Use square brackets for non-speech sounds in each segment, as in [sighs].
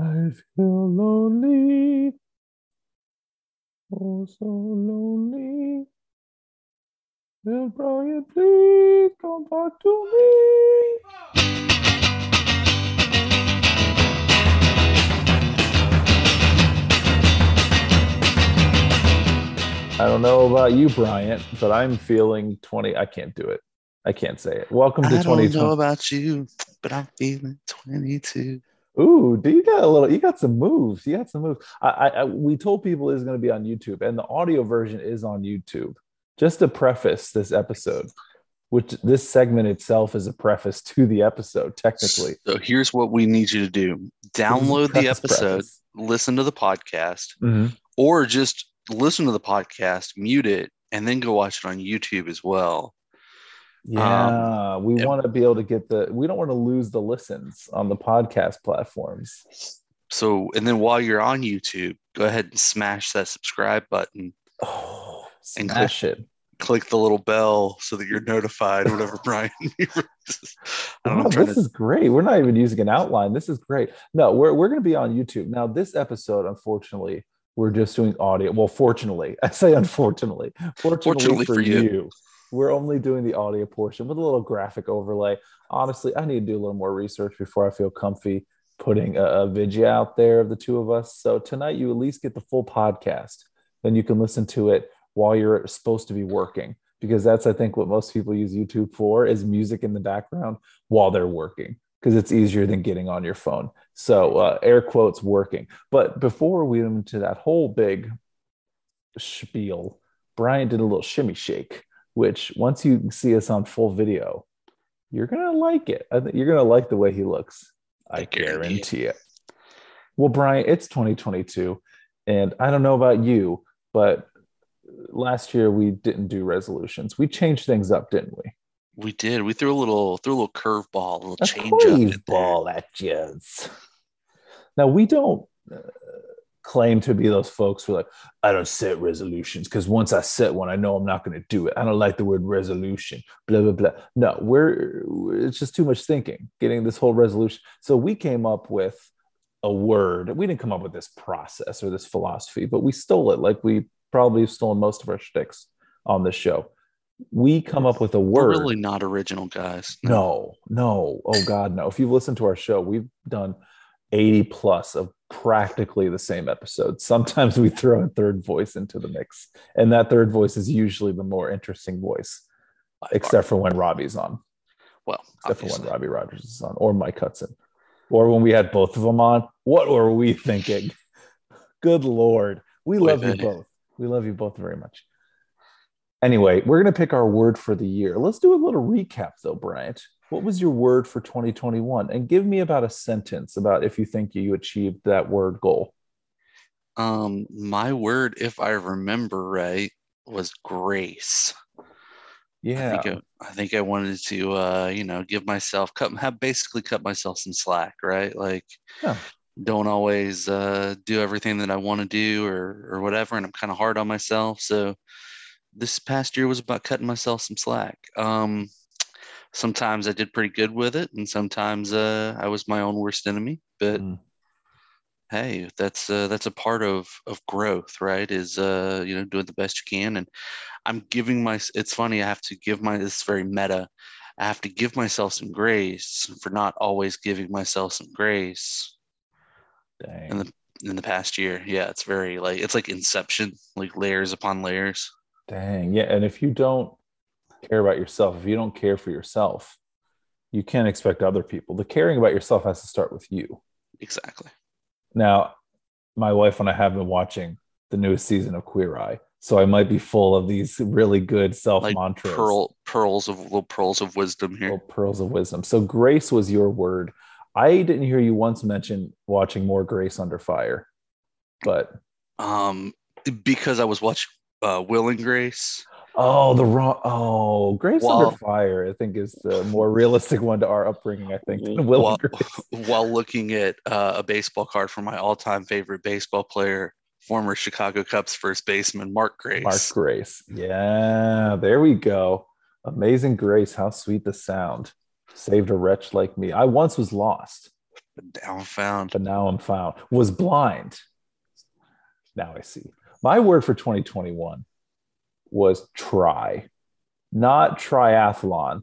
I feel lonely. Oh, so lonely. Will Brian please come back to me? I don't know about you, Bryant, but I'm feeling 20. I can't do it. I can't say it. Welcome to I don't 2020. know about you, but I'm feeling 22. Ooh, do you got a little? You got some moves. You got some moves. I, I, I we told people it's going to be on YouTube, and the audio version is on YouTube. Just to preface this episode, which this segment itself is a preface to the episode, technically. So here's what we need you to do download the episode, preface. listen to the podcast, Mhm. or just listen to the podcast, mute it, and then go watch it on YouTube as well. Um, yeah, we yeah. want to be able to get the. We don't want to lose the listens on the podcast platforms. So, and then while you're on YouTube, go ahead and smash that subscribe button. Oh, And smash it! Click the little bell so that you're notified whenever [laughs] Brian releases. I don't know. Wow, trying this to, is great. We're not even using an outline. This is great. No, we're we're going to be on YouTube now. This episode, unfortunately, we're just doing audio. Well, fortunately, [laughs] I say unfortunately. Fortunately, Fortunately for, for you. you. We're only doing the audio portion with a little graphic overlay. Honestly, I need to do a little more research before I feel comfy putting a, a video out there of the two of us. So tonight, you at least get the full podcast. Then you can listen to it while you're supposed to be working because that's I think what most people use YouTube for is music in the background while they're working because it's easier than getting on your phone. So uh, air quotes working. But before we went into that whole big spiel, Brian did a little shimmy shake, which once you see us on full video, you're gonna like it. I think you're gonna like the way he looks. I I guarantee it. it. Well, Brian, it's 2022, and I don't know about you, but last year we didn't do resolutions. We changed things up, didn't we? we did. We threw a little, threw a little curveball, a little A change up. ball at you. Now we don't uh, claim to be those folks who are like, I don't set resolutions because once I set one, I know I'm not going to do it. I don't like the word resolution. Blah blah blah. No, we're it's just too much thinking. Getting this whole resolution. So we came up with a word. We didn't come up with this process or this philosophy, but we stole it. Like we probably have stolen most of our shticks on this show. We come up with a We're word. really not original guys. No, no. Oh God, no. If you've listened to our show, we've done 80 plus of practically the same episode. Sometimes we throw a third voice into the mix, and that third voice is usually the more interesting voice, except for when Robbie's on, well, except for when Robbie Rogers is on, or Mike Hudson, or when we had both of them on. What were we thinking? [laughs] Good Lord. We love you both. We love you both very much. Anyway, we're going to pick our word for the year. Let's do a little recap, though, Bryant. What was your word for 2021? And give me about a sentence about if you think you achieved that word goal. Um, my word, if I remember right, was grace. I Yeah. think I, I think I wanted to, uh, you know, give myself cut, have basically cut myself some slack, right? Like, Yeah. don't always uh, do everything that I want to do or or whatever, and I'm kind of hard on myself. So this past year was about cutting myself some slack. Um, sometimes I did pretty good with it, and sometimes uh, I was my own worst enemy. But Mm. hey, that's uh, that's a part of of growth, right? Is uh, you know doing the best you can, and I'm giving my. It's funny. I have to give my. This is very meta. I have to give myself some grace for not always giving myself some grace Dang. in the in the past year. Yeah, it's very like it's like Inception, like layers upon layers. Dang. Yeah. And if you don't care about yourself, if you don't care for yourself, you can't expect other people. The caring about yourself has to start with you. Exactly. Now, my wife and I have been watching the newest season of Queer Eye. So I might be full of these really good self Like mantras. pearl pearls of little pearls of wisdom here. little pearls of wisdom. So grace was your word. I didn't hear you once mention watching more Grace Under Fire, but Um, because I was watching uh, Will and Grace. Oh, the wrong oh, Grace Under Fire, I think is the more realistic one to our upbringing. I think than Will while, [laughs] while looking at uh, a baseball card from my all-time favorite baseball player, former Chicago Cubs first baseman Mark Grace. Mark Grace. Yeah, there we go. Amazing Grace. How sweet the sound. Saved a wretch like me. I once was lost. But now I'm found. but now I'm found. Was blind. Now I see. My word for 2021 was try, not triathlon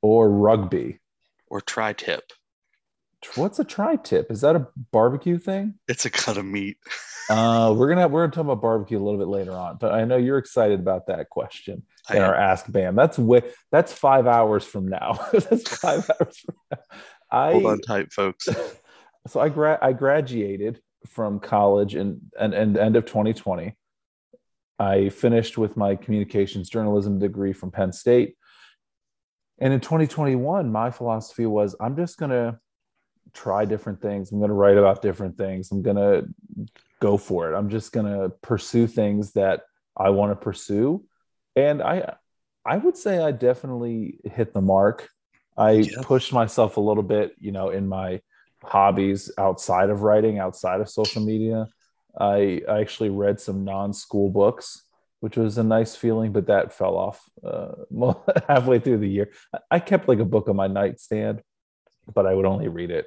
or rugby. Or tri tip. What's a tri tip? Is that a barbecue thing? It's a cut of meat. [laughs] Uh, we're gonna we're gonna talk about barbecue a little bit later on, but I know you're excited about that question in our Ask Bam. That's way that's five hours from now. [laughs] that's five hours from now. I Hold on tight, folks. [laughs] so I gra- I graduated from college in and and end of 2020. I finished with my communications journalism degree from Penn State. And in 2021, my philosophy was I'm just going to try different things. I'm going to write about different things. I'm going to go for it. I'm just going to pursue things that I want to pursue. And I I would say I definitely hit the mark. I Yeah. pushed myself a little bit, you know, in my hobbies outside of writing, outside of social media. I, I actually read some non-school books, which was a nice feeling, but that fell off uh, [laughs] halfway through the year. I- kept like a book on my nightstand, but I would only read it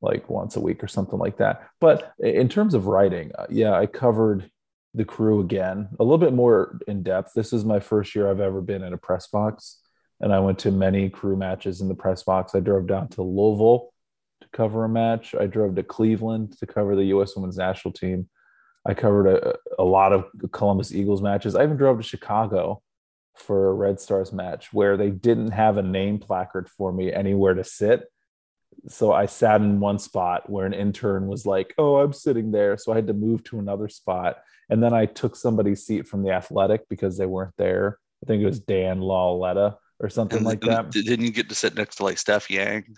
like once a week or something like that. But in terms of writing, uh, yeah, I covered the crew again, a little bit more in depth. This is my first year I've ever been in a press box, and I went to many crew matches in the press box. I drove down to Louisville cover a match. I drove to Cleveland to cover the U.S. Women's National Team. I covered a, a lot of Columbus Eagles matches. I even drove to Chicago for a Red Stars match where they didn't have a name placard for me anywhere to sit. So I sat in one spot where an intern was like, "Oh, I'm sitting there." So I had to move to another spot, and then I took somebody's seat from the Athletic because they weren't there. I think it was Dan Lauletta or something And like that. Didn't you get to sit next to like Steph Yang?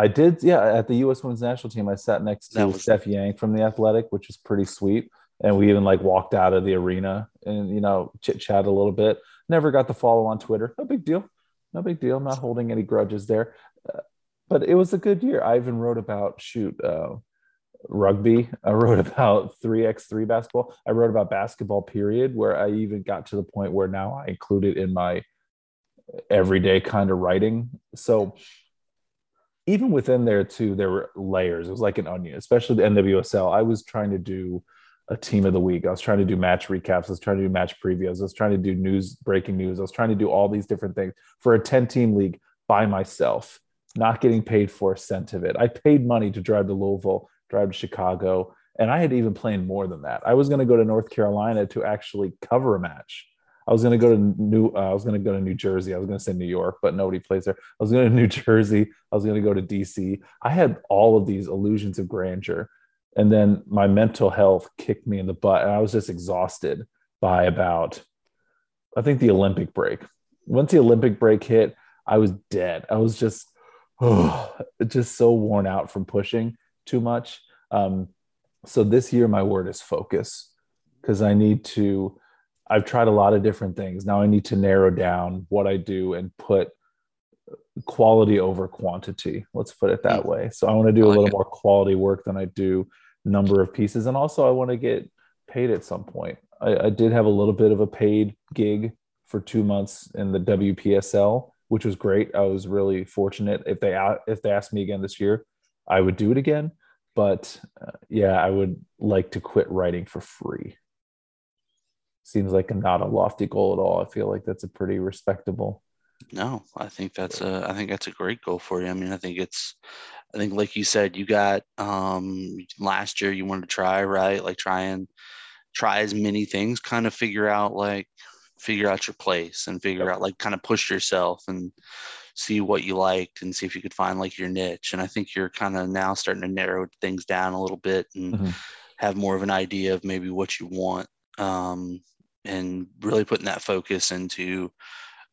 I did, yeah. At the U.S. Women's National Team, I sat next to was- Steph Yang from the Athletic, which is pretty sweet. And we even like walked out of the arena and you know chit chat a little bit. Never got the follow on Twitter. No big deal. No big deal. I'm not holding any grudges there. Uh, but it was a good year. I even wrote about shoot uh, rugby. I [laughs] wrote about three x three basketball. I wrote about basketball. Period. Where I even got to the point where now I include it in my everyday kind of writing. So even within there too, there were layers. It was like an onion, especially the NWSL. I was trying to do a team of the week. I was trying to do match recaps. I was trying to do match previews. I was trying to do news, breaking news. I was trying to do all these different things for a 10 team league by myself, not getting paid for a cent of it. I paid money to drive to Louisville, drive to Chicago, and I had even planned more than that. I was going to go to North Carolina to actually cover a match. I was to go to New. Uh, I was to go to New Jersey. I was to say New York, but nobody plays there. I was going to [laughs] New Jersey. I was to go to DC. I had all of these illusions of grandeur, and then my mental health kicked me in the butt, and I was just exhausted by about, I think the Olympic break. Once the Olympic break hit, I was dead. I was just, oh, [sighs] just so worn out from pushing too much. Um, so this year, my word is focus, because I need to. I've tried a lot of different things. Now I need to narrow down what I do and put quality over quantity. Let's put it that way. So I want to do a little it. more quality work than I do number of pieces. And also I want to get paid at some point. I, I did have a little bit of a paid gig for two months in the WPSL, which was great. I was really fortunate. If they if they asked me again this year, I would do it again. But uh, yeah, I would like to quit writing for free. Seems like not a lofty goal at all. I feel like that's a pretty respectable. No, I think that's a I think that's a great goal for you. I mean, I think it's I think like you said, you got um last year you wanted to try, right? Like try and try as many things, kind of figure out like figure out your place and figure out like kind of push yourself and see what you liked and see if you could find like your niche. And I think you're kind of now starting to narrow things down a little bit and Mhm. have more of an idea of maybe what you want. Um and really putting that focus into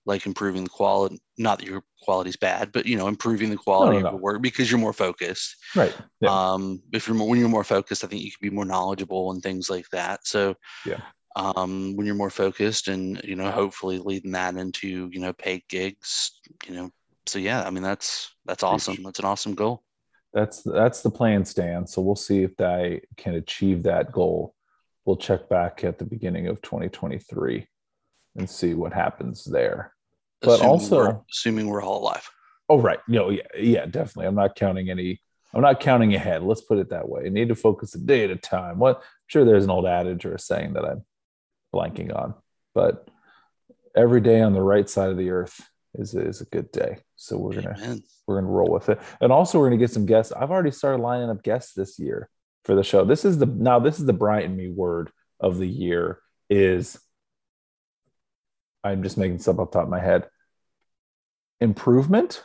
like improving the quality not that your quality's bad but you know improving the quality no, of no. your work because you're more focused Right. Yeah. um if you're more, when you're more focused i think you can be more knowledgeable and things like that so Yeah. um when you're more focused and you know hopefully leading that into you know paid gigs you know so yeah i mean that's that's awesome that's an awesome goal that's that's the plan, Stan. So we'll see if I can achieve that goal. We'll check back at the beginning of 2023 and see what happens there. But Assuming also- we're- assuming we're all alive Oh, right. No, yeah, yeah, definitely. I'm not counting any I'm not counting ahead. Let's put it that way. You need to focus a day at a time. What? I'm sure there's an old adage or a saying that I'm blanking on, but every day on the right side of the earth is is a good day. So we're gonna Amen. we're gonna roll with it, and also we're gonna get some guests. I've already started lining up guests this year for the show. This is the now this is the Bryant and me word of the year is. I'm just making stuff off top of my head. Improvement.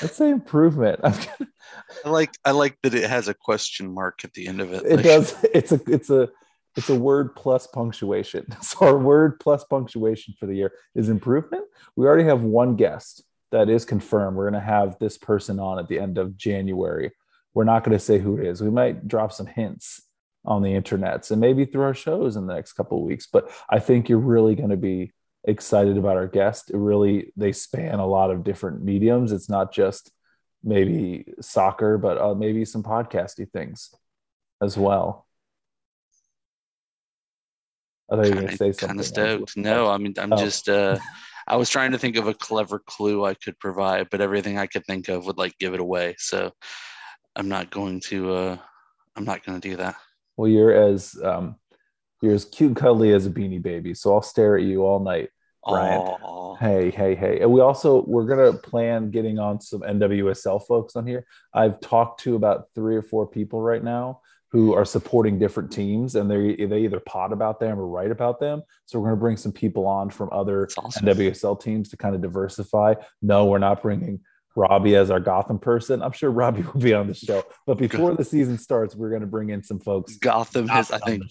Let's say improvement. [laughs] I like I like that it has a question mark at the end of it. It like, does. [laughs] It's a it's a it's a word plus punctuation. [laughs] So our word plus punctuation for the year is improvement. We already have one guest that is confirmed. We're going to have this person on at the end of January. We're not going to say who it is. We might drop some hints on the internets and maybe through our shows in the next couple of weeks. But I think you're really going to be excited about our guest. It really they span a lot of different mediums. It's not just maybe soccer, but uh, maybe some podcasty things as well. I thought you were going to say something. Kind of stoked. No, I mean, I'm oh. just. uh I was trying to think of a clever clue I could provide, but everything I could think of would like give it away. So I'm not going to. uh I'm not going to do that. Well, you're as um, you're as cute, cuddly as a beanie baby. So I'll stare at you all night, Brian. Aww. Hey, hey, hey. And we also we're gonna plan getting on some NWSL folks on here. I've talked to about three or four people right now who are supporting different teams and they they either pot about them or write about them. So we're going to bring some people on from other awesome. NWSL teams to kind of diversify. No, we're not bringing Robbie as our Gotham person. I'm sure Robbie [laughs] will be on the show, but before the season starts, we're going to bring in some folks. Gotham has, I think,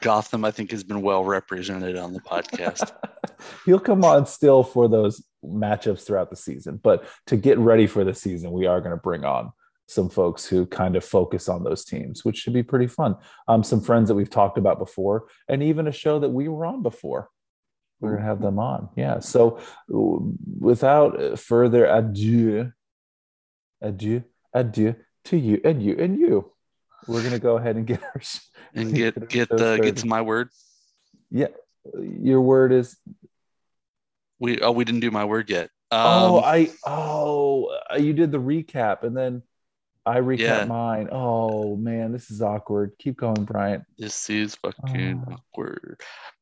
Gotham, I think, has been well represented on the podcast. [laughs] He'll come on still for those matchups throughout the season, but to get ready for the season, we are going to bring on some folks who kind of focus on those teams, which should be pretty fun. Um, some friends that we've talked about before, and even a show that we were on before. We're gonna mm-hmm. have them on, yeah. So, without further ado, adieu, adieu to you and you and you. We're gonna go ahead and get our and [laughs] get get the get uh, to my word. Yeah, your word is. We oh we didn't do my word yet. Oh, um, oh, I oh you did the recap and then I recap yeah. mine. Oh man, this is awkward. Keep going, Bryant. This is fucking oh. awkward.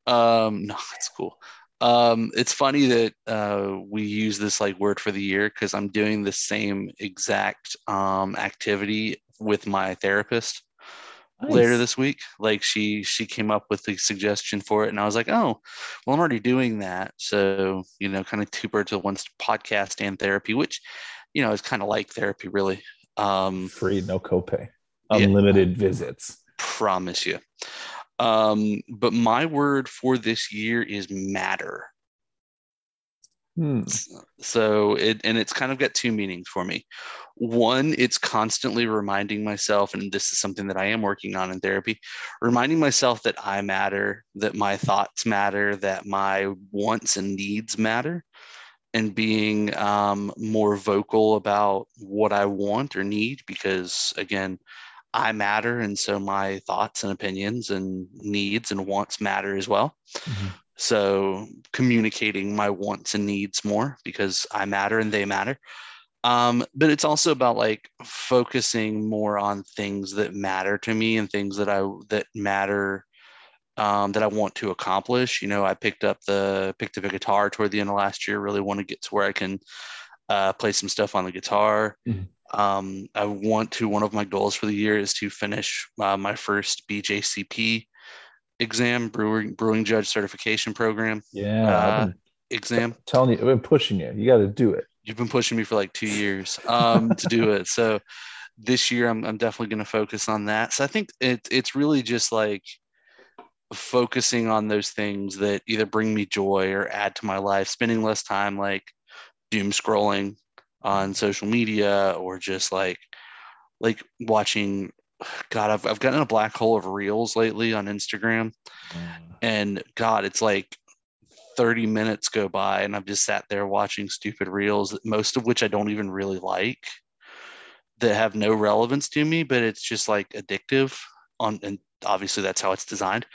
Um, no, it's cool. Um, it's funny that uh, we use this like word for the year because I'm doing the same exact um, activity with my therapist nice. later this week. Like she she came up with the suggestion for it, and I was like, oh, well, I'm already doing that. So you know, kind of two birds with one podcast and therapy, which you know is kind of like therapy, really. Um, Free, no copay, unlimited yeah, visits. Promise you. Um, but my word for this year is matter. Hmm. So it and it's kind of got two meanings for me. One, it's constantly reminding myself, and this is something that I am working on in therapy, reminding myself that I matter, that my thoughts matter, that my wants and needs matter and being um, more vocal about what I want or need because, again, I matter. And so my thoughts and opinions and needs and wants matter as well. Mm-hmm. So communicating my wants and needs more because I matter and they matter. Um, but it's also about like focusing more on things that matter to me and things that I that matter um, that I want to accomplish. You know, I picked up the picked up a guitar toward the end of last year. Really want to get to where I can uh, play some stuff on the guitar. Mm-hmm. Um, I want to. One of my goals for the year is to finish uh, my first BJCP exam, brewing brewing judge certification program. Yeah, uh, exam. T- telling you, I've been pushing you. You got to do it. You've been pushing me for like two years um, to do it. So this year, I'm, I'm definitely going to focus on that. So I think it, it's really just like focusing on those things that either bring me joy or add to my life, spending less time like doom scrolling on social media or just like like watching [sighs] god I've, I've gotten a black hole of reels lately on instagram mm. and god it's like 30 minutes go by and i've just sat there watching stupid reels most of which i don't even really like that have no relevance to me but it's just like addictive on and obviously that's how it's designed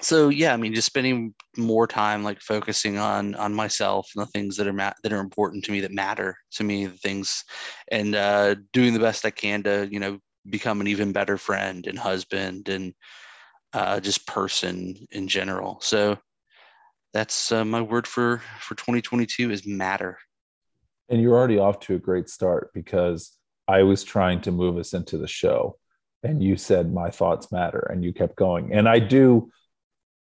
so yeah, I mean, just spending more time like focusing on on myself and the things that are ma- that are important to me, that matter to me, the things, and uh, doing the best I can to you know become an even better friend and husband and uh, just person in general. So that's uh, my word for for 2022 is matter. And you're already off to a great start because I was trying to move us into the show, and you said my thoughts matter, and you kept going. And I do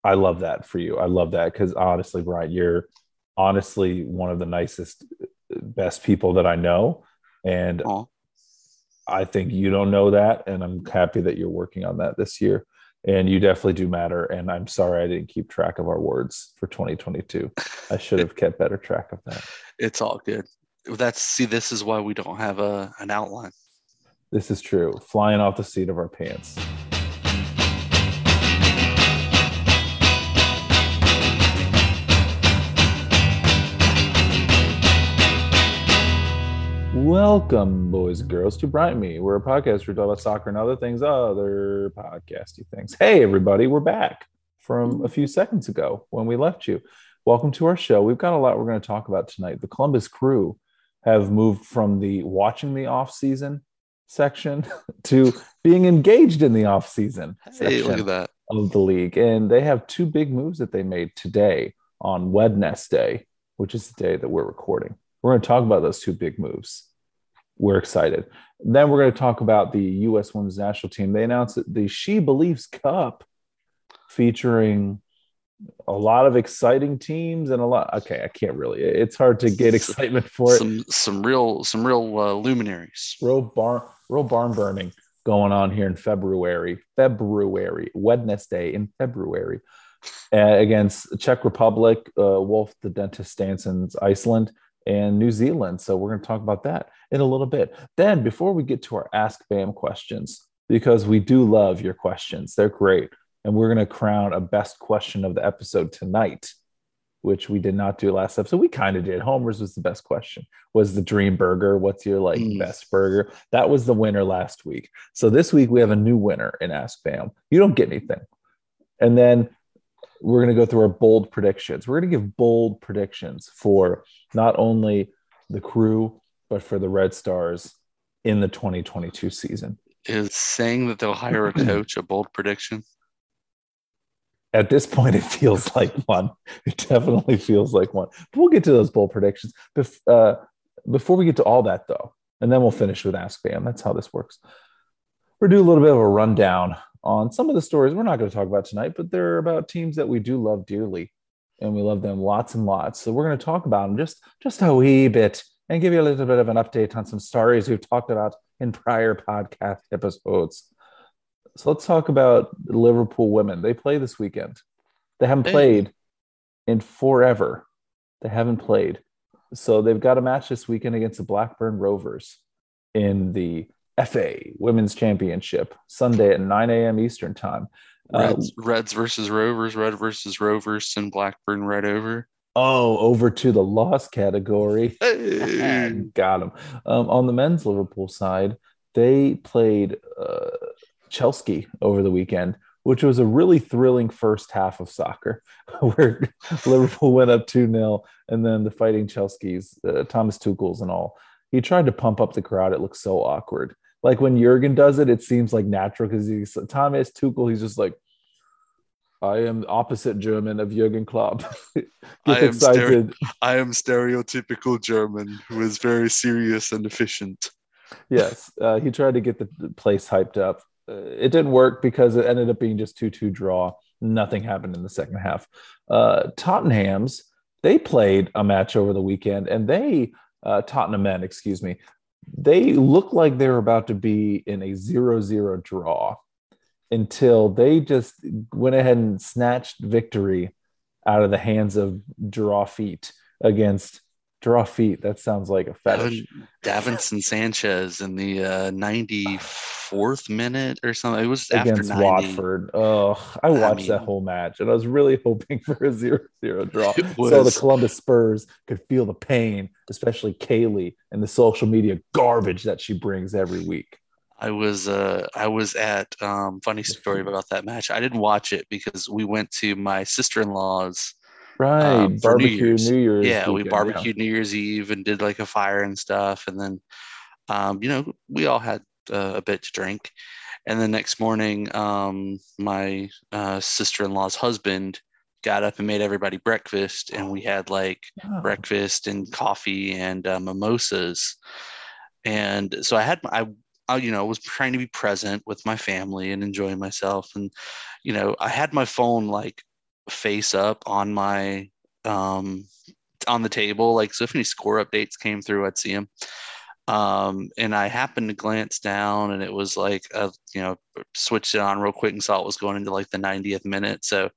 I love that for you. I love that because honestly, Brian, you're honestly one of the nicest, uh, best people that I know. And Aww. I think you don't know that. And I'm happy that you're working on that this year. And you definitely do matter. And I'm sorry I didn't keep track of our words for 2022. I should have kept better track of that. It's all good. That's see, this is why we don't have a an outline. This is true. Flying off the seat of our pants. Welcome, boys and girls, to Bright Me. We're a podcast where we talk about soccer and other things, other podcasty things. Hey, everybody, we're back from a few seconds ago when we left you. Welcome to our show. We've got a lot we're going to talk about tonight. The Columbus Crew have moved from the watching the off season section [laughs] to being engaged in the off season hey, look at that. of the league, and they have two big moves that they made today on Wednesday, which is the day that we're recording. We're going to talk about those two big moves we're excited. Then we're going to talk about the U.S. Women's National Team. They announced that the She Believes Cup, featuring a lot of exciting teams and a lot. Okay, I can't really. It's hard to get [laughs] excitement for it. Some some real some real uh, luminaries. Real barn real barn burning going on here in February. February Wednesday in February uh, against Czech Republic, uh, Wolf the Dentist Stanson's Iceland and New Zealand. So we're going to talk about that in a little bit. Then, before we get to our Ask BAM questions, because we do love your questions, they're great. And we're going to crown a best question of the episode tonight, which we did not do last episode. We kind of did. Homer's was the best question. Was the dream burger? What's your like mm. best burger? That was the winner last week. So this week we have a new winner in Ask BAM. You don't get anything. And then we're going to go through our bold predictions. We're going to give bold predictions for not only the crew, but for the Red Stars in the 2022 season. Is saying that they'll hire a [clears throat] coach a bold prediction? At this point, it feels like one. It definitely feels like one. But we'll get to those bold predictions. Bef- uh, before we get to all that, though, and then we'll finish with Ask BAM. That's how this works. We're do a little bit of a rundown on some of the stories we're not going to talk about tonight, but they're about teams that we do love dearly, and we love them lots and lots. So we're going to talk about them just just a wee bit and give you a little bit of an update on some stories we've talked about in prior podcast episodes. So let's talk about Liverpool women. They play this weekend. They haven't played in forever. They haven't played. So they've got a match this weekend against the Blackburn Rovers in the FA Women's Championship Sunday at 9 a.m. Eastern Time. Reds, uh, Reds versus Rovers, Red versus Rovers, and Blackburn Red over. Oh, over to the loss category. Hey. [laughs] [laughs] Got him. Um, on the men's Liverpool side, they played uh, Chelsea over the weekend, which was a really thrilling first half of soccer, [laughs] where Liverpool went up 2 0, and then the fighting Chelsea's, uh, Thomas Tuchel's and all. He tried to pump up the crowd. It looked so awkward like when Jurgen does it, it seems like natural because he's Thomas Tuchel. He's just like, I am opposite German of Jurgen Klopp. [laughs] I am stere- I am stereotypical German who is very serious and efficient. yes, uh, he tried to get the place hyped up. Uh, it didn't work because it ended up being just two-two draw. Nothing happened in the second half. Uh, Tottenham's they played a match over the weekend, and they uh, Tottenham men, excuse me, they look like they're about to be in a zero-zero draw until they just went ahead and snatched victory out of the hands of draw feet against draw feet. That sounds like a fetish. Davinson Sanchez in the uh, 94th minute or something. It was against after 90. Watford. Oh, I watched I mean, that whole match and I was really [laughs] hoping for a zero-zero draw. So the Columbus Spurs could feel the pain, especially Kaylee and the social media garbage that she brings every week. I was uh I was at um funny story about that match. I didn't watch it because we went to my sister-in-law's Right, um, for New barbecue New Year's. Year's. yeah, we weekend, barbecued New Year's Eve and did like a fire and stuff. And then, um, you know, we all had uh, a bit to drink. And the next morning, um, my uh, sister-in-law's husband got up and made everybody breakfast, and we had like Oh, breakfast and coffee and uh, mimosas. And so I had I, I, you know, was trying to be present with my family and enjoying myself. And you know, I had my phone like face up on my um on the table like so if any score updates came through i'd see them um and i happened to glance down and it was like a you know switched it on real quick and saw it was going into like the 90th minute so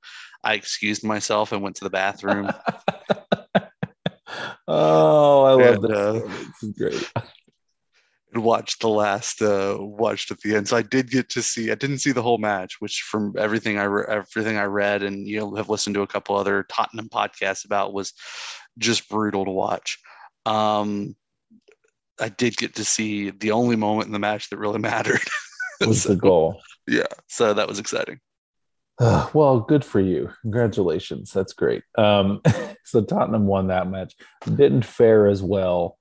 i excused myself and went to the bathroom [laughs] oh, I love And, this. uh, this is great. Watched the last uh watched at the end so i did get to see i didn't see the whole match which from everything i re- everything i read and you know have listened to a couple other tottenham podcasts about was just brutal to watch um i did get to see the only moment in the match that really [laughs] mattered Was So, the goal? yeah so that was exciting Uh, [sighs] well, good for you. Congratulations. That's great. Um, [laughs] so Tottenham won that match. Didn't fare as well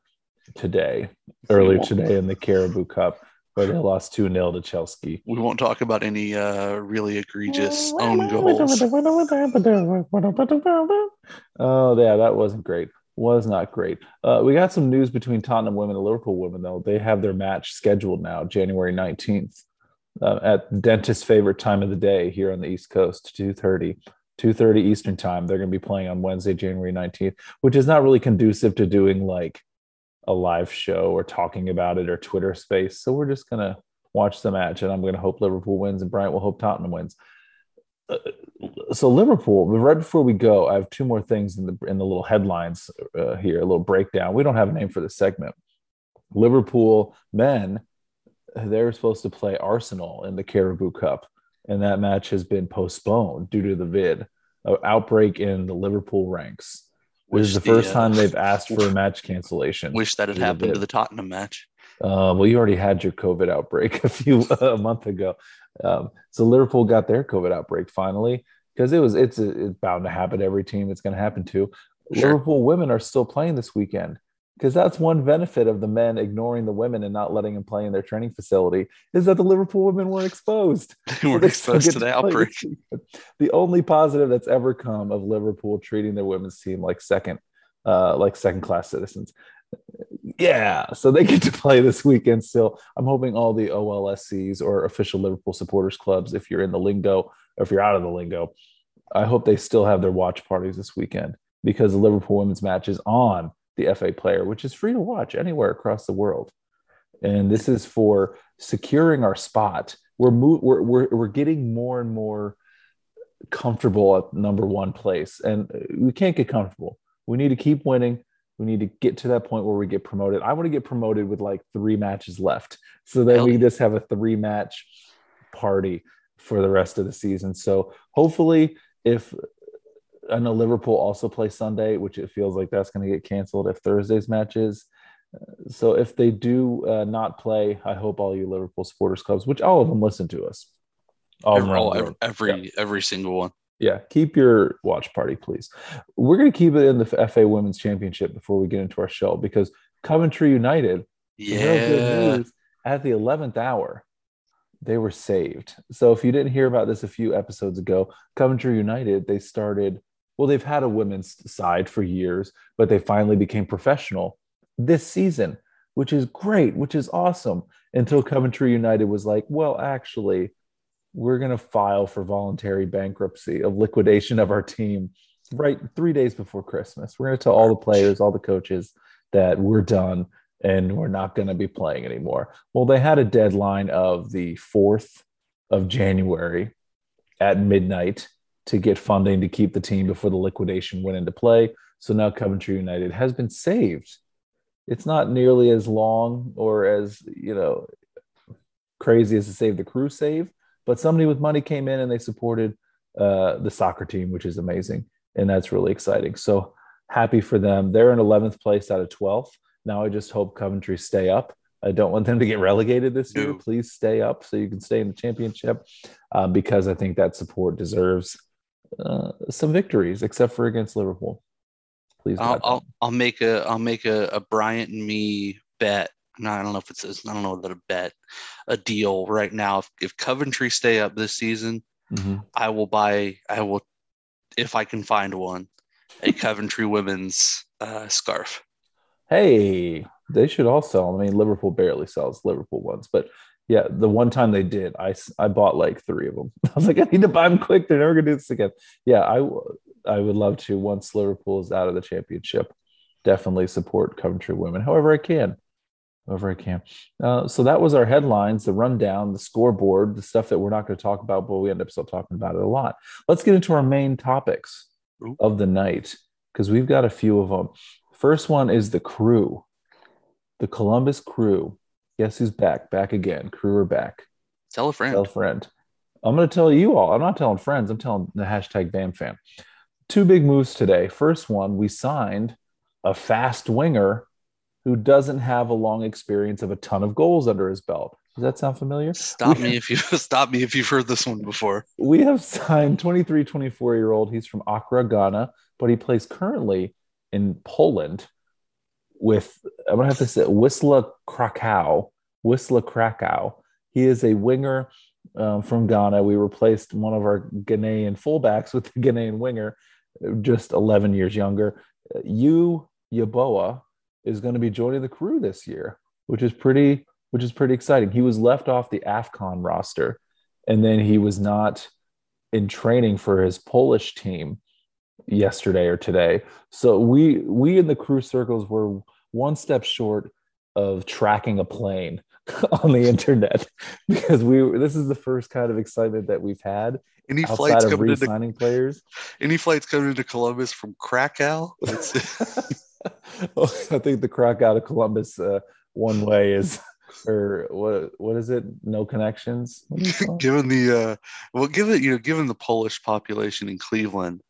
today, earlier today in the Carabao Cup, where they lost 2 0 to Chelsea. we won't talk about any uh really egregious own goals Oh, yeah, that wasn't great. Was not great. Uh, we got some news between Tottenham women and Liverpool women, though. They have their match scheduled now, January 19th, uh, at the dentist's favorite time of the day here on the East Coast, 2.30. 2.30 Eastern time. They're going to be playing on Wednesday, January 19th, which is not really conducive to doing like a live show or talking about it or Twitter space. So we're just going to watch the match, and I'm going to hope Liverpool wins, and Bryant will hope Tottenham wins. Uh, so Liverpool. Right before we go, I have two more things in the in the little headlines uh, here, a little breakdown. We don't have a name for the segment. Liverpool men, they're supposed to play Arsenal in the Carabao Cup, and that match has been postponed due to the vid uh, outbreak in the Liverpool ranks. This is the first uh, time they've asked for a match cancellation. wish that had happened to the tottenham match Uh, well, you already had your COVID outbreak [laughs] a few a month ago, um, so Liverpool got their COVID outbreak finally because it was it's, it's bound to happen to every team. It's going to happen to. Sure. Liverpool women are still playing this weekend because that's one benefit of the men ignoring the women and not letting them play in their training facility is that the Liverpool women weren't exposed. [laughs] they weren't they exposed to the outbreak. The only positive that's ever come of Liverpool treating their women's team like second, uh, like second class citizens. Yeah, so they get to play this weekend still. I'm hoping all the OLSCs or official Liverpool supporters clubs, if you're in the lingo or if you're out of the lingo, I hope they still have their watch parties this weekend because the Liverpool women's match is on the FA Player, which is free to watch anywhere across the world. And this is for securing our spot. We're mo- we're, we're we're getting more and more comfortable at number one place, and we can't get comfortable. We need to keep winning. We need to get to that point where we get promoted. I want to get promoted with like three matches left, so that we just have a three match party for the rest of the season. So hopefully, if I know Liverpool also play Sunday, which it feels like that's going to get canceled if Thursday's matches. So if they do uh, not play, I hope all you Liverpool supporters clubs, which all of them listen to us, all every, all- every world. every, single one Yeah, keep your watch party, please. We're going to keep it in the FA Women's Championship before we get into our show because Coventry United, yeah good news, at the 11th hour, they were saved. So if you didn't hear about this a few episodes ago, Coventry United, they started, well, they've had a women's side for years, but they finally became professional this season, which is great, which is awesome. Until Coventry United was like, well, actually, we're going to file for voluntary bankruptcy of liquidation of our team right three days before Christmas. We're going to tell all the players, all the coaches that we're done and we're not going to be playing anymore. Well, they had a deadline of the 4th of January at midnight to get funding to keep the team before the liquidation went into play. So now Coventry United has been saved. It's not nearly as long or as, you know, crazy as to save the crew save, but somebody with money came in and they supported uh, the soccer team, which is amazing. And that's really exciting. So happy for them. They're in 11th place out of 12th. Now I just hope Coventry stay up I don't want them to get relegated this year. Please stay up so you can stay in the championship uh, because I think that support deserves uh, some victories, except for against Liverpool. Please, I'll, I'll I'll make a I'll make a, a Bryant and me bet. No, I don't know if it's a, I don't know that a bet, a deal right now. If, if Coventry stay up this season, Mhm. I will buy. I will, if I can find one, a Coventry women's uh, scarf. Hey, they should all sell. I mean, Liverpool barely sells Liverpool ones, but yeah, the one time they did, I I bought like three of them. [laughs] I was like, I need to buy them quick. They're never gonna do this again. Yeah, I I would love to once Liverpool is out of the championship, definitely support Coventry women. However, I can, however I can. Uh, so that was our headlines, the rundown, the scoreboard, the stuff that we're not going to talk about, but we end up still talking about it a lot. Let's get into our main topics Ooh. of the night because we've got a few of them. First one is the crew, the Columbus crew. Guess who's back? Back again. Crew are back. Tell a friend. Tell a friend. I'm going to tell you all. I'm not telling friends. I'm telling the hashtag BAM fan. Two big moves today. First one, we signed a fast winger who doesn't have a long experience of a ton of goals under his belt. Does that sound familiar? Stop me if you [laughs] stop me if you've heard this one before. we have signed 23 24 year old he's from accra ghana but he plays currently in poland with i'm gonna have to say wisla krakow wisla krakow. He is a winger um, from ghana. We replaced one of our ghanaian fullbacks with the ghanaian winger just 11 years younger. Yaw Yeboah is going to be joining the crew this year which is pretty which is pretty exciting. He was left off the afcon roster and then he was not in training for his Polish team yesterday or today. So we we in the crew circles were one step short of tracking a plane [laughs] on the internet [laughs] because we this is the first kind of excitement that we've had Any flights of coming into players. any flights coming into Columbus from Krakow? [laughs] I think the crack out of Columbus uh, one way is or what what is it? No connections. What do you call it? given the uh, well, given you know, given the Polish population in Cleveland,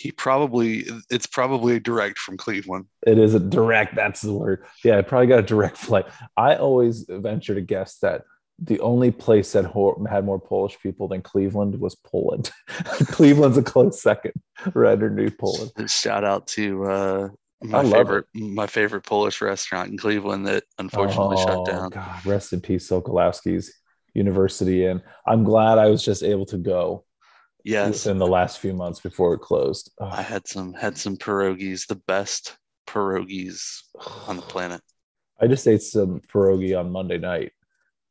he probably it's probably direct from Cleveland. It is a direct. That's the word. Yeah, I probably got a direct flight. I always venture to guess that the only place that ho- had more Polish people than Cleveland was Poland. [laughs] Cleveland's a close second, right underneath Poland. Shout out to uh, my love favorite my favorite Polish restaurant in Cleveland that unfortunately shut Oh, down. God, rest in peace, Sokolowski's University, and I'm glad I was just able to go Yes, In the last few months before it closed. Oh, I had some had some pierogies, the best pierogies on the planet. I just ate some pierogi on Monday night.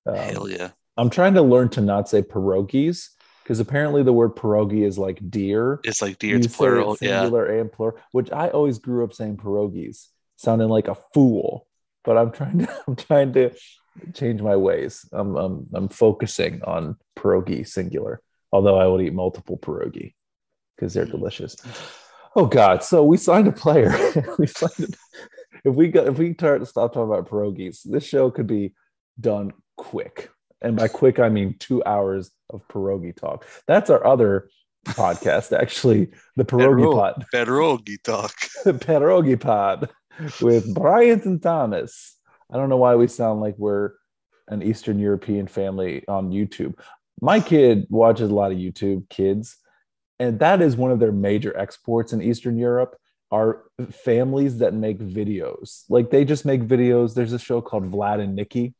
Um, Hell yeah. I'm trying to learn to not say pierogies because apparently the word pierogi is like deer. It's like deer, You it's say it plural. Yeah. singular and plural, which I always grew up saying pierogies, sounding like a fool. But I'm trying to [laughs] I'm trying to change my ways. I'm I'm, I'm focusing on pierogi singular, although I would eat multiple pierogi because they're hmm. delicious. Oh God! So we signed a player. [laughs] we signed. A, if we got if we start to stop talking about pierogies, this show could be done quick. And by quick, I mean two hours of pierogi talk. That's our other podcast, actually, the pierogi Pierogi. pod, Pierogi talk. [laughs] pierogi pod with Bryant and Thomas. I don't know why we sound like we're an Eastern European family on YouTube. My kid watches a lot of YouTube kids, and that is one of their major exports in Eastern Europe are families that make videos. Like they just make videos. There's a show called Vlad and Nikki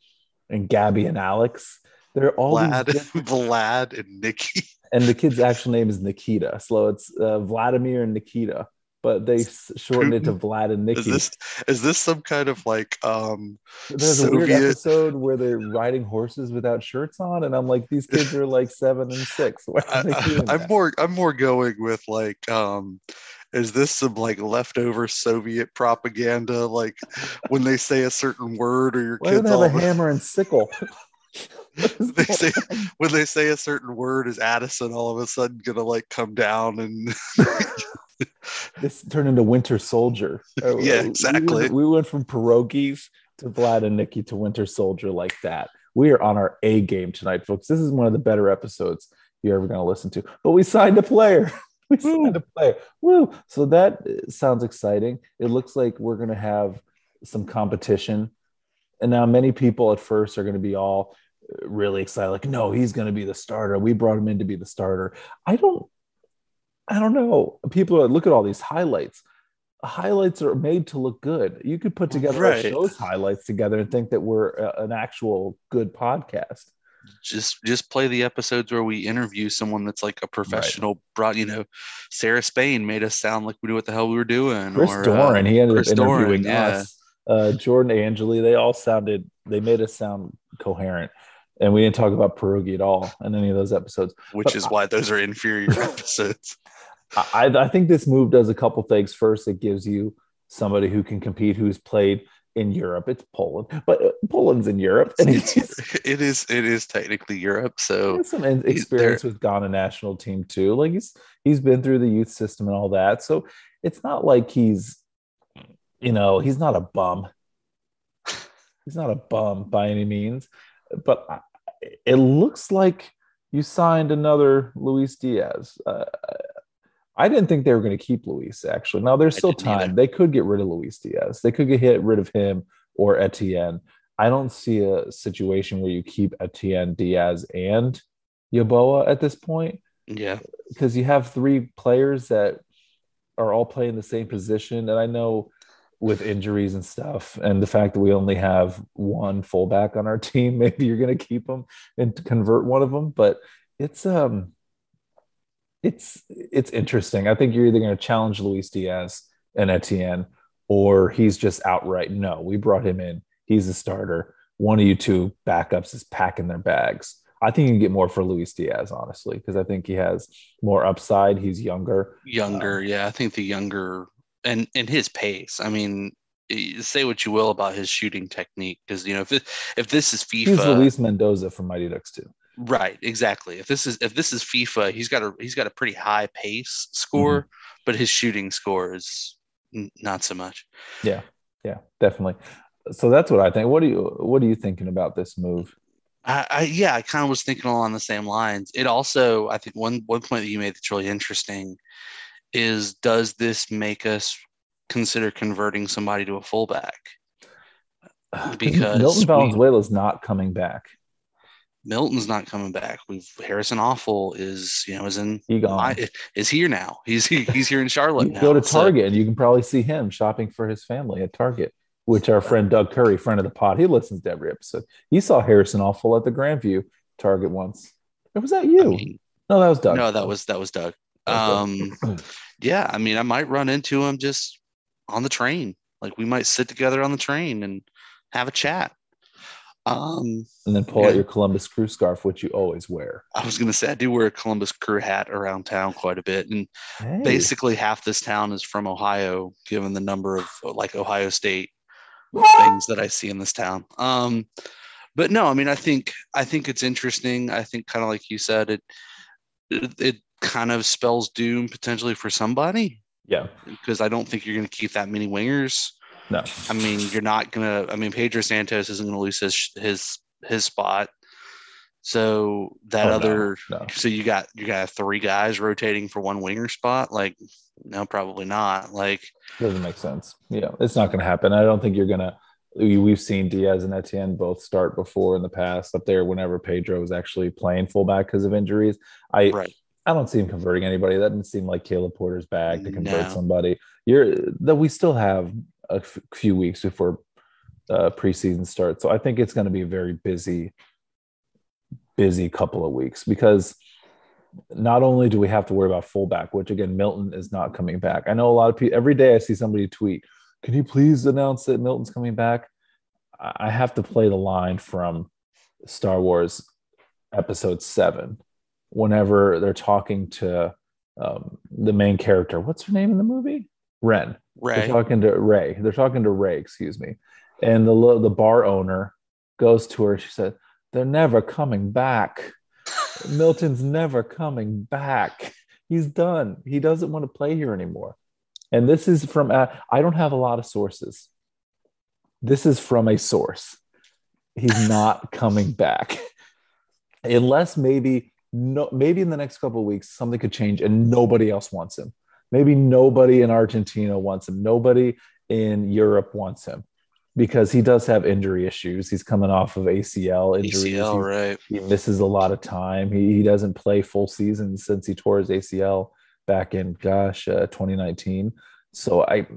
and Gabby and Alex. They're all Vlad, [laughs] Vlad and Nikki. and the kid's actual name is Nikita. So it's uh, Vladimir and Nikita, but they shortened it to Vlad and Is Nikki. this is this some kind of like um There's a weird Soviet- episode where they're riding horses without shirts on, and I'm like, these [laughs] kids are like seven and six. Why are they doing I, am more I'm more going with like um is this some like leftover Soviet propaganda like when they say a certain word or your Why kids they have all a [laughs] hammer and sickle? [laughs] they say when they say a certain word is Addison all of a sudden gonna like come down and [laughs] this turned into Winter Soldier. Uh, [laughs] Yeah, we- exactly. We, went from pierogies to Vlad and Nikki to Winter Soldier like that. We are on our A game tonight, folks. This is one of the better episodes you're ever going to listen to. But we signed a player. [laughs] We signed a player. Woo! So that uh, sounds exciting. It looks like we're going to have some competition And now many people at first are going to be all really excited, like, no, he's going to be the starter. We brought him in to be the starter. I don't, I don't know. People are, look at all these highlights. Highlights are made to look good. You could put together Right. those highlights together and think that we're a, an actual good podcast. just just play the episodes where we interview someone that's like a professional brought you know sarah spain made us sound like we knew what the hell we were doing Chris or, uh, Doran, he ended Chris up interviewing Doran, yeah. us. Uh, Jordan Angeli, they all sounded, they made us sound coherent. And we didn't talk about pierogi at all in any of those episodes. which But is why those are inferior [laughs] episodes I, I think this move does a couple things. First, it gives you somebody who can compete who's played in Europe. It's Poland, but uh, Poland's in Europe, and [laughs] It's- [laughs] it is it is technically europe so some experience with Ghana national team too. Like he's he's been through the youth system and all that, so it's not like he's, you know, he's not a bum. [laughs] He's not a bum by any means, but I, it looks like you signed another Luis Diaz. Uh, I didn't think they were going to keep Luis. Actually, now there's still didn't either. time. They could get rid of Luis Diaz. They could get hit rid of him or Etienne. I don't see a situation where you keep Etienne, Diaz, and Yeboah at this point yeah because you have three players that are all playing the same position. And I know with injuries and stuff, and the fact that we only have one fullback on our [laughs] team, maybe you're going to keep them and convert one of them. But it's um, it's it's interesting. I think you're either going to challenge Luis Diaz and Etienne, or he's just outright no. We brought him in. He's a starter. One of you two backups is packing their bags. I think you can get more for Luis Diaz, honestly, because I think he has more upside. He's younger. younger um, yeah i think the younger and and his pace i mean say what you will about his shooting technique because you know if it, if this is FIFA, He's Luis Mendoza from Mighty Ducks too. Right? Exactly. If this is if this is FIFA, he's got a he's got a pretty high pace mm-hmm. score, but his shooting score is n- not so much. Yeah, yeah, definitely. So that's what I think. What do you what are you thinking about this move? I, I yeah, I kind of was thinking along the same lines. It also, I think one one point that you made that's really interesting is does this make us consider converting somebody to a fullback? [sighs] Because Milton Valenzuela is not coming back. Milton's not coming back. We've Harrison Afful is you know is in He gone. I- is here now. He's he's here in [laughs] Charlotte go to Target and you can probably see him shopping for his family at Target, which our friend Doug Curry, friend of the pod, he listens to every episode. He saw Harrison Afful at the Grandview Target once. Or was that you? I mean, no, that was Doug. no, that was that was Doug. Um, Doug. yeah, I mean, I might run into him just on the train. Like we might sit together on the train and have a chat. Um, and then pull out your Columbus Crew scarf, which you always wear. I was gonna say I do wear a Columbus Crew hat around town quite a bit, and Hey. basically half this town is from Ohio, given the number of like Ohio State things that I see in this town. Um, but no, I mean, I think I think it's interesting. I think kind of like you said, it it, it kind of spells doom potentially for somebody Yeah. because I don't think you're going to keep that many wingers. No. I mean, you're not gonna. I mean, Pedro Santos isn't gonna lose his his his spot. So that Oh, no, other, no. so you got you got three guys rotating for one winger spot. Like, no, probably not. Like, Doesn't make sense. Yeah, it's not going to happen. I don't think you're going to. We've seen Diaz and Etienne both start before in the past up there whenever Pedro was actually playing fullback because of injuries. I right? I don't see him converting anybody. That didn't seem like Caleb Porter's bag to convert No. somebody. You're that we still have a f- few weeks before uh, preseason starts, so I think it's going to be a very busy, busy couple of weeks because not only do we have to worry about fullback, which again Milton is not coming back. I know a lot of people every day I see somebody tweet, "Can you please announce that Milton's coming back?" I have to play the line from Star Wars Episode Seven whenever they're talking to um, the main character. What's her name in the movie? Ren. They're talking to Rey. They're talking to Rey, excuse me. And the the bar owner goes to her. She said, "They're never coming back. [laughs] Milton's never coming back. He's done. He doesn't want to play here anymore." And this is from uh, I don't have a lot of sources. This is from a source. He's [laughs] not coming back unless maybe no maybe in the next couple of weeks something could change and nobody else wants him maybe nobody in argentina wants him nobody in europe wants him because he does have injury issues. He's coming off of ACL injuries. ACL, right? he misses a lot of time. He, he doesn't play full season since he tore his ACL back in gosh uh, 2019. So I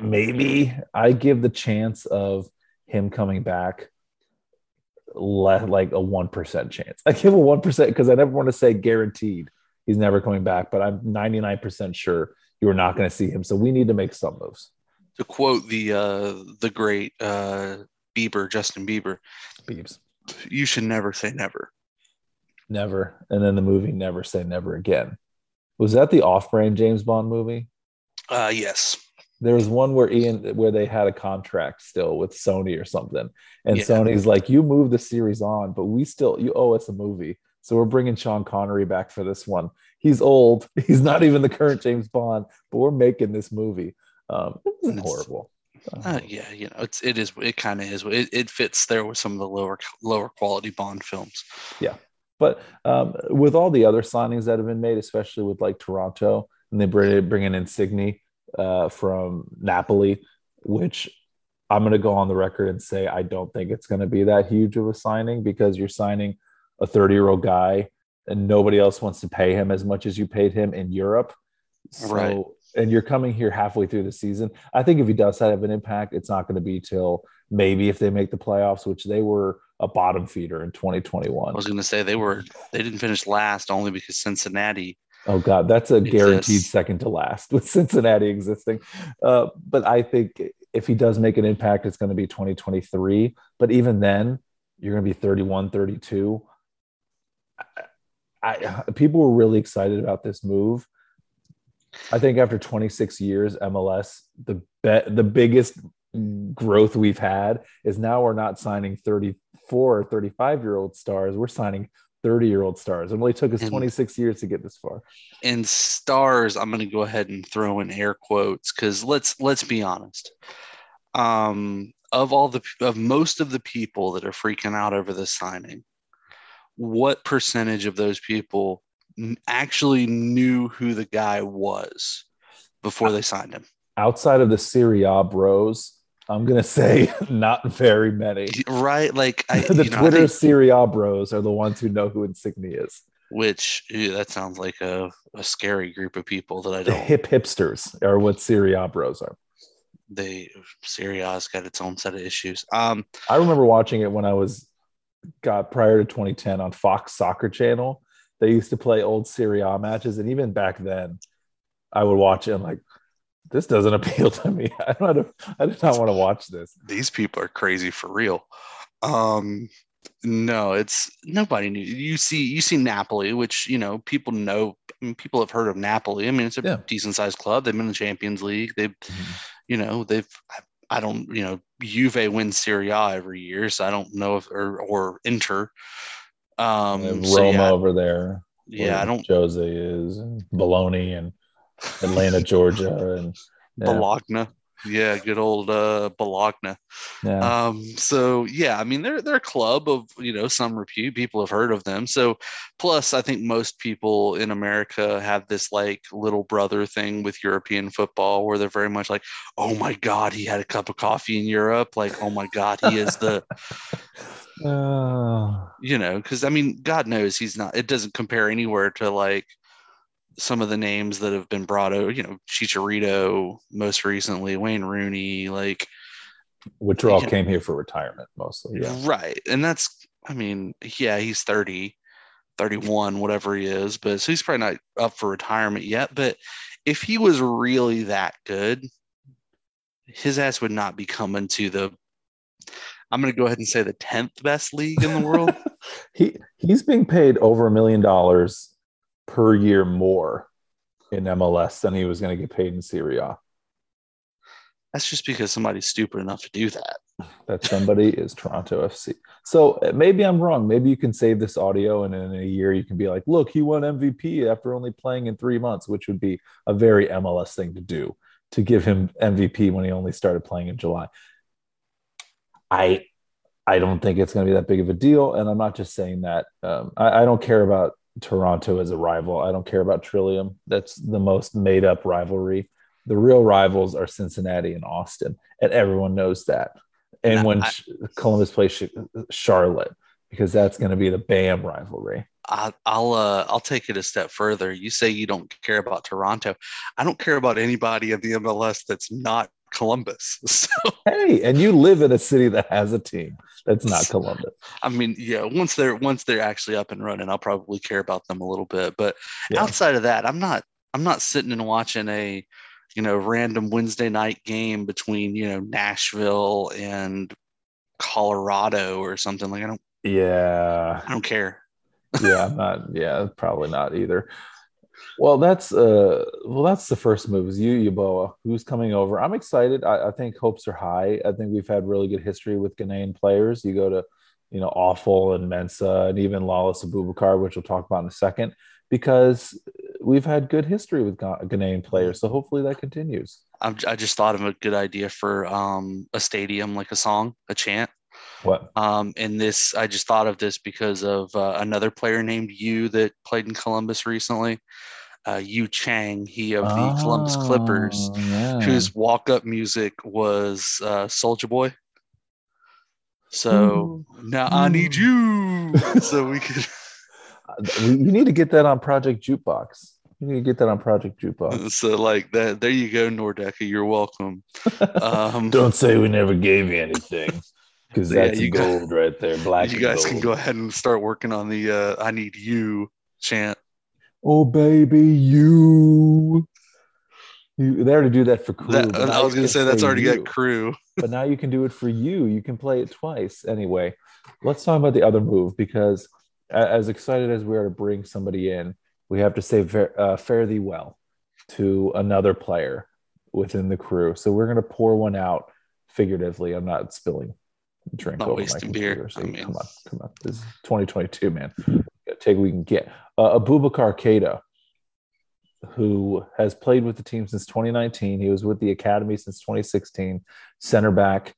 maybe I give the chance of him coming back le- like a one percent chance. I give a one percent because I never want to say guaranteed he's never coming back, but I'm 99 percent sure you're not going to see him. So we need to make some moves. To quote the uh, the great uh, Bieber, Justin Bieber, Beebs. you should never say never. Never. And then the movie Never Say Never Again. Was that the off-brand James Bond movie? Uh, yes. There was one where Ian where they had a contract still with Sony or something. And Yeah. Sony's like, you move the series on, but we still you owe us a movie. So we're bringing Sean Connery back for this one. He's old. [laughs] He's not even the current James Bond, but we're making this movie. Um, it It's- horrible. Uh, yeah, you know, it's it is it kind of is. It, it fits there with some of the lower lower quality Bond films. Yeah, but um, with all the other signings that have been made, especially with like Toronto, and they bring, bring in Insigne uh, from Napoli, which I'm going to go on the record and say I don't think it's going to be that huge of a signing because you're signing a 30 year old guy and nobody else wants to pay him as much as you paid him in Europe. So, Right. and you're coming here halfway through the season. I think if he does have an impact, it's not going to be till maybe if they make the playoffs, which they were a bottom feeder in 2021. I was going to say they were they didn't finish last only because Cincinnati. Oh God, that's a Exists. guaranteed second to last [laughs] with Cincinnati existing. Uh, but I think if he does make an impact, it's going to be 2023. But even then, you're going to be 31, 32. I, I people were really excited about this move. I think after 26 years, MLS, the be, the biggest growth we've had is now we're not signing 34 or 35 year old stars. We're signing 30 year old stars. It only took us And- 26 years to get this far. And stars, I'm going to go ahead and throw in air quotes because let's let's be honest. Um, of all the of most of the people that are freaking out over this signing, what percentage of those people actually knew who the guy was before they signed him? outside of the Serie A bros, I'm gonna [laughs] say not very many. Right? Like I, [laughs] the you know, Twitter think- Serie A bros are the ones who know who Insigne is. which ew, that sounds like a, a scary group of people that I don't. hip hipsters are what Serie A bros are. they Serie A's got its own set of issues. Um, I remember watching it when I was got prior to 2010 on Fox Soccer Channel. They used to play old Serie A matches, and even back then, I would watch it and like, this doesn't [laughs] appeal to me. I don't. I did not want to watch this. these people are crazy for real. Um, no, it's nobody knew. You see, you see Napoli, which you know people know. I mean, people have heard of Napoli. I mean, it's a Yeah. decent sized club. They've been in the Champions League. They've, you know, they've. I- I don't, you know, Juve wins Serie A every year, so I don't know if or or Inter. Um, have so Roma yeah, over there. yeah, I don't. Jose is and Bologna and Atlanta, Georgia, and [laughs] yeah, Bologna. Yeah, good old uh, Bologna. yeah. Um, so yeah, I mean they're they're a club of you know some repute. People have heard of them. So plus, I think most people in America have this like little brother thing with European football, where they're very much like, oh my god, he had a cup of coffee in Europe. Like, oh my god, he is the [laughs] Uh, you know because I mean God knows he's not. It doesn't compare anywhere to like some of the names that have been brought over. You know, Chicharito most recently, Wayne Rooney, like. which all came here for retirement mostly. Yeah. Right. And that's, I mean, yeah, he's 30, 31, whatever he is, but so he's probably not up for retirement yet. But if he was really that good, his ass would not be coming to the, I'm going to go ahead and say the 10th best league in the world. [laughs] He he's being paid over a million dollars per year more in MLS than he was going to get paid in Serie A. That's just because somebody's stupid enough to do that. That somebody [laughs] is Toronto FC. So uh, maybe I'm wrong. Maybe you can save this audio and in a year you can be like, look, he won MVP after only playing in three months, which would be a very MLS thing to do to give him MVP when he only started playing in July. I I don't think it's going to be that big of a deal, and I'm not just saying that. Um, I, I don't care about Toronto as a rival. I don't care about Trillium. That's the most made up rivalry The real rivals are Cincinnati and Austin, and everyone knows that. And when I, Columbus plays Charlotte, because that's going to be the BAM rivalry. I, will uh, I'll take it a step further. You say you don't care about Toronto. I don't care about anybody in the MLS that's not Columbus. [laughs] So hey, and you live in a city that has a team that's not [laughs] Columbus. I mean, yeah, once they're once they're actually up and running, I'll probably care about them a little bit. But yeah. outside of that, I'm not I'm not sitting and watching a you know random Wednesday night game between you know Nashville and Colorado or something like I don't yeah I don't care. yeah, [laughs] I'm not yeah, probably not either. Well, that's uh, well, that's the first move. Is you, Yeboah, who's coming over? I'm excited. I, I, think hopes are high. I think we've had really good history with Ghanaian players. You go to, you know, Afful and Mensah and even Lalas Abubakar, which we'll talk about in a second, because we've had good history with Ghanaian players. So hopefully that continues. I'm, i just thought of a good idea for um, a stadium, like a song, a chant. What? Um, and this, I just thought of this because of uh, another player named you that played in Columbus recently uh, Yu Chang, he of the oh, Columbus Clippers, yeah. whose walk up music was uh, Soulja Boy. So Ooh. now Ooh. I need you. [laughs] so we could. [laughs] you need to get that on Project Jukebox. You need to get that on Project Jukebox. [laughs] So like that, there you go, Nordecke. You're welcome. Um, Don't say we never gave you anything, because that's yeah, gold right there. Black. You guys gold. can go ahead and start working on the uh, "I Need You" chant. Oh baby, you. You, they already do that for crew. That, I was going to say that's already you. got crew. but now you can do it for you. You can play it twice. Anyway, let's talk about the other move because as excited as we are to bring somebody in, we have to say uh, fare thee well to another player within the crew. So we're going to pour one out figuratively. I'm not spilling drink not over my computer. Beer. So I mean. Come on, come on. This is 2022, man take what we can get. Uh, Aboubacar Keita, who has played with the team since 2019. He was with the academy since 2016, center back.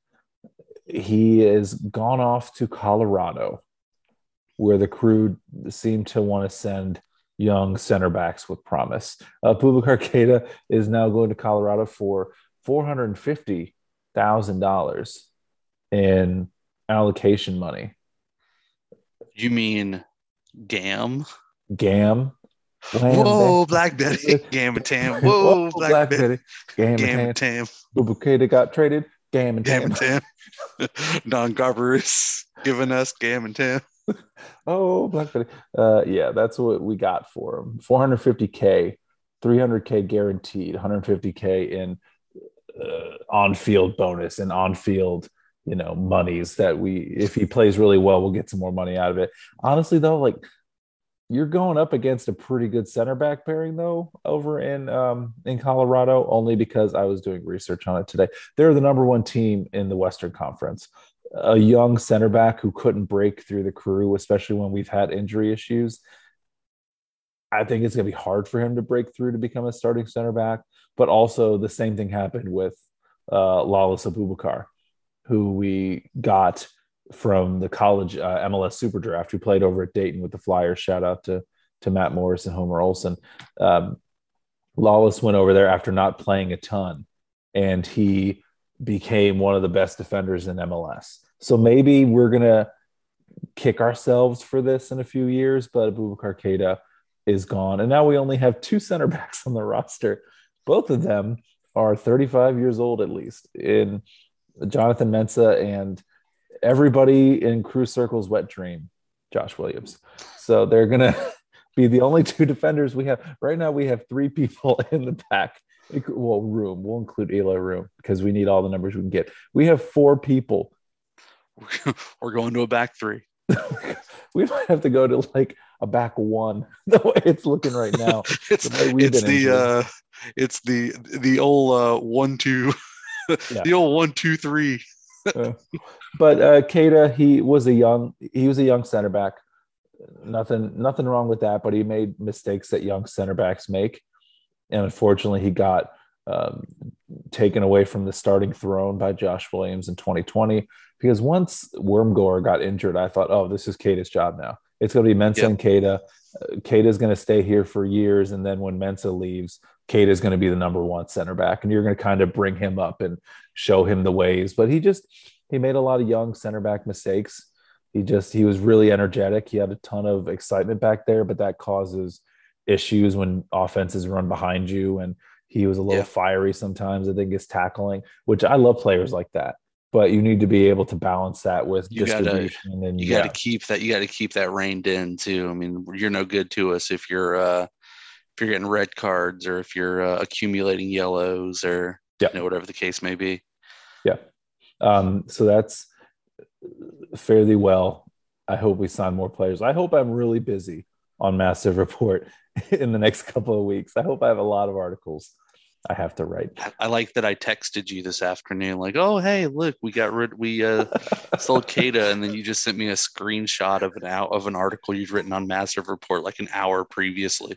He has gone off to Colorado, where the crew seem to want to send young center backs with promise. Uh, Aboubacar Keita is now going to Colorado for $450,000 in allocation money. You mean Gam. Gam. Whoa, [laughs] Black Betty. Gam and Tam. Whoa, Whoa Black, Black, Betty. Gam, Gam and Tam. Ubukata got traded. Gam and Tam. And Tam. [laughs] Don Garber is giving us Gam and Tam. [laughs] oh, Black Betty. Uh, yeah, that's what we got for him. 450K, 300K guaranteed, 150K in uh, on field bonus and on field you know monies that we if he plays really well we'll get some more money out of it honestly though like you're going up against a pretty good center back pairing though over in um, in colorado only because i was doing research on it today. They're the number one team in the western conference. A young center back who couldn't break through the crew especially when we've had injury issues i think it's going to be hard for him to break through to become a starting center back. But also the same thing happened with uh, Lalas Abubakar who we got from the college uh, MLS Super Draft, who played over at Dayton with the Flyers. Shout out to to Matt Morris and Homer Olson. Um, Lalas went over there after not playing a ton, and he became one of the best defenders in MLS. So maybe we're gonna kick ourselves for this in a few years, but Aboubacar Keita is gone, and now we only have two center [laughs] backs on the roster. Both of them are 35 years old at least. In Jonathan Mensa and everybody in Crew Circle's wet dream, Josh Williams. So they're gonna [laughs] be the only two defenders we have right now. We have three people [laughs] in the back. Well, room. We'll include Eloy Room because we need all the numbers we can get. We have four people. [laughs] We're going to a back three. we might have to go to like a back one the way it's looking right now. it's the, it's the uh, it's the the old uh, one two yeah. the old one, two, three. But uh, Keita, he was a young, he was a young center back. Nothing, nothing wrong with that. But he made mistakes that young center backs make, and unfortunately, he got um, taken away from the starting throne by Josh Williams in 2020. Because once Wormgoor got injured, I thought, oh, this is Keita's job now. It's going to be Mensah yep. and Keita is going to stay here for years, and then when Mensah leaves, Kate is going to be the number one center back, and you're going to kind of bring him up and show him the ways. But he just he made a lot of young center back mistakes. He just he was really energetic. He had a ton of excitement back there, but that causes issues when offenses run behind you. And he was a little yeah. fiery sometimes. I think his tackling, which I love players like that. But you need to be able to balance that with you distribution gotta, and you got to keep that. You got to keep that reined in too. I mean, you're no good to us if you're uh, if you're getting red cards or if you're uh, accumulating yellows or yeah. you know whatever the case may be. Yeah. Um, so that's fairly well. I hope we sign more players. I hope I'm really busy on Massive Report [laughs] in the next couple of weeks. I hope I have a lot of articles I have to write. I like that I texted you this afternoon, like, "Oh, hey, look, we got rid, we uh, sold Keita," and then you just sent me a screenshot of an out of an article you'd written on Massive Report like an hour previously,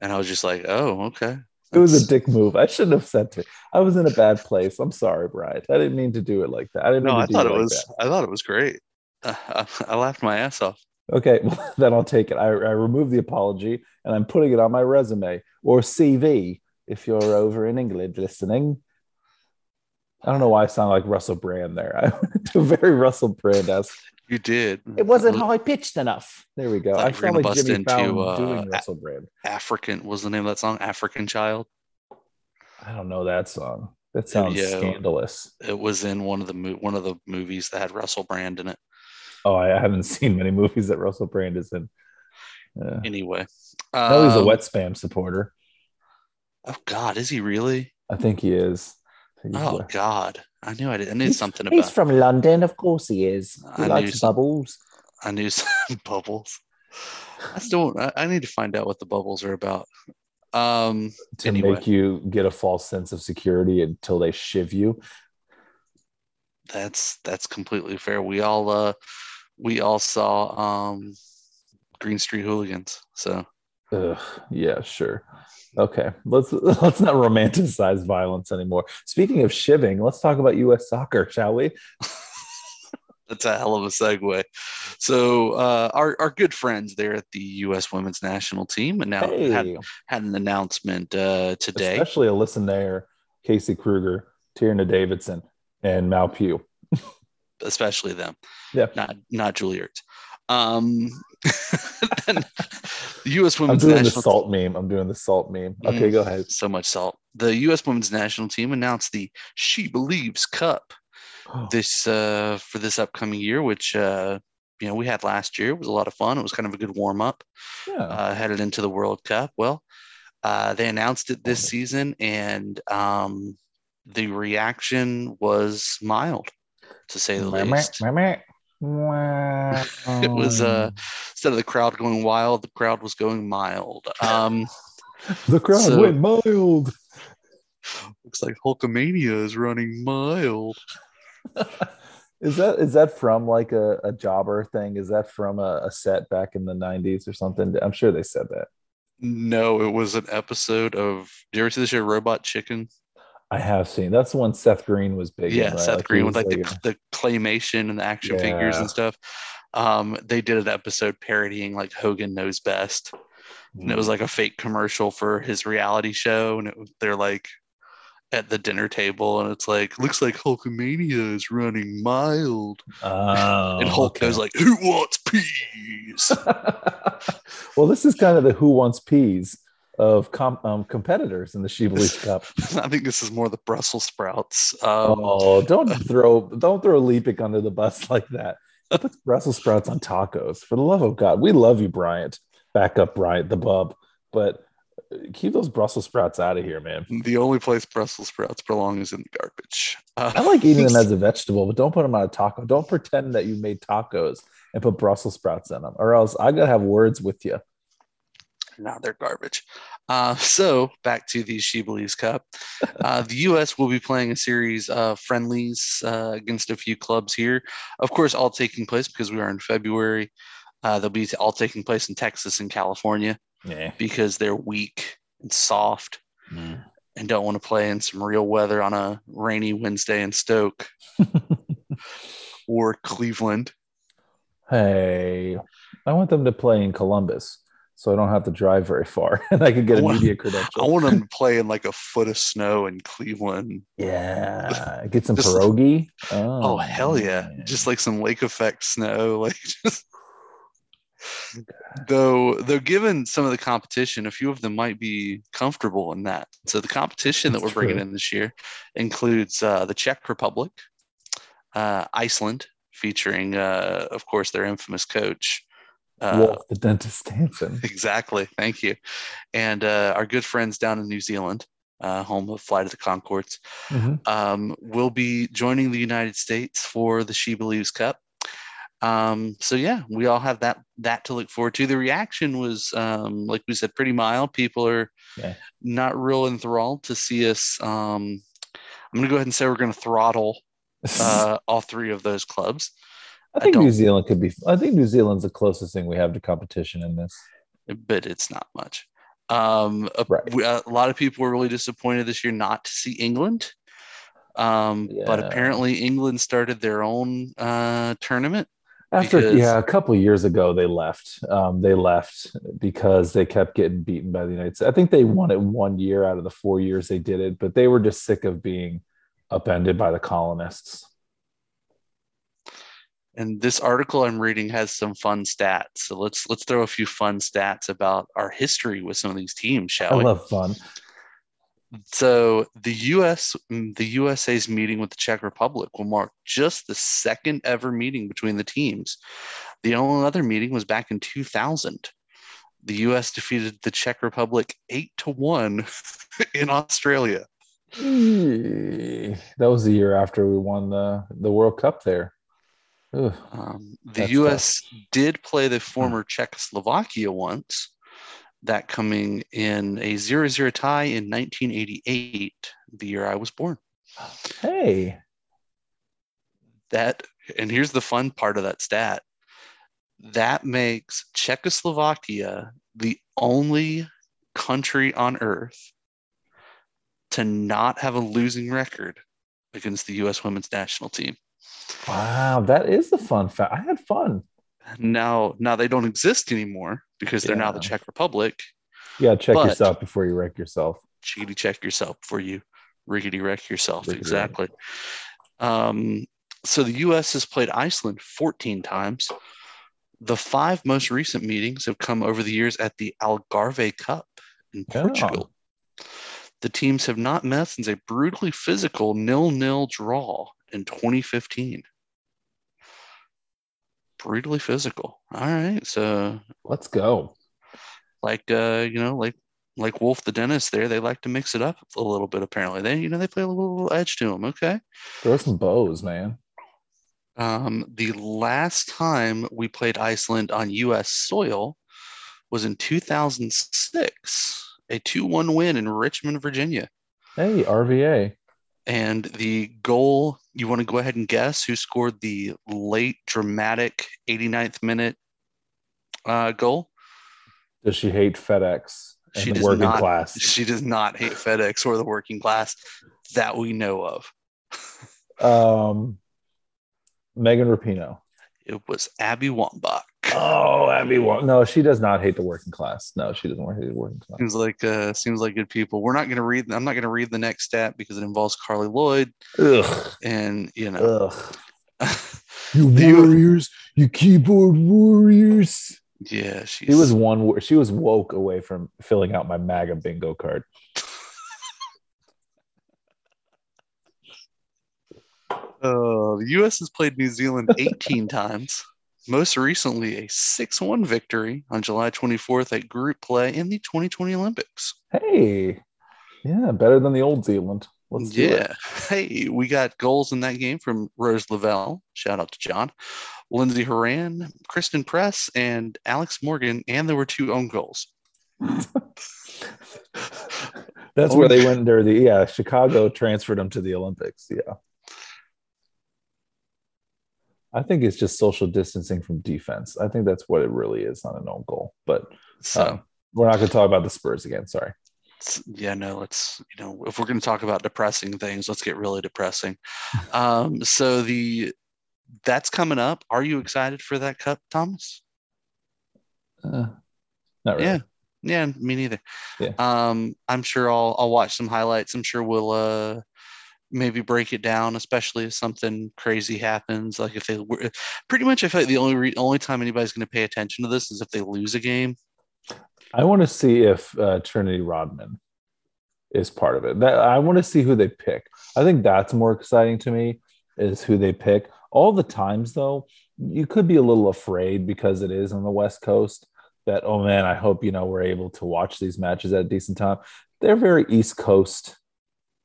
and I was just like, "Oh, okay." It was a dick move. I shouldn't have sent it. I was in a bad place. I'm sorry, Brian. I didn't mean to do it like that. I didn't. No, I thought it like was. That. I thought it was great. Uh, [laughs] I, I, laughed my ass off. Okay, [laughs] well, then I'll take it. I, I remove the apology and I'm putting it on my resume or CV if you're over in England listening. I don't know why I sound like Russell Brand there. [laughs] I very Russell Brand esque. You did. It wasn't high pitched enough. There we go. I, I sound like Jimmy into, Fallon uh, doing Russell Brand. African was the name of that song. African Child. I don't know that song. That sounds yeah, scandalous. It was in one of the mo- one of the movies that had Russell Brand in it. Oh, I haven't [laughs] seen many movies that Russell Brand is in. Uh, anyway, um, no, he's a West Ham supporter. Oh God, is he really? I think he is. Think oh God, I knew I, did. I knew he's, something about. He's from London, of course he is. He I likes some, bubbles. I knew some [laughs] bubbles. I still, I, I need to find out what the bubbles are about. Um, to anyway. make you get a false sense of security until they shiv you. That's that's completely fair. We all uh we all saw um Green Street Hooligans, so Ugh, yeah, sure. Okay, let's [laughs] let's not romanticize violence anymore. Speaking of shivving, let's talk about U.S. soccer, shall we? [laughs] That's a hell of a segue. So, uh, our our good friends there at the U.S. Women's National Team, and now hey. had had an announcement uh, today. Especially Alyssa Naeher, Casey Krueger, Tierney Davidson, and Mal Pugh. [laughs] Especially them. Yeah. Not not Ertz. Um, the U.S. Women's I'm doing National the salt meme. I'm doing the salt meme. Okay, mm, go ahead. So much salt. The U.S. Women's National Team announced the She Believes Cup [gasps] this uh, for this upcoming year, which uh, you know we had last year. It was a lot of fun. It was kind of a good warm up. Yeah. Uh, headed into the World Cup. Well, uh, they announced it this season, and um, the reaction was mild, to say the least. Wow. it was uh instead of the crowd going wild, the crowd was going mild. Um [laughs] the crowd so, went mild. Looks like Hulkamania is running mild. [laughs] is that is that from like a, a jobber thing? Is that from a, a set back in the 90s or something? I'm sure they said that. No, it was an episode of do you ever see the show Robot Chicken? I have seen. That's the one Seth Green was big. Yeah, in, right? Seth like Green with like, like the, the claymation and the action yeah. figures and stuff. Um, they did an episode parodying like Hogan Knows Best, mm. and it was mm. like a fake commercial for his reality show, and it, they're like at the dinner table, and it's like looks like Hulkamania is running mild, oh, and Hulk okay. goes like, "Who wants peas?" [laughs] well, this is kind of the "Who wants peas." Of com- um, competitors in the Believes Cup. [laughs] I think this is more the Brussels sprouts. Um, oh, don't throw don't throw Leapic under the bus [laughs] like that. Put Brussels sprouts on tacos. For the love of God, we love you, Bryant. Back up, Bryant, the bub. But uh, keep those Brussels sprouts out of here, man. The only place Brussels sprouts belong is in the garbage. Uh, I like eating them [laughs] as a vegetable, but don't put them on a taco. Don't pretend that you made tacos and put Brussels sprouts in them, or else I gotta have words with you now they're garbage. Uh, [laughs] so back to the She Believes Cup. Uh, the U.S. will be playing a series of friendlies uh, against a few clubs here. Of course, all taking place because we are in February. Uh, they'll be all taking place in Texas and California yeah. because they're weak and soft mm. and don't want to play in some real weather on a rainy Wednesday in Stoke [laughs] or Cleveland. Hey, I want them to play in Columbus so I don't have to drive very far, [laughs] and I can get I a want- media I want them to play in like a foot of snow in Cleveland. yeah, get some Just- pierogi. Oh, hell yeah. man. Just like some lake effect snow. [laughs] Like just though though given some of the competition, a few of them might be comfortable in that. So the competition that we're bringing in this year includes uh, the Czech Republic, uh, Iceland, featuring uh, of course their infamous coach. Uh, Wolf the dentist Stanson. [laughs] Exactly. Thank you. And uh, our good friends down in New Zealand, uh, home of Flight of the Conchords, Mhm. um, will be joining the United States for the She Believes Cup. Um, so yeah, we all have that that to look forward to. The reaction was, um, like we said, pretty mild. People are Yeah. not real enthralled to see us. Um, I'm gonna go ahead and say we're gonna throttle [laughs] uh, all three of those clubs, I think don't- New Zealand could be. I think New Zealand's the closest thing we have to competition in this. but it's not much. Um, a, Right. we- a lot of people were really disappointed this year not to see England. Um, but apparently England started their own uh, tournament. After Because- yeah, a couple years ago they left. Um, they left because they kept getting beaten by the United States. I think they won it one year out of the four years they did it, but they were just sick of being upended by the colonists. And this article I'm reading has some fun stats. So let's let's throw a few fun stats about our history with some of these teams, shall I we? I love fun. So the U.S. the USA's meeting with the Czech Republic will mark just the second ever meeting between the teams. The only other meeting was back in 2000. The U.S. defeated the Czech Republic eight to one [laughs] in Australia. That was the year after we won the the World Cup there. Um, the That's U.S. did play the former Czechoslovakia once. That coming in a 0-0 tie in 1988, the year I was born. Hey, that and here's the fun part of that stat that makes czechoslovakia the only country on earth to not have a losing record against the us women's national team wow, that is a fun fact. I had fun. now now they don't exist anymore because they're now the czech republic Yeah, check But- yourself before you wreck yourself. cheaty check yourself before you rickety wreck yourself Rickety exactly um, so the us has played iceland 14 times the five most recent meetings have come over the years at the algarve cup in Yeah. portugal the teams have not met since a brutally physical nil-nil draw in 2015 brutally physical all right so Let's go. like uh you know like like wolf the dentist there they like to mix it up a little bit apparently they you know they play a little, little edge to them okay Throw some bows, man. um the last time we played iceland on us soil was in 2006 a 2-1 win in richmond virginia Hey, RVA. and the goal you want to go ahead and guess who scored the late dramatic 89th minute uh, goal Does she hate FedEx and She the does working not. class? she does not hate fedex or the working class that we know of Um, Megan Rapinoe. It was Abby Wambach. Oh, Abby. No, she does not hate the working class. No, she doesn't hate the working class. Seems like uh, seems like good people. We're not going to read. I'm not going to read the next stat because it involves Carli Lloyd, Ugh. and you know, Ugh. [laughs] You warriors, you keyboard warriors. yeah, she's She was one. She was woke away from filling out my MAGA bingo card. Uh, [laughs] the U.S. has played New Zealand 18 times. Most recently, a 6-1 victory on July 24th at group play in the 2020 Olympics. Hey, yeah, better than the old Zealand. Let's do it. yeah. Hey, we got goals in that game from Rose Lavelle. Shout out to John. Lindsey Horan, Christen Press, and Alex Morgan. And there were two own goals. [laughs] That's Oh, where they went there. The yeah, Chicago transferred them to the Olympics. Yeah. I think it's just social distancing from defense. I think that's what it really is on an own goal. But So, uh, we're not going to talk about the Spurs again. Sorry. yeah, no, let's, you know, if we're going to talk about depressing things, let's get really depressing. [laughs] um, so the, that's coming up. Are you excited for that cup, Thomas? Uh, Not really. Yeah. Yeah, me neither. Yeah. Um, I'm sure I'll I'll watch some highlights. I'm sure we'll uh maybe break it down, especially if something crazy happens. Like if they were pretty much, I feel like the only re- only time anybody's going to pay attention to this is if they lose a game. I want to see if uh, Trinity Rodman is part of it. That I want to see who they pick. I think that's more exciting to me is who they pick. All the times though, you could be a little afraid because it is on the West Coast that oh man, I hope you know we're able to watch these matches at a decent time. They're very East Coast.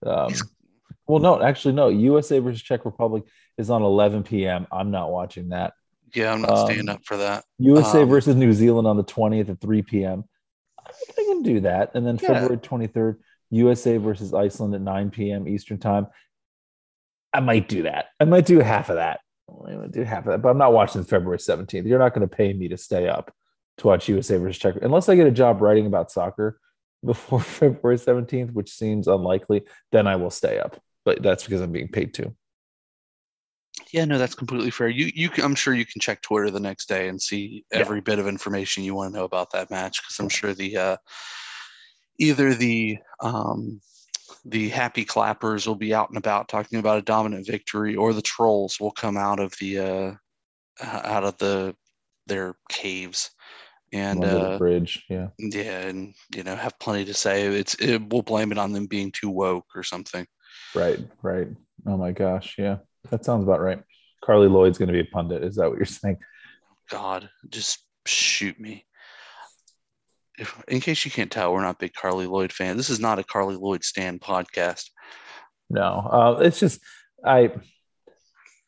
Um, well, no, actually, no. USA versus Czech Republic is on 11 p.m. I'm not watching that. Yeah, I'm not Um, staying up for that. USA Um, versus New Zealand on the 20th at 3 p.m. I think I can do that. And then Yeah. February 23rd, USA versus Iceland at 9 p.m. Eastern time. I might do that. I might do half of that. I might do half of that, but I'm not watching February 17th. You're not going to pay me to stay up to watch USA versus Czech unless I get a job writing about soccer before [laughs] February 17th, which seems unlikely. Then I will stay up, but that's because I'm being paid to. Yeah, no, that's completely fair. You, you, I'm sure you can check Twitter the next day and see Yeah. every bit of information you want to know about that match because I'm sure the uh, either the um, the happy clappers will be out and about talking about a dominant victory, or the trolls will come out of the uh, uh, out of the their caves and uh, bridge. Yeah. yeah, and you know have plenty to say. It's it, we'll blame it on them being too woke or something. Right, right. Oh my gosh. Yeah, that sounds about right. Carli Lloyd's going to be a pundit. Is that what you're saying? God, just shoot me. If, in case you can't tell, we're not big Carli Lloyd fan. This is not a Carli Lloyd stand podcast. No, uh, it's just I.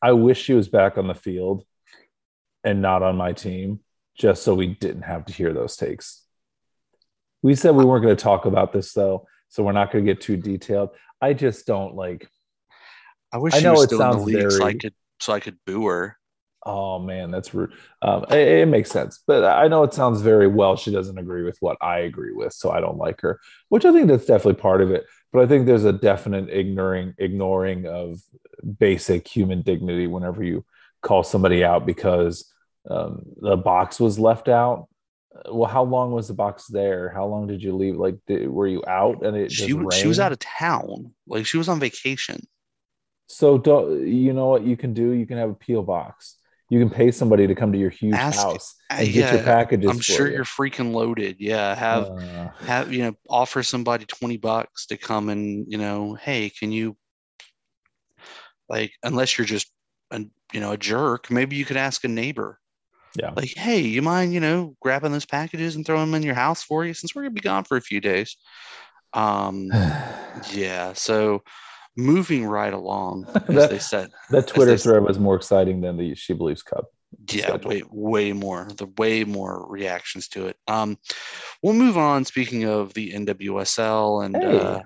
I wish she was back on the field, and not on my team, just so we didn't have to hear those takes. We said we weren't going to talk about this though, so we're not going to get too detailed. I just don't like. I wish I she know was it still in the sounds league so I very- could so I could boo her. Oh man, that's rude. Um, it, it makes sense, but I know it sounds very well. She doesn't agree with what I agree with, so I don't like her. Which I think that's definitely part of it. But I think there's a definite ignoring ignoring of basic human dignity whenever you call somebody out because um, the box was left out. Well, how long was the box there? How long did you leave? Like, did, were you out and it She just she was out of town, like she was on vacation. So don't you know what you can do? You can have a peel box. You can pay somebody to come to your huge Ask- house Uh, and get your packages. I'm sure you. you're freaking loaded. Yeah, have Uh, have you know offer somebody 20 bucks to come and you know hey can you like unless you're just a you know a jerk maybe you could ask a neighbor yeah. like hey you mind you know grabbing those packages and throwing them in your house for you since we're gonna be gone for a few days um [sighs] yeah so moving right along [laughs] as That- they said that Twitter thread was more exciting than the She Believes Cup. yeah schedule. way way more the way more reactions to it um we'll move on speaking of the nwsl and Hey. uh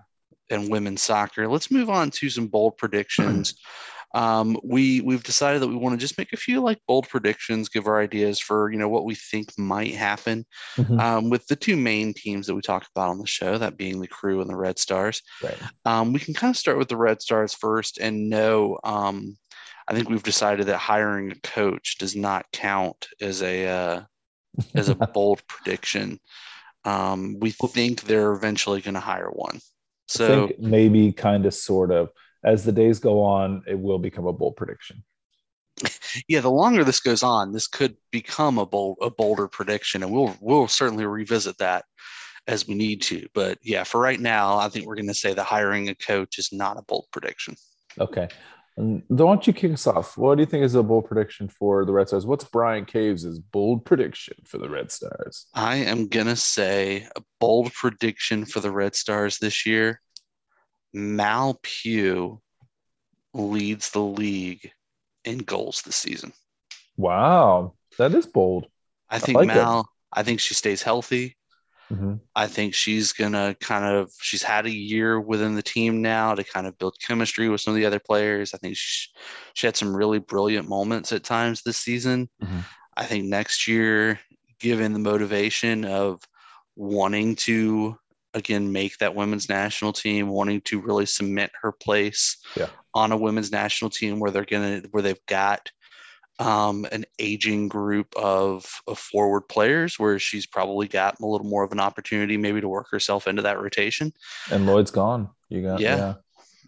and women's soccer let's move on to some bold predictions [clears throat] um we we've decided that we want to just make a few like bold predictions give our ideas for you know what we think might happen Mhm. um, with the two main teams that we talked about on the show that being the crew and the red stars Right. um, we can kind of start with the Red Stars first and know. Um, I think we've decided that hiring a coach does not count as a uh, as a [laughs] bold prediction. Um, we think they're eventually going to hire one. So maybe kind of sort of as the days go on, it will become a bold prediction. yeah, the longer this goes on, this could become a bold a bolder prediction, and we'll we'll certainly revisit that as we need to. But yeah, for right now, I think we're going to say that hiring a coach is not a bold prediction. Okay. And why don't you kick us off? What do you think is a bold prediction for the Red Stars? What's Brian Caves' bold prediction for the Red Stars? I am gonna say a bold prediction for the Red Stars this year. Mal Pugh leads the league in goals this season. Wow, that is bold. I think like it. Mal. I think she stays healthy. Mhm. I think she's gonna kind of. She's had a year within the team now to kind of build chemistry with some of the other players. I think she, she had some really brilliant moments at times this season. Mhm. I think next year, given the motivation of wanting to again make that women's national team, wanting to really cement her place Yeah. on a women's national team where they're gonna where they've got um, an aging group of, of forward players where she's probably got a little more of an opportunity maybe to work herself into that rotation. And Lloyd's gone. You got Yeah. yeah.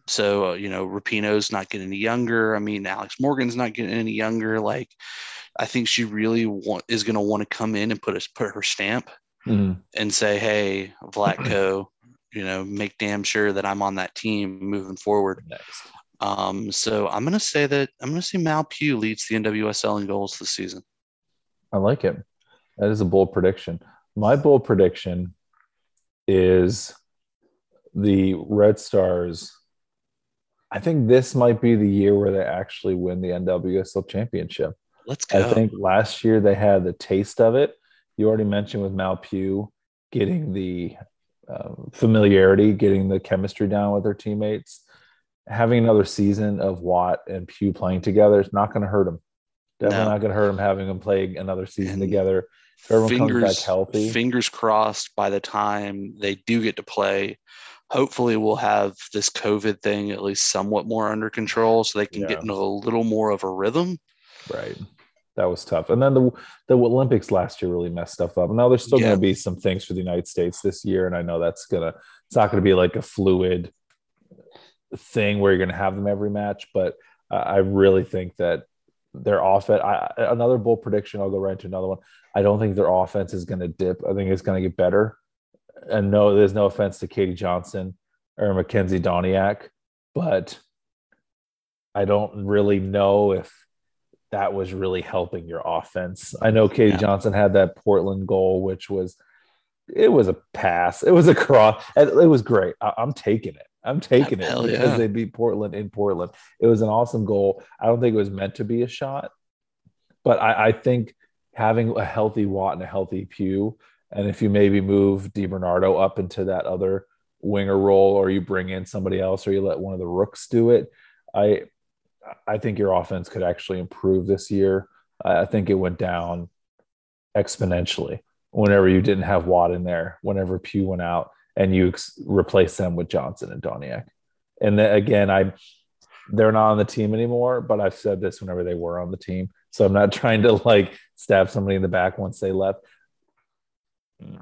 So, uh, you know, Rapinoe's not getting any younger. I mean, Alex Morgan's not getting any younger. Like, I think she really want, is going to want to come in and put put her stamp Mhm. and say, "Hey, Vlatko, [clears throat] you know, make damn sure that I'm on that team moving forward." Um, so I'm going to say that I'm going to say Mal Pugh leads the NWSL in goals this season. I like it. That is a bold prediction. My bold prediction is the Red Stars. I think this might be the year where they actually win the NWSL championship. Let's go. I think last year they had the taste of it. You already mentioned with Mal Pugh getting the um, familiarity, getting the chemistry down with their teammates. Having another season of Watt and Pugh playing together is not going to hurt them. Definitely No. not going to hurt them having them play another season And together. If everyone comes fingers back healthy, fingers crossed by the time they do get to play hopefully we'll have this covid thing at least somewhat more under control so they can get into a little more of a rhythm right? That was tough. And then the the Olympics last year really messed stuff up. Now there's still Yeah. going to be some things for the United States this year, and I know that's gonna it's not going to be like a fluid thing where you're going to have them every match, but uh, I really think that their offense. I, another bold prediction. I'll go right into another one. I don't think their offense is going to dip. I think it's going to get better. And no, there's no offense to Katie Johnson or Makenzy Doniak, but I don't really know if that was really helping your offense. I know Katie Yeah. Johnson had that Portland goal, which was it was a pass, it was a cross, and it was great. I, am taking it. I'm [laughs] taking it Hell because yeah. they beat Portland in Portland. It was an awesome goal. I don't think it was meant to be a shot, but I, I think having a healthy Watt and a healthy Pugh, and if you maybe move DiBernardo up into that other winger role, or you bring in somebody else, or you let one of the rooks do it, I I think your offense could actually improve this year. I think it went down exponentially whenever you didn't have Watt in there, whenever Pugh went out, and you ex- replace them with Johnson and Doniak. And then again, I they're not on the team anymore, but I've said this whenever they were on the team. So I'm not [laughs] trying to like stab somebody in the back once they left.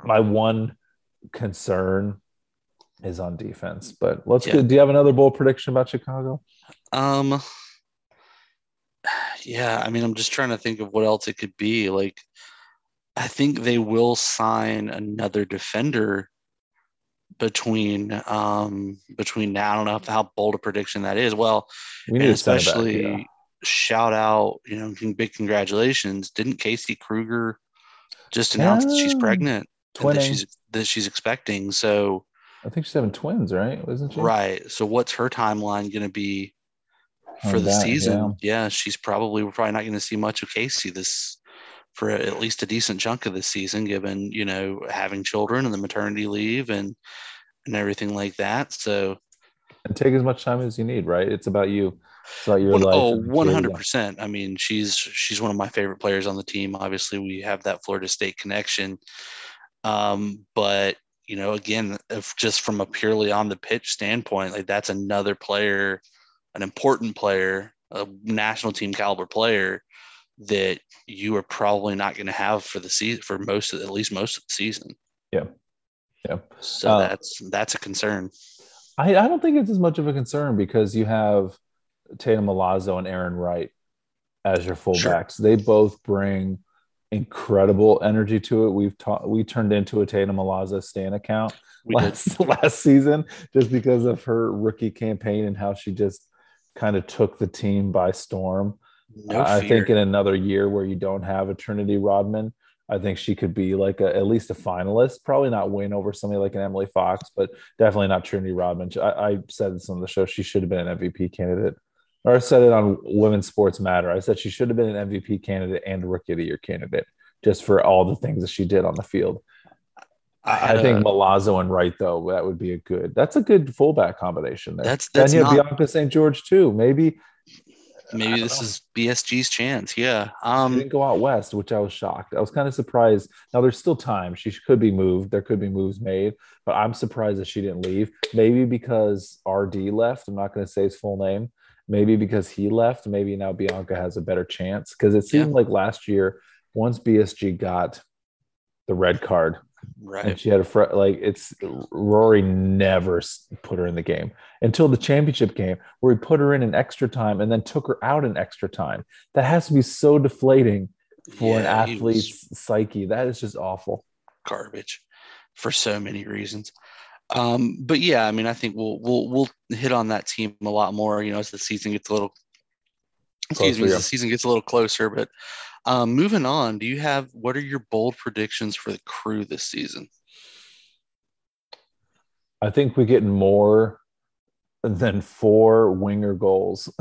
My one concern is on defense, but let's Yeah. go. Do you have another bold prediction about Chicago? um yeah i mean i'm just trying to think of what else it could be like i think they will sign another defender between um between now i don't know how bold a prediction that is well We and a center back, especially yeah. shout out, you know, big congratulations. Didn't Casey Krueger just announce that she's pregnant and that she's that she's expecting? So I think she's having twins, right? Wasn't she? right. So what's her timeline going to be for the that, season? Yeah. she's probably we're probably not going to see much of Casey this for at least a decent chunk of this season, given you know having children and the maternity leave and and everything like that. So And take as much time as you need, right? It's about you. It's about your One- life. oh, the 100 yeah. percent. I mean, she's she's one of my favorite players on the team. Obviously, we have that Florida State connection. Um, but you know, again, if just from a purely on the pitch standpoint, like that's another player, an important player, a national team caliber player that you are probably not going to have for the season for most of at least most of the season. Yeah. Yeah. So Uh, that's that's a concern. I, I don't think it's as much of a concern because you have Tatumn Milazzo and Arin Wright as your fullbacks. They both bring incredible energy to it. We've taught we turned into a Tatumn Milazzo Stan account We did. last [laughs] last season just because of her rookie campaign and how she just kind of took the team by storm. No I think in another year where you don't have a Trinity Rodman, I think she could be like a, at least a finalist. Probably not win over somebody like an Emily Fox, but definitely not Trinity Rodman. I, I said this on the show. She should have been an MVP candidate. Or I said it on Women's Sports Matter. I said she should have been an MVP candidate and Rookie of the Year candidate just for all the things that she did on the field. I, I think a- Milazzo and Wright, though, that would be a good. That's a good fullback combination there. That's- then that's you have not- Bianca St. George too. Maybe maybe this know. is BSG's chance. Yeah. She Um, didn't go out west, which I was shocked. I was kind of surprised. Now there's still time. She could be moved. There could be moves made, but I'm surprised that she didn't leave. Maybe because RD left. I'm not going to say his full name, maybe because he left, maybe now Bianca has a better chance. Because it seemed Yeah. like last year, once BSG got the red card, Right. and she had a fr- like it's Rory never put her in the game until the championship game where he put her in an extra time and then took her out in extra time. That has to be so deflating for an Yeah, was athlete's psyche. That is just awful. garbage for so many reasons. Um, but yeah, I mean, I think we'll we'll we'll hit on that team a lot more, you know, as the season gets a little excuse Closer, me, as the season gets a little closer. But um, moving on, do you have what are your bold predictions for the crew this season? I think we get more than four winger goals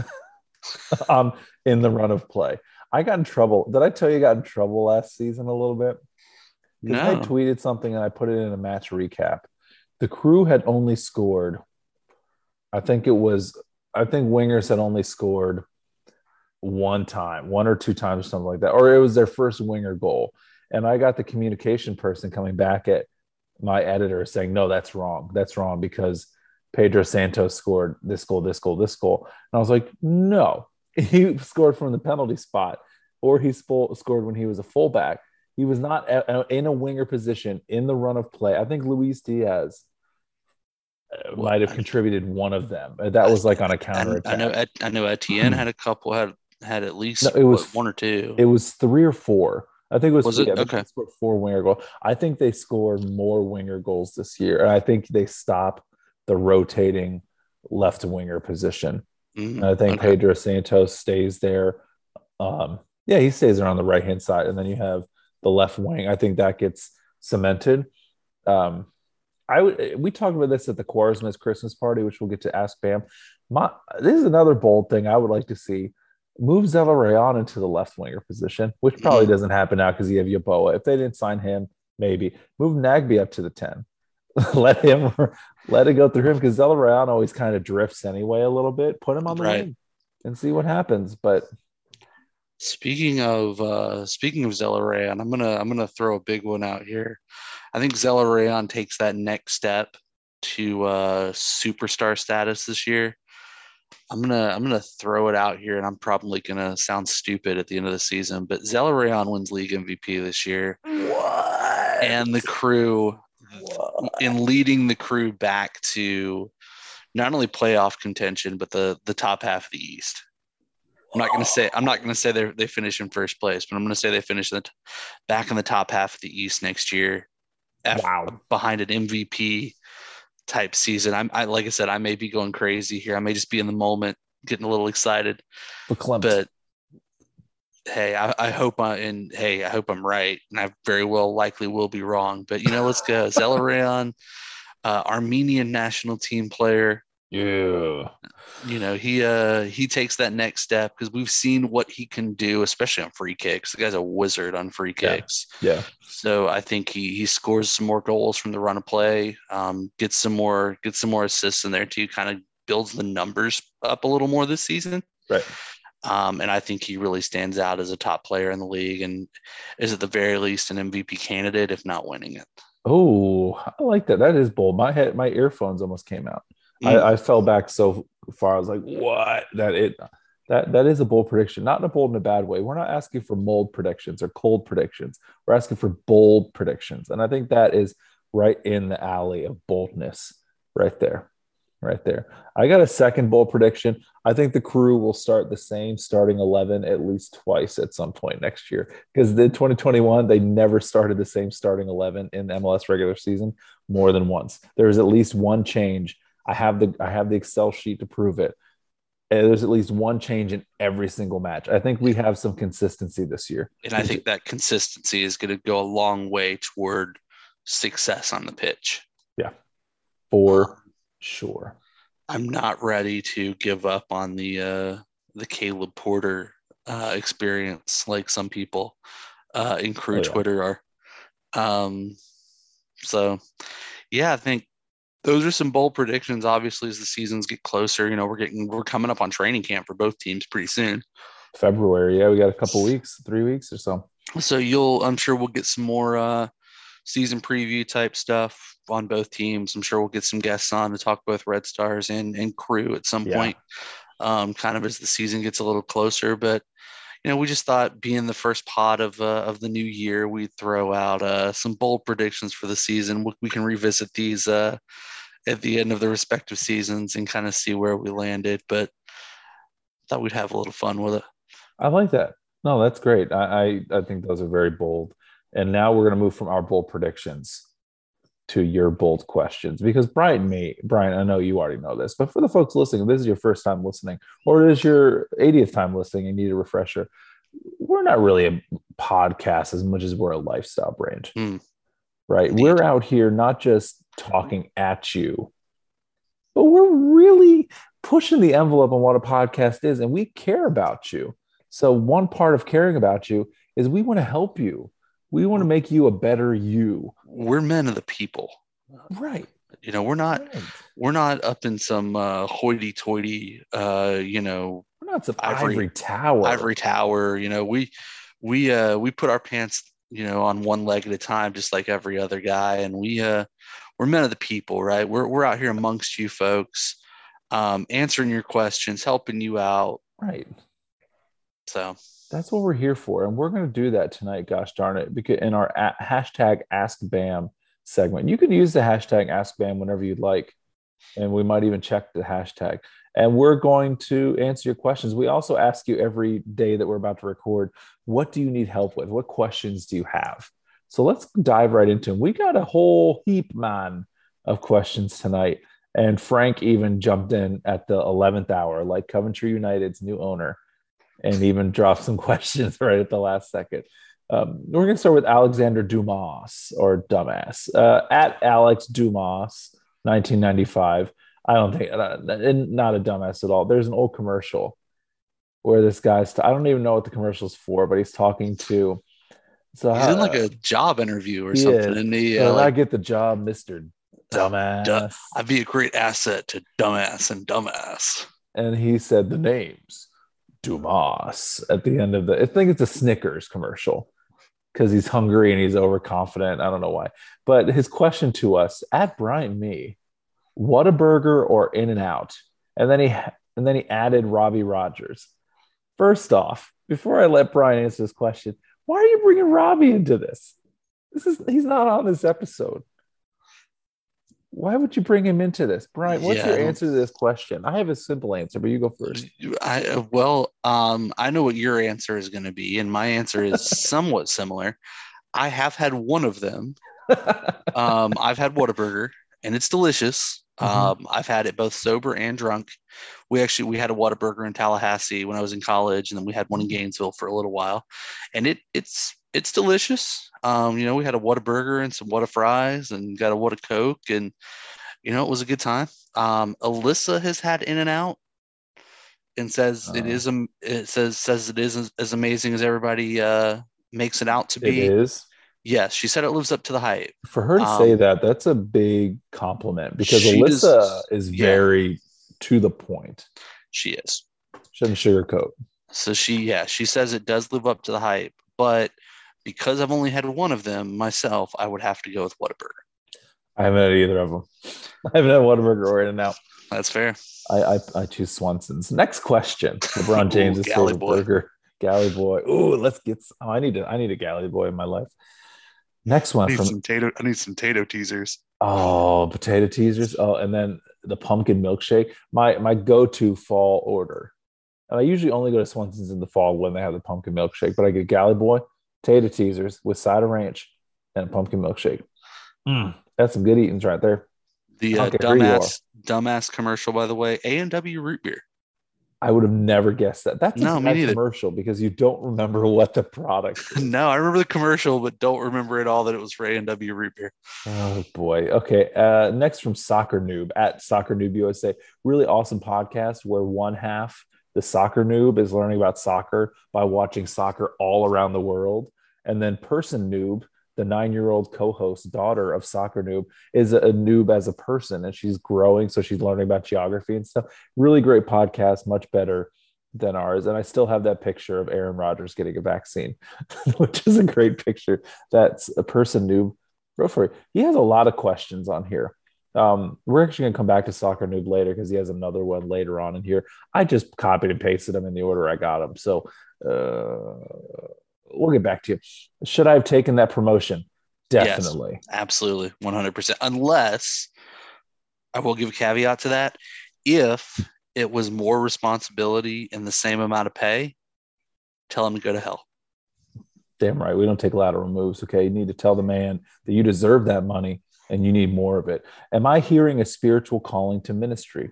[laughs] um, in the run of play. I got in trouble. Did I tell you I got in trouble last season a little bit? Because I tweeted something and I put it in a match recap. The crew had only scored, I think it was, I think Wingers had only scored one time, one or two times or something like that. Or it was their first winger goal. And I got the communication person coming back at my editor saying, no, that's wrong. That's wrong because Pedro Santos scored this goal, this goal, this goal. And I was like, no, [laughs] he scored from the penalty spot or he scored when he was a fullback. He was not in a winger position in the run of play. I think Luis Diaz uh, might have contributed one of them. Uh, That was like on a counter I know I know Etienne had a couple had had at least No, it was- what, one or two. It was three or four. I think it was, Was three. it? I think they Okay. four winger goals. I think they scored more winger goals this year. And I think they stop the rotating left winger position. And I think Okay. Pedro Santos stays there. Um, yeah, he stays there on the right hand side, and then you have the left wing. I think that gets cemented. Um, I would. We talked about this at the Quaresma's Christmas party, which we'll get to ask Bam. My, this is another bold thing I would like to see. Move Zelarayan into the left winger position, which probably Mhm. doesn't happen now because you have Yeboah. If they didn't sign him, maybe move Nagbe up to the ten. [laughs] let him let it go through him because Zelarayan always kind of drifts anyway a little bit. Put him on the Right. wing and see what happens. But Speaking of uh, speaking of Zelarayan, I'm gonna I'm gonna throw a big one out here. I think Zelarayan takes that next step to uh, superstar status this year. I'm gonna I'm gonna throw it out here, and I'm probably gonna sound stupid at the end of the season, but Zelarayan wins league MVP this year, what? and the crew in leading the crew back to not only playoff contention, but the the top half of the East. I'm not to say I'm not to say they they finish in first place, but I'm to say they finish the back in the top half of the East next year, Wow. behind an MVP type season. I'm I like I said, I may be going crazy here. I may just be in the moment, getting a little excited, Verklempt. but hey, I, I hope I and hey, I hope I'm right, and I very well likely will be wrong. But you know, let's go. [laughs] Zelarayan, uh, Armenian national team player. Yeah. You know, he uh he takes that next step because we've seen what he can do, especially on free kicks. The guy's a wizard on free Yeah. kicks. Yeah. So I think he he scores some more goals from the run of play, um, gets some more gets some more assists in there too, kind of builds the numbers up a little more this season. Right. Um, and I think he really stands out as a top player in the league and is at the very least an MVP candidate, if not winning it. Oh, I like that. That is bold. My head, my earphones almost came out. Mm. I, I fell back so far. I was like, "What?" That it that that is a bold prediction. Not in a bold in a bad way. We're not asking for mold predictions or cold predictions. We're asking for bold predictions, and I think that is right in the alley of boldness, right there, right there. I got a second bold prediction. I think the crew will start the same starting eleven at least twice at some point next year because the 2021 they never started the same starting eleven in MLS regular season more than once. There was at least one change I have the I have the Excel sheet to prove it. And there's at least one change in every single match. I think we have some consistency this year. And I think that consistency is going to go a long way toward success on the pitch. Yeah. For sure. I'm not ready to give up on the uh, the Caleb Porter uh, experience like some people uh, in crew Oh, yeah. Twitter are. Um, so, yeah, I think those are some bold predictions. Obviously, as the seasons get closer, you know, we're getting we're coming up on training camp for both teams pretty soon. February. Yeah, we got a couple weeks, three weeks or so. So you'll, I'm sure we'll get some more uh, season preview type stuff on both teams. I'm sure we'll get some guests on to talk both Red Stars and and crew at some Yeah. point. um, kind of as the season gets a little closer. But you know, we just thought being the first pod of uh, of the new year, we'd throw out uh, some bold predictions for the season. We, can revisit these uh, at the end of the respective seasons and kind of see where we landed. But I thought we'd have a little fun with it. I like that. No, that's great. I, I, I think those are very bold. And now we're going to move from our bold predictions to your bold questions because Brian may Brian, I know you already know this, but for the folks listening, if this is your first time listening, or it is your 80th time listening and need a refresher. We're not really a podcast as much as we're a lifestyle brand. Mm. Right. Indeed. We're out here not just talking at you, but we're really pushing the envelope on what a podcast is, and we care about you. So, one part of caring about you is we want to help you. We want to make you a better you. We're men of the people. Right. You know, we're not right. we're not up in some uh, hoity-toity, uh, you know, we're not some ivory, ivory tower. Ivory tower. You know, we we uh, we put our pants, you know, on one leg at a time, just like every other guy, and we uh, we're men of the people, right? We're we're out here amongst you folks, um, answering your questions, helping you out, right? So that's what we're here for, and we're going to do that tonight. Gosh darn it! Because in our hashtag Ask Bam segment, you can use the hashtag Ask Bam whenever you'd like, and we might even check the hashtag. And we're going to answer your questions. We also ask you every day that we're about to record, what do you need help with? What questions do you have? So let's dive right into them. We got a whole heap, man, of questions tonight. And Frank even jumped in at the 11th hour, like Coventry United's new owner and even drop some [laughs] questions right at the last second. Um, we're going to start with Alexander Dumas or Dumbass uh, at Alex Dumas, 1995. I don't think uh, not a dumbass at all. There's an old commercial where this guy's. I don't even know what the commercial's for, but he's talking to. So he's uh, in like a job interview or something. Is. And he, uh, I get the job, Mister Dumbass. I'd be a great asset to Dumbass and Dumbass. And he said the names Dumas at the end of the. I think it's a Snickers commercial because he's hungry and he's overconfident. I don't know why. But his question to us at Brian Me, Whataburger or In-N-Out? And then he and then he added Robbie Rogers. First off, before I let Brian answer this question, why are you bringing Robbie into this? This is he's not on this episode why would you bring him into this? Brian what's yeah, your answer to this question? I have a simple answer but you go first. I uh, well um i know what your answer is going to be and my answer is [laughs] somewhat similar. I have had one of them. [laughs] Um i've had Whataburger and it's delicious. Mm-hmm. um i've had it both sober and drunk. We actually we had a Whataburger in tallahassee when i was in college and then we had one in gainesville for a little while. And it it's it's delicious. Um, you know, we had a Whataburger and some Whata fries and got a Whata Coke and you know, it was a good time. Um, Alyssa has had In-N-Out and says it uh. is um, it says says it is as, as amazing as everybody uh, makes it out to be. It is. Yes, she said it lives up to the hype. For her to um, say that, that's a big compliment because Alyssa is very yeah. to the point. She is. She doesn't sugarcoat. So she, yeah, she says it does live up to the hype, but because I've only had one of them myself, I would have to go with Whataburger. I haven't had either of them. [laughs] I haven't had Whataburger or In-N-Out. That's fair. I, I, I choose Swensons. Next question: LeBron [laughs] James' is favorite boy. burger, Galley Boy. Ooh, let's get. Oh, I need to. I need a Galley Boy in my life. Next one I need from some potato. I need some potato teasers. Oh, potato teasers. Oh, and then the pumpkin milkshake. My my go to fall order. And I usually only go to Swensons in the fall when they have the pumpkin milkshake, but I get Galley Boy potato teasers with cider ranch and a pumpkin milkshake. Mm, that's some good eatings right there. The uh, dumbass dumbass commercial, by the way, A and W root beer. I would have never guessed that. That's no, a me commercial because you don't remember what the product. [laughs] no, I remember the commercial, but don't remember at all that it was for A and W root beer. Oh boy. Okay. Uh, next from Soccer Noob at Soccer Noob USA, really awesome podcast where one half the soccer noob is learning about soccer by watching soccer all around the world. And then person noob, the nine year old co host, daughter of soccer noob, is a noob as a person and she's growing. So she's learning about geography and stuff. Really great podcast, much better than ours. And I still have that picture of Aaron Rodgers getting a vaccine, [laughs] which is a great picture. That's a person noob. Go for. He has a lot of questions on here. Um, we're actually going to come back to Soccer Noob later because he has another one later on in here. I just copied and pasted them in the order I got them. So uh, we'll get back to you. Should I have taken that promotion? Definitely. Yes, absolutely. 100%. Unless I will give a caveat to that. If it was more responsibility and the same amount of pay, tell him to go to hell. Damn right. We don't take lateral moves. Okay. You need to tell the man that you deserve that money and you need more of it. Am I hearing a spiritual calling to ministry?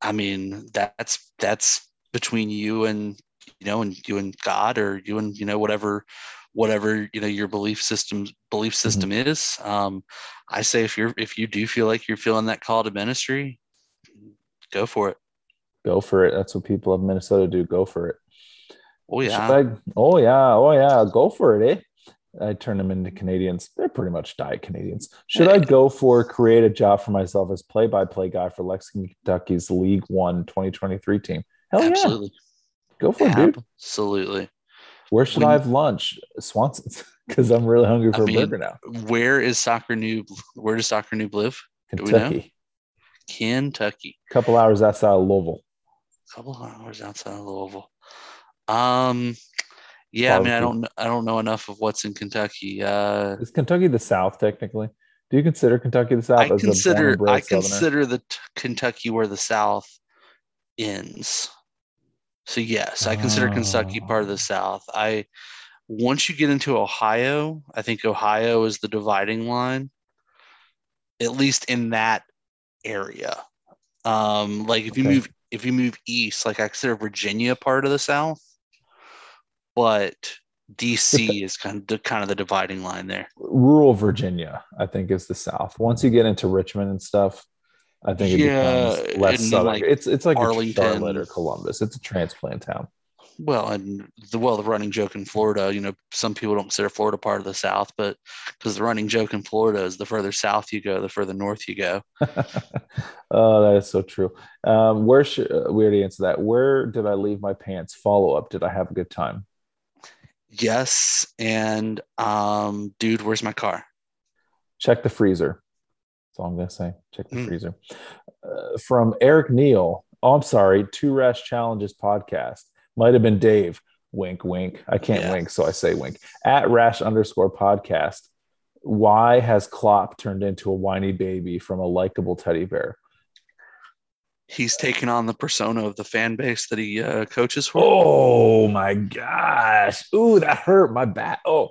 I mean, that's that's between you and you know, and you and God, or you and you know whatever, whatever you know your belief system belief mm-hmm. system mm-hmm. is. Um, I say if you're if you do feel like you're feeling that call to ministry, go for it. Go for it. That's what people of Minnesota do. Go for it. Oh yeah. I, oh yeah. Oh yeah. Go for it. Eh? I turn them into Canadians. They're pretty much diet Canadians. Should I go for create a job for myself as play-by-play guy for Lexington, Kentucky's League One 2023 team? Hell Absolutely. yeah. Go for it, dude. Absolutely. Where should I have lunch? Swensons [laughs] because I'm really hungry for I mean, a burger now. Where is Soccer Noob? Where does Soccer Noob live? Kentucky. Kentucky. A couple hours outside of Louisville. A couple hours outside of Louisville. Um, yeah. I mean, I don't, I don't know enough of what's in Kentucky. Uh, is Kentucky the South technically? Do you consider Kentucky the South? I consider, I consider the t- Kentucky where the South ends. So yes, I consider oh. Kentucky part of the. South. I once you get into Ohio, I think Ohio is the dividing line, at least in that area. Um, like if okay. you move if you move east, like I consider Virginia part of the South, but DC is kind of the kind of the dividing line there. Rural Virginia, I think, is the South. Once you get into Richmond and stuff, I think it yeah, becomes less southern. Like it's it's like Arlington. Charlotte or Columbus. It's a transplant town. Well, and the well, the running joke in Florida, you know, some people don't consider Florida part of the South, but because the running joke in Florida is the further south you go, the further north you go. [laughs] oh, that is so true. Um, where should uh, we already answered that? Where did I leave my pants? Follow up. Did I have a good time? Yes, and um, dude, where's my car? Check the freezer. That's all I'm gonna say. Check the mm. freezer. Uh, from Eric Neal. Oh, I'm sorry. Two Rash Challenges podcast might have been Dave. Wink, wink. I can't yeah. wink, so I say wink. At Rash underscore podcast. Why has Klopp turned into a whiny baby from a likable teddy bear? He's taken on the persona of the fan base that he uh, coaches for. Oh my gosh! Ooh, that hurt my back. Oh,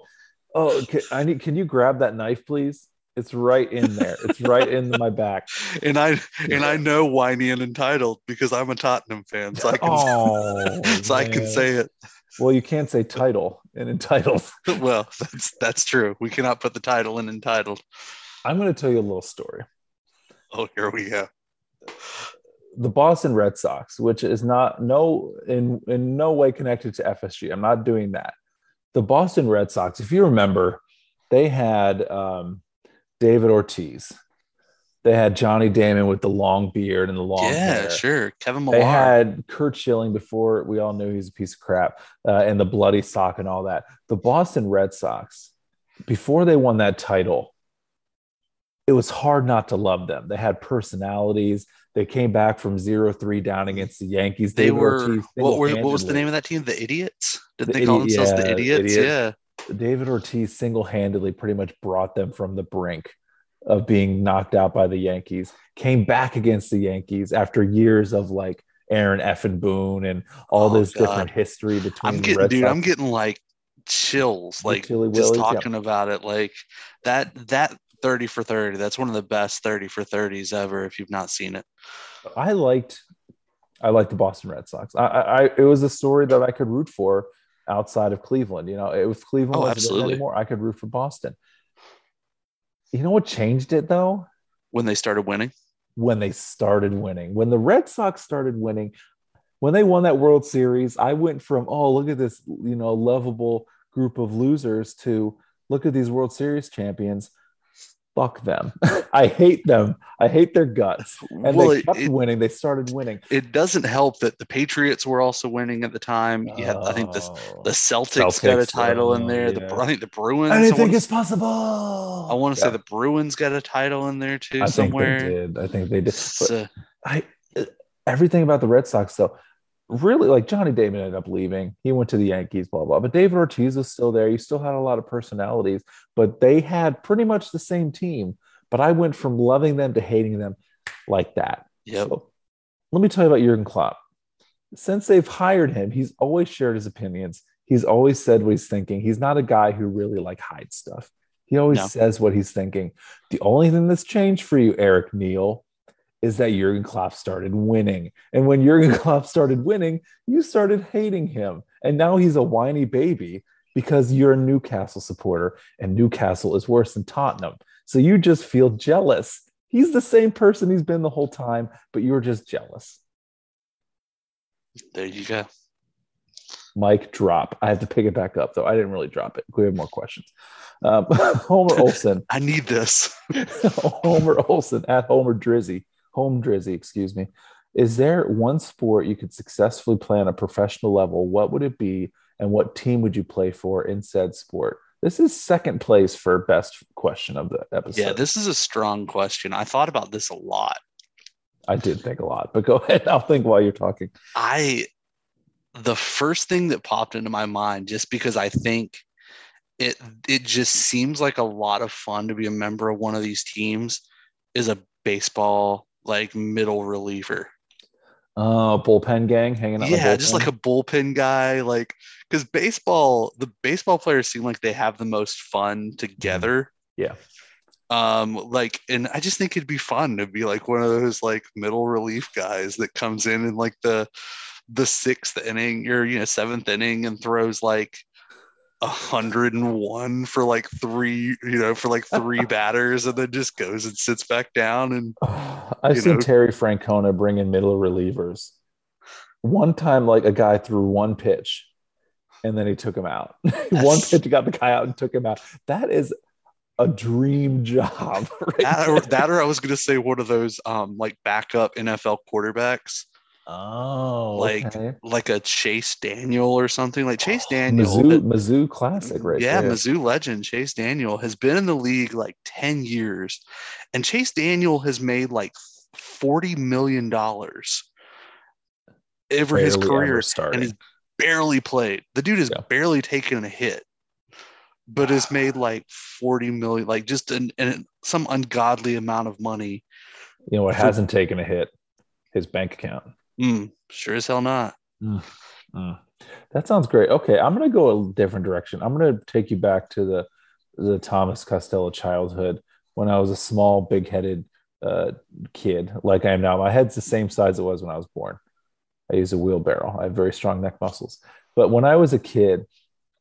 oh, can, I need. Can you grab that knife, please? It's right in there. It's right in my back. [laughs] And I and I know whiny and entitled because I'm a Tottenham fan, so I can oh, [laughs] so man. I can say it. Well, you can't say title and entitled. [laughs] well, that's that's true. We cannot put the title in entitled. I'm going to tell you a little story. Oh, here we go. The Boston Red Sox, which is not no in in no way connected to FSG. I'm not doing that. The Boston Red Sox, if you remember, they had um, David Ortiz. They had Johnny Damon with the long beard and the long yeah, hair. sure. Kevin Millar. They had Curt Schilling before we all knew he's a piece of crap uh, and the bloody sock and all that. The Boston Red Sox, before they won that title, it was hard not to love them. They had personalities. They came back from zero three down against the Yankees. They David were Ortiz, what were what was the name of that team? The Idiots? Did the they call themselves yeah, the Idiots? Yeah. David Ortiz single handedly pretty much brought them from the brink of being knocked out by the Yankees, came back against the Yankees after years of like Aaron Effin Boone and all oh, this God. different history between I'm getting, dude, Sox. I'm getting like chills, like just Willies, talking yeah. about it. Like that, that 30 for 30, that's one of the best 30 for 30s ever if you've not seen it. I liked, I liked the Boston Red Sox. I, I, it was a story that I could root for outside of Cleveland. You know, if Cleveland oh, wasn't anymore, I could root for Boston. You know what changed it though? When they started winning. When they started winning. When the Red Sox started winning, when they won that World Series, I went from, oh, look at this, you know, lovable group of losers to look at these World Series champions. Fuck them. [laughs] I hate them. I hate their guts. And Well, they kept it- winning. They started winning. It doesn't help that the Patriots were also winning at the time. You had, I think the Oh. the Celtics, got a Celtics, title in oh, there. The yeah. Bru- I think the Bruins. I anything wanna- is possible. I want to Yeah, say the Bruins got a title in there too I think somewhere. they did. I think they did. But So, uh, I uh, everything about the Red Sox though, really like Johnny Damon ended up leaving. He went to the Yankees, blah blah. But David Ortiz was still there. You still had a lot of personalities, but they had pretty much the same team. But I went from loving them to hating them like that. yep. So, let me tell you about Jurgen Klopp. Since they've hired him, he's always shared his opinions. He's always said what he's thinking. He's not a guy who really like hides stuff. He always No. says what he's thinking. The only thing that's changed for you, Eric Neal, is that Jurgen Klopp started winning. And when Jurgen [laughs] Klopp started winning, you started hating him. And now he's a whiny baby because you're a Newcastle supporter and Newcastle is worse than Tottenham. So you just feel jealous. He's the same person he's been the whole time, but you're just jealous. There you go. Mike drop. I have to pick it back up though. I didn't really drop it. We have more questions. Um, [laughs] Homer [laughs] Olson. I need this. Homer Olson at Homer Drizzy. Home Drizzy, excuse me. Is there one sport you could successfully play on a professional level? What would it be, and what team would you play for in said sport? This is second place for best question of the episode. Yeah, this is a strong question. I thought about this a lot. I did think a lot, but go ahead. [laughs] I'll think while you're talking. I the first thing that popped into my mind just because I think it it just seems like a lot of fun to be a member of one of these teams is a baseball like middle reliever. Uh, bullpen gang hanging out. Yeah, just like a bullpen guy like cuz baseball the baseball players seem like they have the most fun together. Yeah. Um like and I just think it'd be fun to be like one of those like middle relief guys that comes in in like the the sixth inning or you know seventh inning and throws like a hundred and one for like three you know for like three [laughs] batters and then just goes and sits back down and [sighs] I've seen know. Terry Francona bring in middle relievers. One time, like a guy threw one pitch, and then he took him out. [laughs] one pitch got the guy out and took him out. That is a dream [laughs] job. right that or, that or I was gonna say one of those um like backup NFL quarterbacks Oh, like, okay. like a Chase Daniel or something like Chase oh, Daniel Mizzou, Mizzou classic, right yeah, there. Mizzou legend Chase Daniel has been in the league like 10 years. And Chase Daniel has made like 40 million dollars over his career and he's barely played. The dude has Yeah. barely taken a hit. But has made like 40 million, like just an, an some ungodly amount of money. You know for- hasn't taken a hit? His bank account. Mm, sure as hell not. Mm. That sounds great. Okay, I'm gonna go a different direction. I'm gonna take you back to the the Thomas Costello childhood when I was a small, big-headed uh, kid, like I am now. My head's the same size it was when I was born. I use a wheelbarrow. I have very strong neck muscles. But when I was a kid,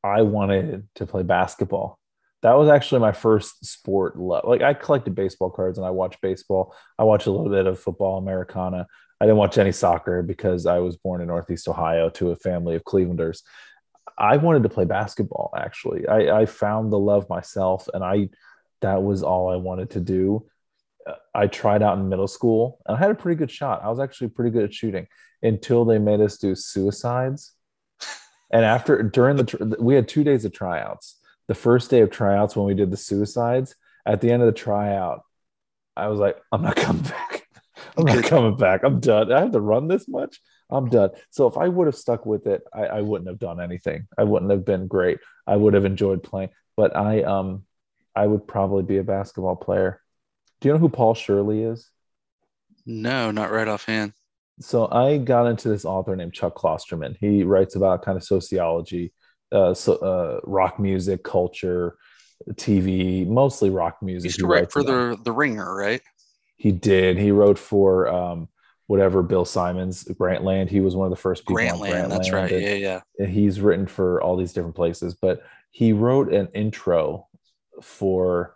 I wanted to play basketball. That was actually my first sport love. Like I collected baseball cards and I watched baseball. I watched a little bit of football, Americana. I didn't watch any soccer because I was born in Northeast Ohio to a family of Clevelanders. I wanted to play basketball. Actually, I, I found the love myself, and I that was all I wanted to do. Uh, I tried out in middle school, and I had a pretty good shot. I was actually pretty good at shooting until they made us do suicides. And after during the we had two days of tryouts. The first day of tryouts when we did the suicides, at the end of the tryout, I was like, I'm not coming back. [laughs] I'm not coming back. I'm done. I have to run this much. I'm done. So if I would have stuck with it, I, I wouldn't have done anything. I wouldn't have been great. I would have enjoyed playing, but I um I would probably be a basketball player. Do you know who Paul Shirley is? No, not right offhand. So I got into this author named Chuck Klosterman. He writes about kind of sociology, uh, so, uh, rock music, culture, TV, mostly rock He music. used He to write for about- the the ringer, right? He did. He wrote for um, whatever Bill Simmons, Grantland. He was one of the first people on Grantland, that's right. and- Yeah, yeah. he's written for all these different places. But he wrote an intro for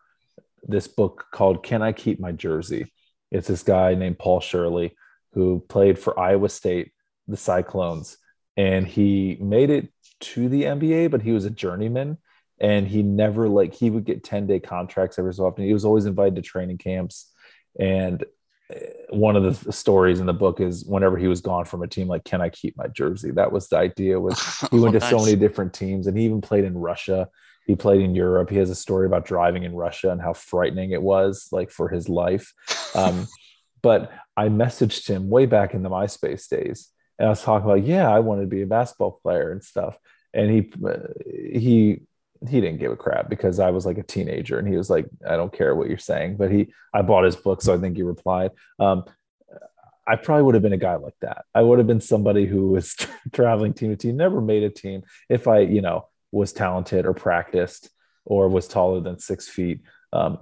this book called "Can I Keep My Jersey?" It's this guy named Paul Shirley who played for Iowa State, the Cyclones, and he made it to the NBA, but he was a journeyman. and he never like he would get 10 day contracts every so often he was always invited to training camps and uh, one of the stories in the book is whenever he was gone from a team like can i keep my jersey? That was the idea was [laughs] he went Oh, to so many different teams and he even played in russia. He played in europe. He has a story about driving in russia and how frightening it was like for his life. Um, [laughs] but i messaged him way back in the myspace days and i was talking about yeah i wanted to be a basketball player and stuff. And he uh, he he didn't give a crap because I was like a teenager and he was like, I don't care what you're saying. But he, I bought his book, so I think he replied. Um, I probably would have been a guy like that. I would have been somebody who was [laughs] traveling team to team, never made a team. If I, you know, was talented or practiced or was taller than six feet, um,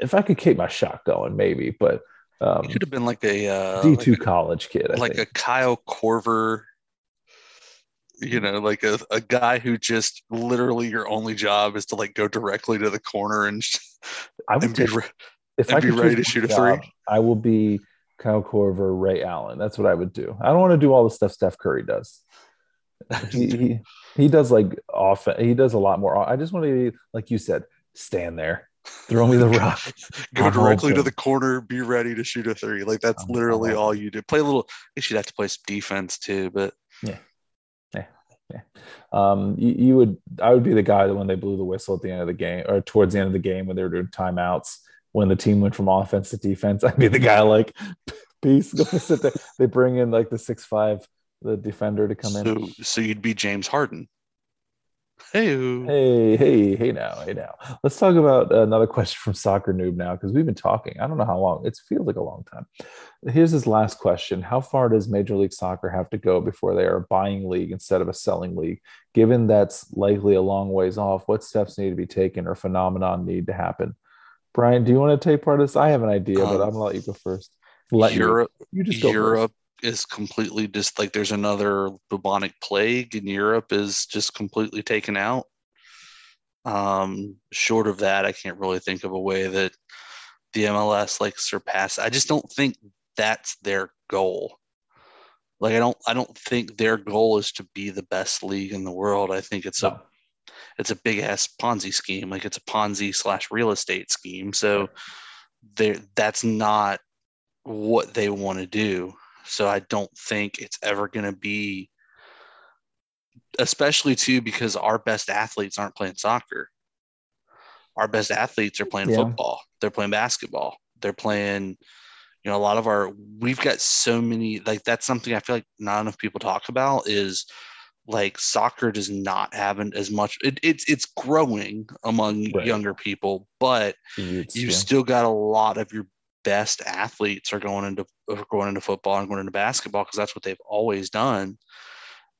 if I could keep my shot going, maybe. But um, You could have been like a uh, D like two a- college kid, I like think. a Kyle Korver, you know, like a, a guy who just literally your only job is to like go directly to the corner and, I would and be re- if I be could ready to shoot one a three. I will be Kyle Korver, Ray Allen. That's what I would do. I don't want to do all the stuff Steph Curry does. [laughs] He he, he does like often. He does a lot more. I just want to, like you said, stand there, throw me the [laughs] rock. go I'm directly to the corner, be ready to shoot a three. Like that's I'm- literally all you do. Play a little. you should have to play some defense too, but Um, you, you would. I would be the guy that when they blew the whistle at the end of the game or towards the end of the game when they were doing timeouts, when the team went from offense to defense, [laughs] I'd be the guy like, peace, [laughs] go sit there. They bring in like the six five, the defender to come in. so so you'd be James Harden. Hey, Hey, hey, hey now, hey now. Let's talk about another question from Soccer Noob now because we've been talking. I don't know how long. It feels like a long time. Here's his last question. How far does Major League Soccer have to go before they are a buying league instead of a selling league? Given that's likely a long ways off, what steps need to be taken or phenomenon need to happen? Brian, do you want to take part of this? I have an idea, but Um, I'm gonna let you go first. Let you. Europe. You just go Europe is completely just like there's another bubonic plague in Europe is just completely taken out. Um, short of that, I can't really think of a way that the MLS like surpass. I just don't think that's their goal. Like I don't I don't think their goal is to be the best league in the world. I think it's first. a it's a big ass Ponzi scheme. Like it's a Ponzi slash real estate scheme. So there that's not what they want to do. So I don't think it's ever going to be, especially too because our best athletes aren't playing soccer. Our best athletes are playing Yeah. football. They're playing basketball. They're playing, you know, a lot of our. We've got so many. Like that's something I feel like not enough people talk about is like soccer does not have an- as much. It, it's it's growing among Right. younger people, but You'd- you yeah. still got a lot of your best athletes are going into are going into football and going into basketball because that's what they've always done.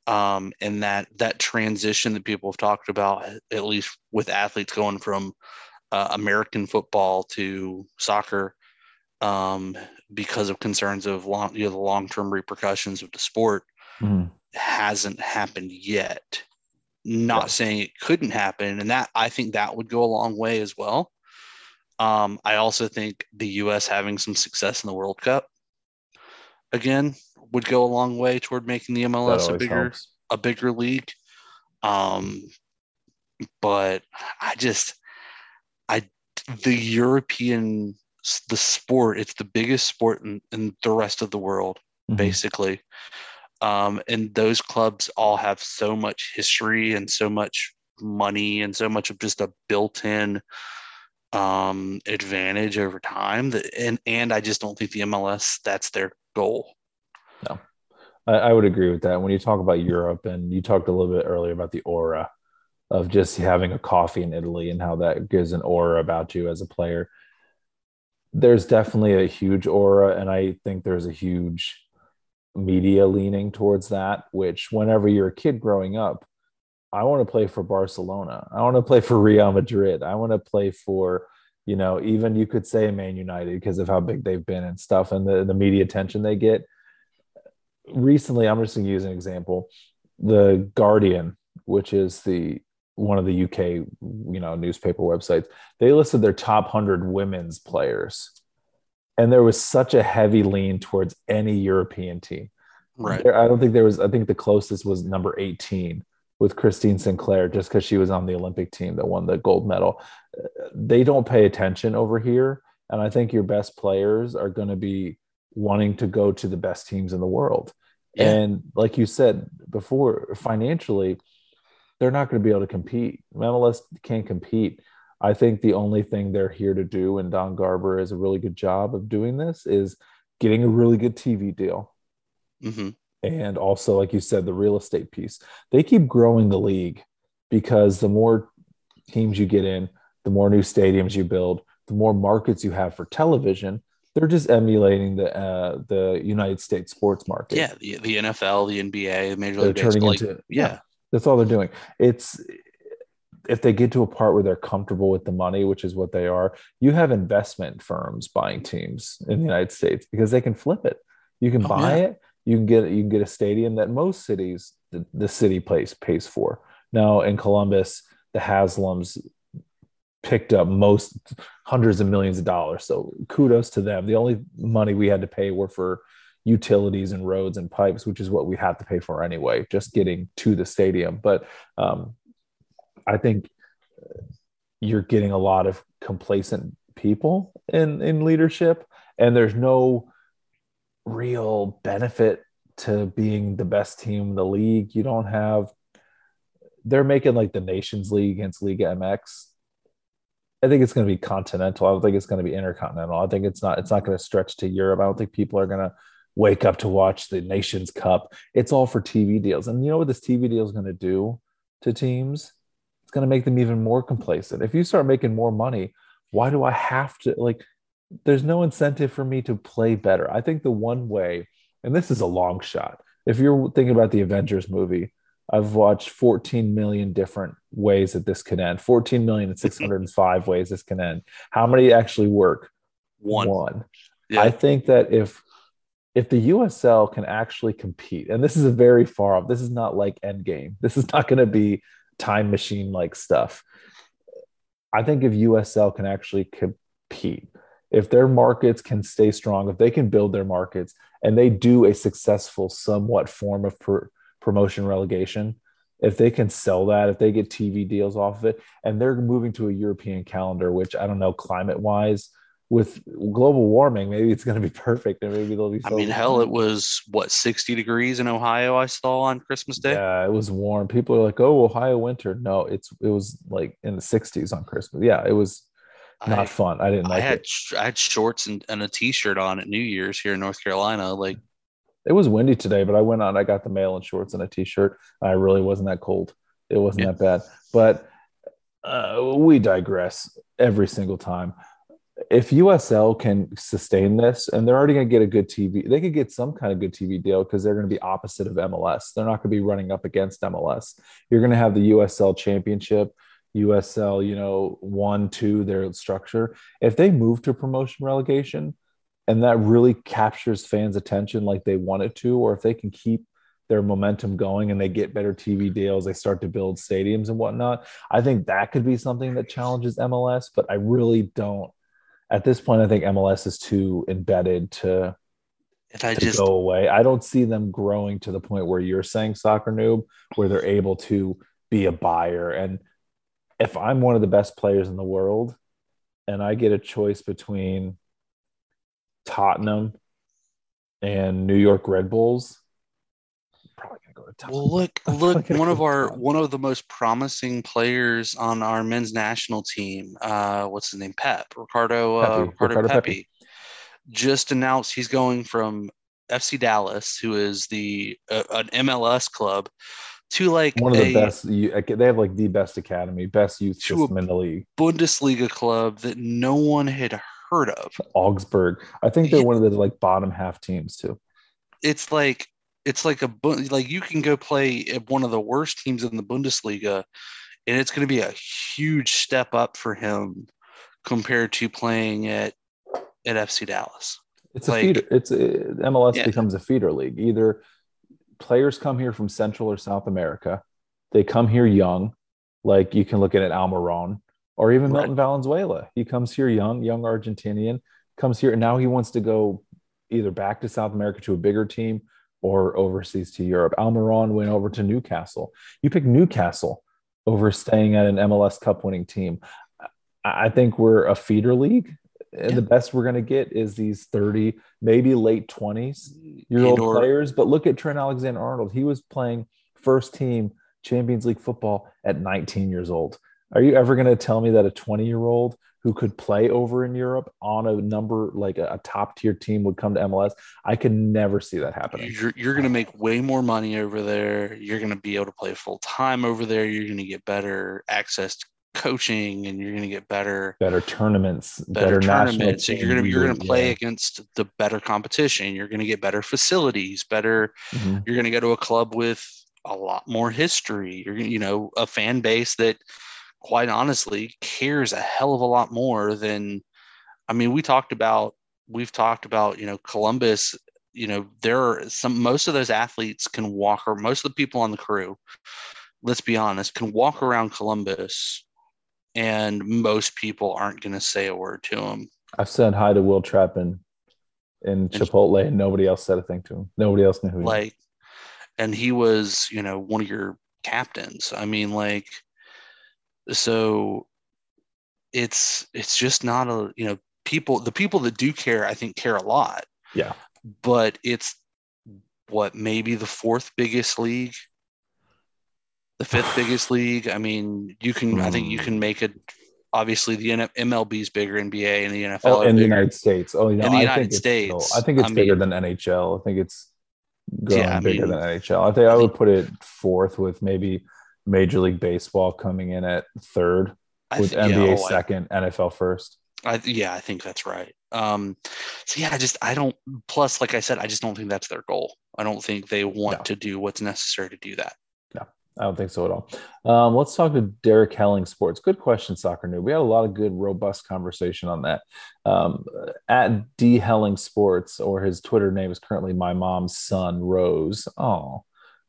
Um, and that that transition that people have talked about, at least with athletes going from uh, American football to soccer, um, because of concerns of long, you know, the long term repercussions of the sport, Mhm. hasn't happened yet. Not saying it couldn't happen, and that I think that would go a long way as well. Um, I also think the U.S. having some success in the World Cup again would go a long way toward making the MLS a bigger helps. a bigger league. Um, but I just I the European the sport it's the biggest sport in, in the rest of the world Mhm. basically. Um, and those clubs all have so much history and so much money and so much of just a built-in um, advantage over time that and and I just don't think the MLS that's their goal. I, I would agree with that. When you talk about Europe, and you talked a little bit earlier about the aura of just having a coffee in Italy and how that gives an aura about you as a player. There's definitely a huge aura, and I think there's a huge media leaning towards that. Which, whenever you're a kid growing up, I want to play for Barcelona. I want to play for Real Madrid. I want to play for, you know, even you could say Man United because of how big they've been and stuff, and the the media attention they get recently i'm just going to use an example the guardian which is the one of the uk you know newspaper websites they listed their top 100 women's players and there was such a heavy lean towards any european team Right. I don't think there was i think the closest was number 18 with Christine Sinclair just because she was on the Olympic team that won the gold medal. They don't pay attention over here. And I think your best players are going to be wanting to go to the best teams in the world. Yeah. And like you said before, financially, they're not going to be able to compete. MLS can't compete. I think the only thing they're here to do, and Don Garber is a really good job of doing this, is getting a really good TV deal. Mm-hmm. And also, like you said, the real estate piece. They keep growing the league because the more teams you get in, the more new stadiums you build, the more markets you have for television. They're just emulating the uh, the United States sports market. Yeah, the, the NFL, the NBA, Major League Baseball. Like, into, yeah, that's all they're doing. It's if they get to a part where they're comfortable with the money, which is what they are, you have investment firms buying teams in the United States because they can flip it. You can oh, buy yeah. it. You can get you can get a stadium that most cities the, the city place pays for. Now in Columbus, the Haslams picked up most hundreds of millions of dollars. So kudos to them. The only money we had to pay were for utilities and roads and pipes, which is what we had to pay for anyway, just getting to the stadium. But um, I think you're getting a lot of complacent people in in leadership, and there's no real benefit to being the best team in the league. You don't have. They're making like the Nations League against Liga MX. I think it's going to be continental. I don't think it's going to be intercontinental. I think it's not. It's not going to stretch to Europe. I don't think people are going to wake up to watch the Nations Cup. It's all for TV deals. And you know what this TV deal is going to do to teams? It's going to make them even more complacent. If you start making more money, why do I have to like there's no incentive for me to play better. I think the one way, and this is a long shot. If you're thinking about the Avengers movie, I've watched 14 million different ways that this can end. 14 million [laughs] and 605 ways this can end. How many actually work? One. One. Yeah. I think that if if the USL can actually compete, and this is a very far off, this is not like Endgame. This is not going to be time machine like stuff. I think if USL can actually compete, if their markets can stay strong, if they can build their markets and they do a successful, somewhat form of pr- promotion relegation, if they can sell that, if they get TV deals off of it, and they're moving to a European calendar, which I don't know, climate wise, with global warming, maybe it's going to be [laughs] perfect, and maybe they'll be. I mean, hell, it was what sixty degrees in Ohio. I saw on Christmas Day. Yeah, it was warm. People are like, "Oh, Ohio winter." No, it's it was like in the sixties on Christmas. Yeah, it was not I, fun. I didn't like I had, it. I had shorts and, and a t-shirt on at New Year's here in North Carolina. Like it was windy today, but I went on. I got the mail in shorts and a t-shirt. I really wasn't that cold. It wasn't yeah. that bad. But uh, we digress every single time if USL can sustain this, and they're already going to get a good TV, they could get some kind of good TV deal because they're going to be opposite of MLS. They're not going to be running up against MLS. You're going to have the USL Championship, USL, you know, one, two, their structure. If they move to promotion relegation, and that really captures fans' attention like they want it to, or if they can keep their momentum going and they get better TV deals, they start to build stadiums and whatnot. I think that could be something that challenges MLS, but I really don't at this point, I think MLS is too embedded to, and I to just, go away. I don't see them growing to the point where you're saying soccer noob, where they're able to be a buyer. And if I'm one of the best players in the world and I get a choice between Tottenham and New York Red Bulls, probably gonna go to top. Well, look, [laughs] look, one of our one of the most promising players on our men's national team. Uh, what's his name? Pep Ricardo. Uh, Ricardo, Ricardo Pepi, Pepi, just announced he's going from FC Dallas, who is the uh, an MLS club, to like one of the best. They have like the best academy, best youth system in the league. Bundesliga club that no one had heard of. Augsburg. I think they're yeah. one of the like bottom half teams too. It's like it's like a like you can go play at one of the worst teams in the Bundesliga, and it's going to be a huge step up for him compared to playing at at FC Dallas. It's like, a feeder. It's eh, a, MLS yeah. becomes a feeder league. Either players come here from Central or South America, they come here young, like you can look at it Almiron, or even right. Milton Valenzuela. He comes here young, young Argentinian, comes here, and now he wants to go either back to South America to a bigger team or overseas to Europe. Almiron went over to Newcastle. You pick Newcastle over staying at an MLS Cup winning team. I think we're a feeder league. And yeah. the best we're going to get is these 30, maybe late 20s year old players. But look at Trent Alexander Arnold. He was playing first team Champions League football at 19 years old. Are you ever going to tell me that a 20 year old who could play over in Europe on a number like a, a top tier team would come to MLS? I could never see that happening. You're, you're going to make way more money over there. You're going to be able to play full time over there. You're going to get better access to coaching and you're going to get better better tournaments better, better tournaments so you're going to you're going to play yeah. against the better competition you're going to get better facilities better mm-hmm. you're going to go to a club with a lot more history you're you know a fan base that quite honestly cares a hell of a lot more than I mean we talked about we've talked about you know Columbus you know there are some most of those athletes can walk or most of the people on the crew let's be honest can walk around Columbus and most people aren't going to say a word to him I've said hi to Will Trapp in Chipotle and nobody else said a thing to him. Nobody else knew who like and he was you know one of your captains. I mean like so it's it's just not a you know people the people that do care i think care a lot. Yeah. But it's what maybe the fourth biggest league the fifth biggest league i mean you can mm. i think you can hmm. make it obviously the mlb is bigger nba and the nfl oh, in the united states oh no, in the united states i think it's I bigger mean, than nhl i think it's going yeah, bigger mean, than nhl i think i, I would put it fourth with maybe Major League Baseball coming in at third, with th- NBA yeah, oh, second, NFL first. I, yeah, I think that's right. Um, so yeah, I just I don't. Plus, like I said, I just don't think that's their goal. I don't think they want no. to do what's necessary to do that. I don't think so at all. Um, let's talk to Derek Helling Sports. Good question, Soccer Noob. We had a lot of good, robust conversation on that. Um, at D Helling Sports, or his Twitter name is currently my mom's son Rose. Oh,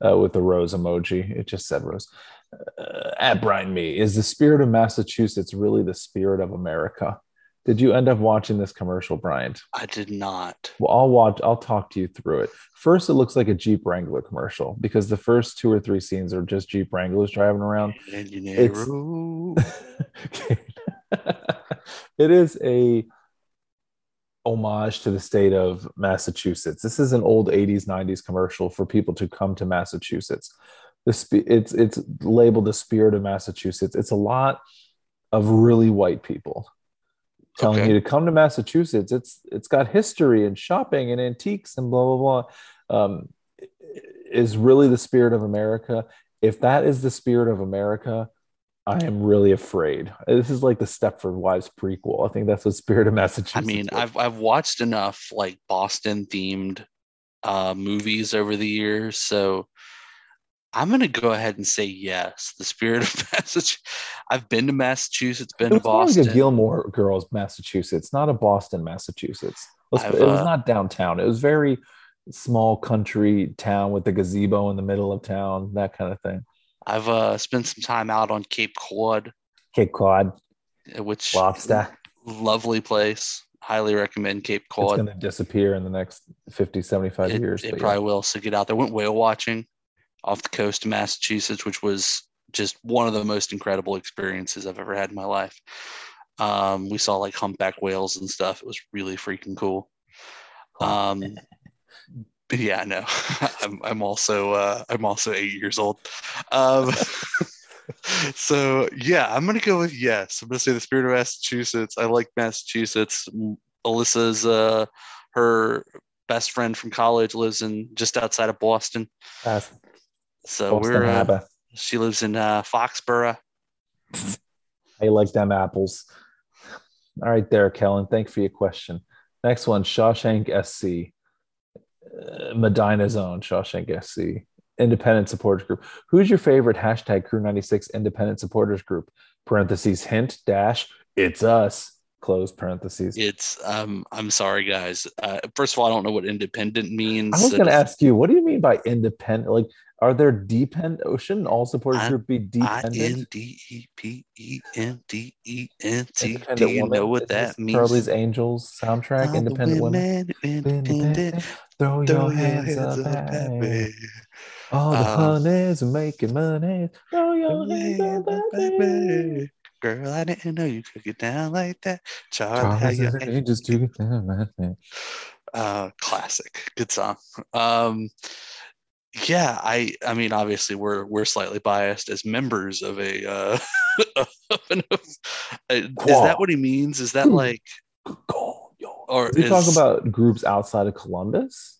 uh, with the rose emoji. It just said rose. Uh, at Brian Me, is the spirit of Massachusetts really the spirit of America? Did you end up watching this commercial, Brian? I did not. Well, I'll watch. I'll talk to you through it. First, it looks like a Jeep Wrangler commercial because the first two or three scenes are just Jeep Wranglers driving around. It's, [laughs] it is a homage to the state of Massachusetts. This is an old 80s 90s commercial for people to come to Massachusetts. The it's it's labeled the spirit of Massachusetts. It's a lot of really white people telling okay. you to come to Massachusetts. It's it's got history and shopping and antiques and blah blah blah. Um, is really the spirit of America. If that is the spirit of America, I am really afraid. This is like the Stepford Wives prequel. I think that's the spirit of Massachusetts. I mean, I've I've watched enough like Boston themed uh, movies over the years, so I'm gonna go ahead and say yes. The spirit of [laughs] Massachusetts. I've been to Massachusetts, been to Boston. Like a Gilmore Girls, Massachusetts, not a Boston, Massachusetts. It was, it was uh, not downtown. It was very small country town with the gazebo in the middle of town, that kind of thing. I've uh, spent some time out on Cape Cod. Cape Cod, uh, which lobster, lovely place. Highly recommend Cape Cod. It's going to disappear in the next 50, 75 it, years. It probably yeah. will. So get out there. Went whale watching off the coast of Massachusetts, which was just one of the most incredible experiences I've ever had in my life. Um, we saw like humpback whales and stuff. It was really freaking cool. Um, [laughs] yeah, no, [laughs] I'm I'm also uh, I'm also eight years old. Um, [laughs] so yeah, I'm gonna go with yes. I'm gonna say the spirit of Massachusetts. I like Massachusetts. Alyssa's uh, her best friend from college lives in just outside of Boston. Uh, so we're uh, she lives in uh, Foxborough. I like them apples. All right, there, Kellen. Thank you for your question. Next one, Shawshank SC. Medina Zone, Shawshank SC, independent supporters group. Who's your favorite hashtag Crew 96 independent supporters group? Parentheses, hint, dash, it's us. Close parentheses. It's um. I'm sorry, guys. Uh, first of all, I don't know what independent means. I was going to ask you, what do you mean by independent? Like, Are there depend? Shouldn't all supporters I- group be dependent? D E P E N D E N T. Do you woman? know what Is that means? Charlie's Angels soundtrack. All Independent women. women independent. Throw, Throw your hands, up, at me. All the Um, honeys making money. Throw your hands up, hands baby. baby. Girl, I didn't know you could get down like that. Charlie, how Charlie's you angels do get down like that. uh classic good song um yeah i i mean obviously we're we're slightly biased as members of a uh [laughs] of an- uh, is that what he means is that like Good call, yo. or We talk is- about groups outside of Columbus.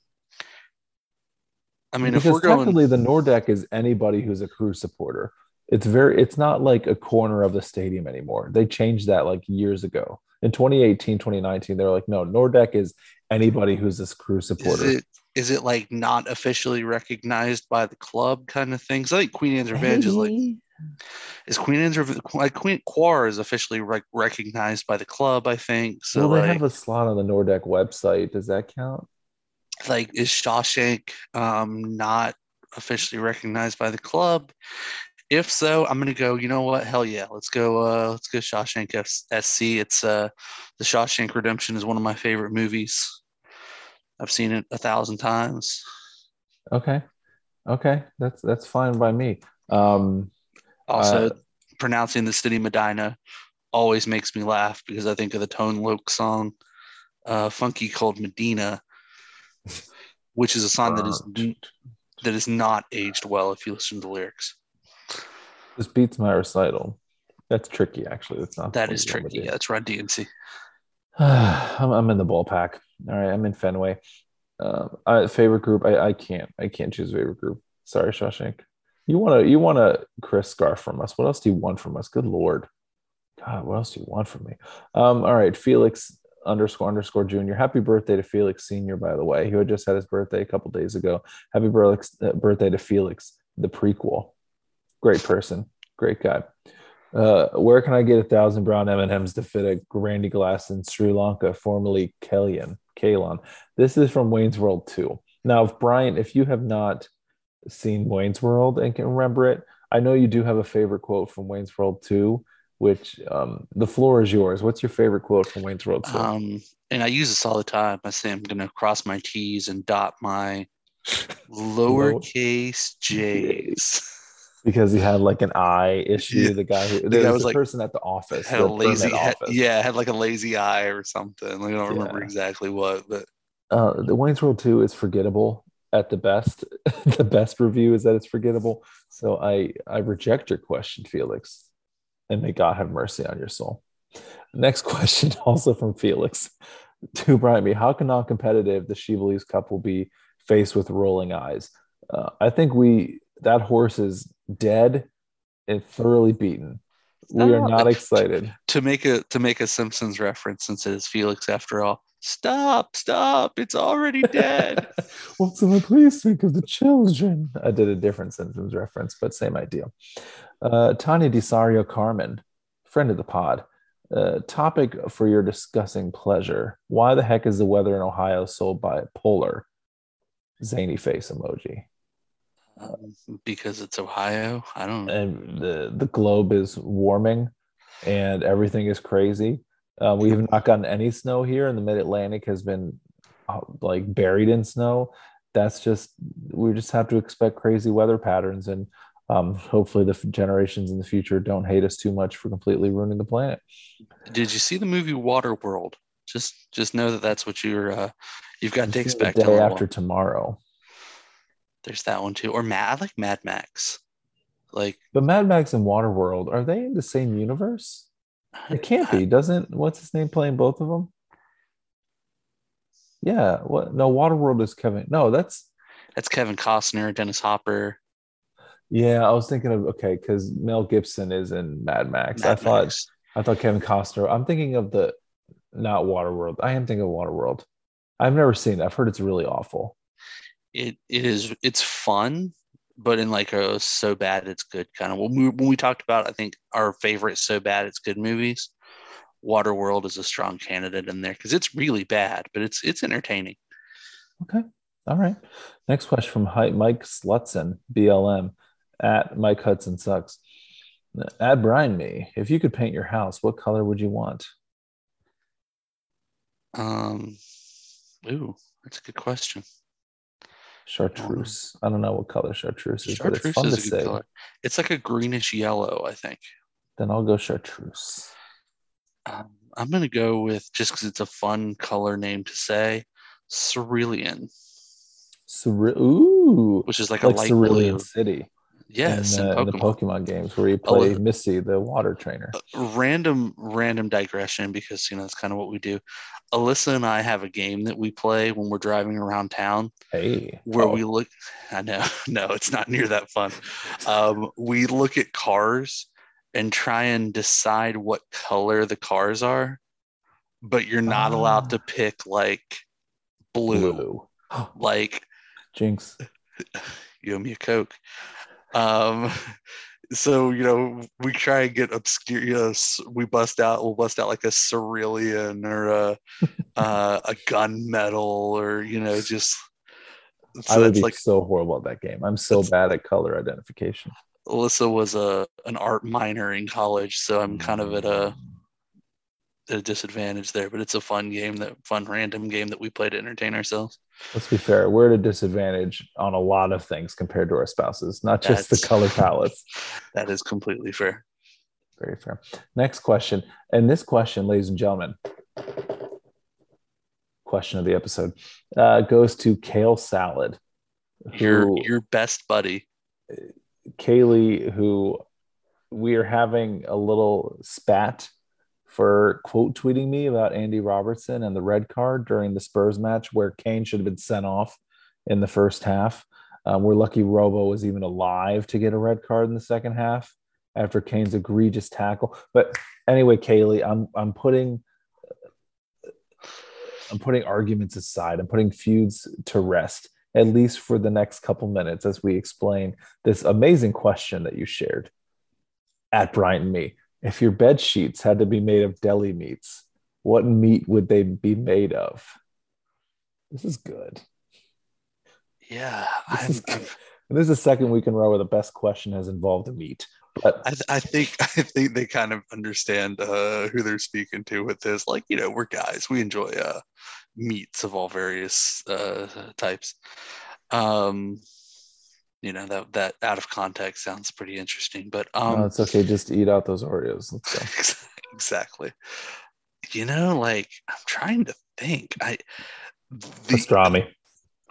i mean if we're going technically the Nordeck is anybody who's a crew supporter. It's very it's not like a corner of the stadium anymore. They changed that like years ago. In 2018, 2019, they're like, no, Nordeck is anybody who's this crew is supporter. it is it like not officially recognized by the club kind of thing 'Cause i think queen anne's revenge is like is queen anne's Reve- like queen quar is officially rec- recognized by the club i think so well, they like have a slot on the Nordeck website. Does that count? like is Shawshank um not officially recognized by the club? If so, I'm gonna go. You know what? Hell yeah, let's go. Uh, let's go Shawshank F- SC. It's uh, the Shawshank Redemption is one of my favorite movies. I've seen it a thousand times. Okay. Okay. That's that's fine by me. Um Also, Uh, pronouncing the city Medina always makes me laugh because I think of the Tone Loc song, uh, "Funky Cold Medina," which is a song that is that is not aged well if you listen to the lyrics. this beats my recital. That's tricky, actually. That's not That is tricky. Yeah, that's Run DMC. [sighs] I'm, I'm in the ball pack. All right, I'm in Fenway. Um, I, favorite group? I, I can't. I can't choose favorite group. Sorry, Shawshank. You want to? You want a Chris scarf from us? What else do you want from us? Good lord, God, what else do you want from me? Um, all right, Felix underscore underscore Junior. Happy birthday to Felix Senior, by the way. He had just had his birthday a couple days ago. Happy birthday, uh, birthday to Felix, the prequel. Great person, great guy. Uh, where can I get a thousand brown M&Ms to fit a Randy Glass in Sri Lanka, formerly Kalian? Kalon. This is from Wayne's World 2. Now, if Brian, if you have not seen Wayne's World and can remember it, I know you do have a favorite quote from Wayne's World 2, which um, the floor is yours. What's your favorite quote from Wayne's World 2? Um, and I use this all the time. I say I'm going to cross my T's and dot my [laughs] lowercase J's. [laughs] because he had like an eye issue. Yeah. The guy who there was was the like- person at the office, Had a lazy, had, office. yeah, had like a lazy eye or something. Like, I don't remember exactly what, but uh, the Wayne's World 2 is forgettable at the best. [laughs] the best review is that it's forgettable. So I I reject your question, Felix, and may God have mercy on your soul. Next [laughs] question, also from Felix [laughs] to Brian Me. How can non-competitive the She Believes Cup will be faced with rolling eyes? Uh, I think we that horse is dead and thoroughly beaten. We are not excited. to make a to make a Simpsons reference, since it is Felix after all. Stop! Stop! It's already dead. [laughs] What someone please think of the children? I did a different Simpsons reference, but same idea. Uh, Tanya Disario Carmen, friend of the pod. Uh, topic for your discussing pleasure. Why the heck is the weather in Ohio so bipolar? Zany face emoji. Um, because it's Ohio. I don't. Know. And the, the globe is warming and everything is crazy. Uh, we have not gotten any snow here, and the mid Atlantic has been uh, like buried in snow. That's just we just have to expect crazy weather patterns, and um, hopefully the f- generations in the future don't hate us too much for completely ruining the planet. Did you see the movie Waterworld? Just just know that that's what you're uh, you've got to expect. the day after tomorrow, There's that one too. Or Mad, I like Mad Max. Like but Mad Max and Waterworld are they in the same universe? It can't be. Doesn't what's his name playing both of them? Yeah. What? No, Waterworld is Kevin. No, that's That's Kevin Costner, Dennis Hopper. Yeah, I was thinking of okay, because Mel Gibson is in Mad Max. I thought Max. I thought Kevin Costner. I'm thinking of the not Waterworld. I am thinking of Waterworld. I've never seen it. I've heard it's really awful. It it is it's fun, but in like a so bad it's good kind of. When we when we talked about I think our favorite so bad it's good movies, Waterworld is a strong candidate in there because it's really bad, but it's it's entertaining. Okay. All right. Next question from Mike Slutson, BLM, at Mike Hudson Sucks. At Brian Me, if you could paint your house, what color would you want? Um, ooh, that's a good question. Chartreuse. I don't know what color chartreuse is, but it's Chartreuse fun to is a good say. color. It's like a greenish yellow, I think. Then I'll go chartreuse. Um, I'm gonna go with just because it's a fun color name to say, cerulean, Cere- Ooh, which is like, a like light Cerulean blue. City Yes, in, in uh, in the Pokemon. Games where you Oh, play uh, Misty, the water trainer. random random digression because you know that's kind of what we do. Alyssa and I have a game that we play when we're driving around town Hey, where oh, we look. I know, [laughs] no, it's not near that fun. Um, we look at cars and try and decide what color the cars are, but you're not allowed Ah. to pick like blue. blue. [gasps] Like Jinx. [laughs] you owe me a coke. Um, so you know we try and get obscure. You know, we bust out. We'll bust out like a cerulean or a [laughs] uh, a gunmetal or you know just. I So would be like so horrible at that game. I'm so bad at color identification. Alyssa was a an art minor in college, so I'm kind of at a, a disadvantage there. But it's a fun game, that fun random game that we play to entertain ourselves. Let's be fair. We're at a disadvantage on a lot of things compared to our spouses, not just the color palettes. [laughs] That is completely fair. Very fair. Next question. And this question, ladies and gentlemen, question of the episode uh, goes to Kale Salad. Your who- your best buddy. Kaylee, who we are having a little spat for quote tweeting me about Andy Robertson and the red card during the Spurs match where Kane should have been sent off in the first half. Um, we're lucky Robo was even alive to get a red card in the second half after Kane's egregious tackle. But anyway, Kaylee, I'm I'm putting I'm putting arguments aside. I'm putting feuds to rest at least for the next couple minutes as we explain this amazing question that you shared at Bryant me. If your bed sheets had to be made of deli meats, what meat would they be made of? This is good. Yeah, This I'm, is good. And this is the second week in a row where the best question has involved a meat. But I, th- I think [laughs] I think they kind of understand uh, who they're speaking to with this. Like, you know, we're guys. We enjoy uh, meats of all various uh, types. Um, you know that that out of context sounds pretty interesting, but um, no, it's okay. Just to eat out those Oreos. Let's go. [laughs] exactly. You know, like I'm trying to think. I the Pastrami.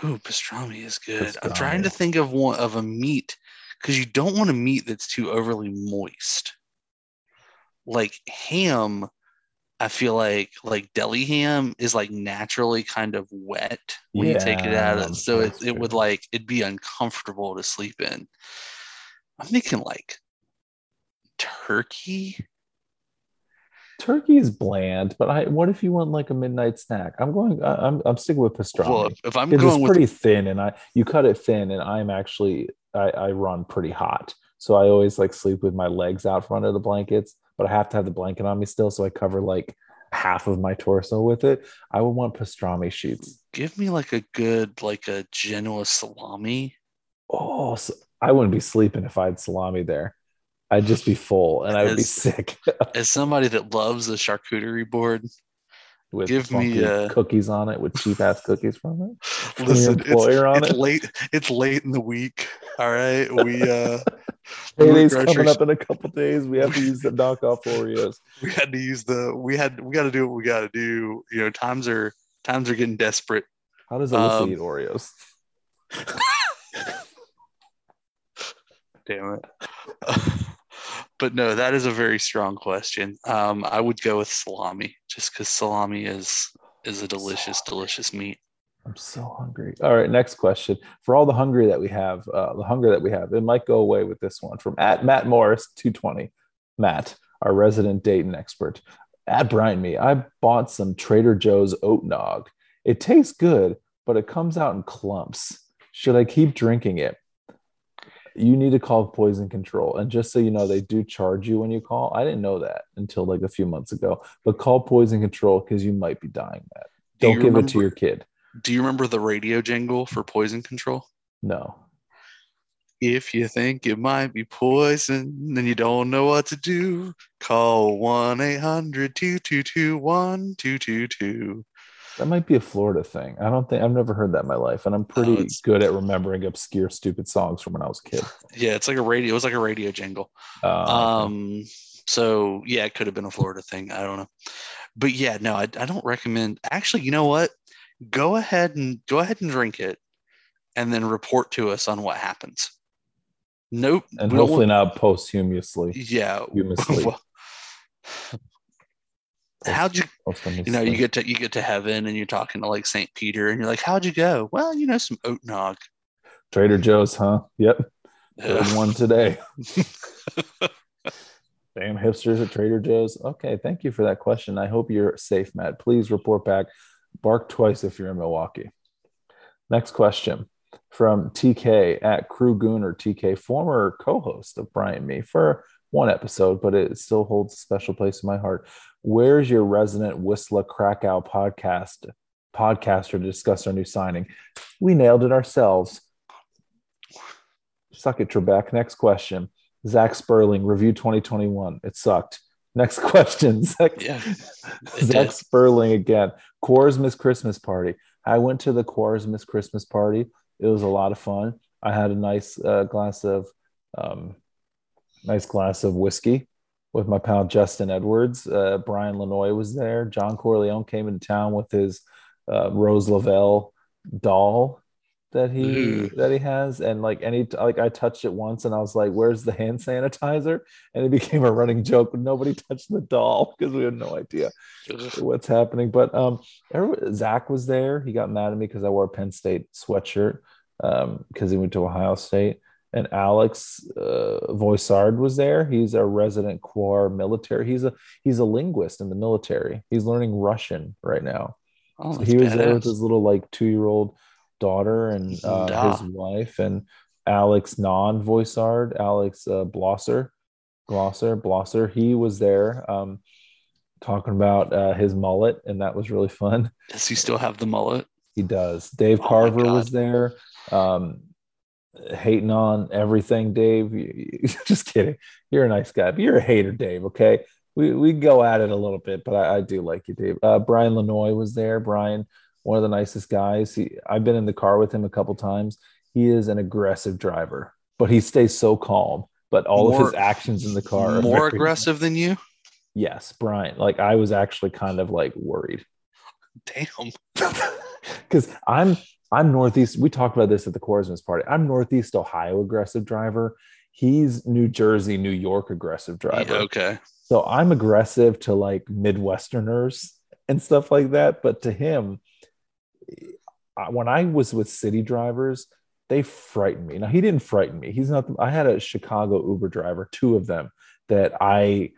ooh pastrami is good. I'm trying to think of one of a meat because you don't want a meat that's too overly moist. Like ham, I feel like like deli ham is like naturally kind of wet when you take it out Yeah, of so it, it would like it'd be uncomfortable to sleep in. I'm thinking like turkey. Turkey is bland, but I. What if you want like a midnight snack? I'm going. I, I'm. I'm sticking with pastrami. Well, if, I'm going it's with pretty thin, and I you cut it thin, and I'm actually I, I run pretty hot, so I always like sleep with my legs out from under the blankets, but I have to have the blanket on me still, so I cover like half of my torso with it. I would want pastrami sheets. give me like a good like a Genoa salami. Oh, so I wouldn't be sleeping if I had salami there. I'd just be full, and I would be sick [laughs] As somebody that loves a charcuterie board, with give me, uh, cookies on it with cheap ass cookies from it. [laughs] Listen, employer it's, on it's it. late. It's late in the week. All right, we uh, [laughs] Payday's coming up in a couple days. We have to use the knockoff Oreos. [laughs] we had to use the we had we got to do what we got to do. You know, times are times are getting desperate. How does Alyssa Um, eat Oreos? [laughs] Damn it. [laughs] but no, that is a very strong question. Um, I would go with salami, just because salami is is a delicious, delicious meat. I'm so hungry. All right, next question. For all the hungry that we have, uh, the hunger that we have, it might go away with this one from at Matt Morris 220. Matt, our resident Dayton expert. At Brian Me, I bought some Trader Joe's oat nog. It tastes good, but it comes out in clumps. Should I keep drinking it? You need to call poison control. And just so you know, they do charge you when you call. I didn't know that until like a few months ago. But call poison control because you might be dying, Matt. Do Don't give it to your kid. Do you remember the radio jingle for poison control? No. If you think it might be poison and you don't know what to do, call 1 800 222 1222. That might be a Florida thing. I don't think I've never heard that in my life, and I'm pretty it's- good at remembering obscure, stupid songs from when I was a kid. Yeah, it's like a radio. It was like a radio jingle. Uh, Um, so yeah, it could have been a Florida thing. I don't know, but yeah, no, I, I don't recommend. Actually, you know what? Go ahead and go ahead and drink it, and then report to us on what happens. Nope, and we don't hopefully not posthumously. yeah. Humously. [laughs] well, how'd you posthumously. you know you get to you get to heaven and you're talking to like Saint Peter and you're like, how'd you go? Well, you know, some oat nog. Trader Joe's, huh? Yep. Third one today. [laughs] Damn hipsters at Trader Joe's. Okay, thank you for that question. I hope you're safe, Matt. Please report back. Bark twice if you're in Milwaukee. Next question from TK at Crew Gooner TK, former co-host of Brian Me for one episode, but it still holds a special place in my heart. Where's your resident Whistler Krakow podcast podcaster to discuss our new signing? We nailed it ourselves. Suck it, Trebek. Next question. Zach Sperling, review 2021. It sucked. Next [laughs] question. Zach, Yeah, [laughs] Zach. Sperling again. Quaresmas Christmas party. I went to the Quaresmas Christmas party. It was a lot of fun. I had a nice uh, glass of um, nice glass of whiskey with my pal Justin Edwards. Uh, Brian Lanoy was there. John Corleone came into town with his uh, Rose Lavelle doll that he Ooh. that he has and like any like I touched it once and I was like where's the hand sanitizer and it [laughs] became a running joke but nobody touched the doll because we had no idea what's happening. But um, Zach was there. He got mad at me because I wore a Penn State sweatshirt um, because he went to Ohio State. And Alex uh, Voisard was there. He's a resident Quar military. He's a he's a linguist in the military. He's learning Russian right now. Oh, So he was there with his little like two year old daughter and uh, his wife and Alex non Voisard, Alex uh, Blosser, Glosser, Blosser. He was there um, talking about uh, his mullet, and that was really fun. [laughs] Does he still have the mullet? He does. Dave Oh Carver was there, um, hating on everything. Dave, [laughs] just kidding. You're a nice guy, but you're a hater, Dave. Okay, we we go at it a little bit, but I, I do like you, Dave. Uh, Brian Lanoy was there. Brian, one of the nicest guys. He, I've been in the car with him a couple times. He is an aggressive driver, but he stays so calm. But all of his actions in the car are More aggressive than you? Yes, Brian. Like I was actually kind of like worried Damn. [laughs] because I'm I'm Northeast. We talked about this at the Quaresmas party. I'm Northeast Ohio aggressive driver. He's New Jersey, New York aggressive driver. Yeah, okay. So I'm aggressive to like Midwesterners and stuff like that. But to him, when I was with city drivers, they frightened me. Now he didn't frighten me. He's not. I had a Chicago Uber driver, two of them, that I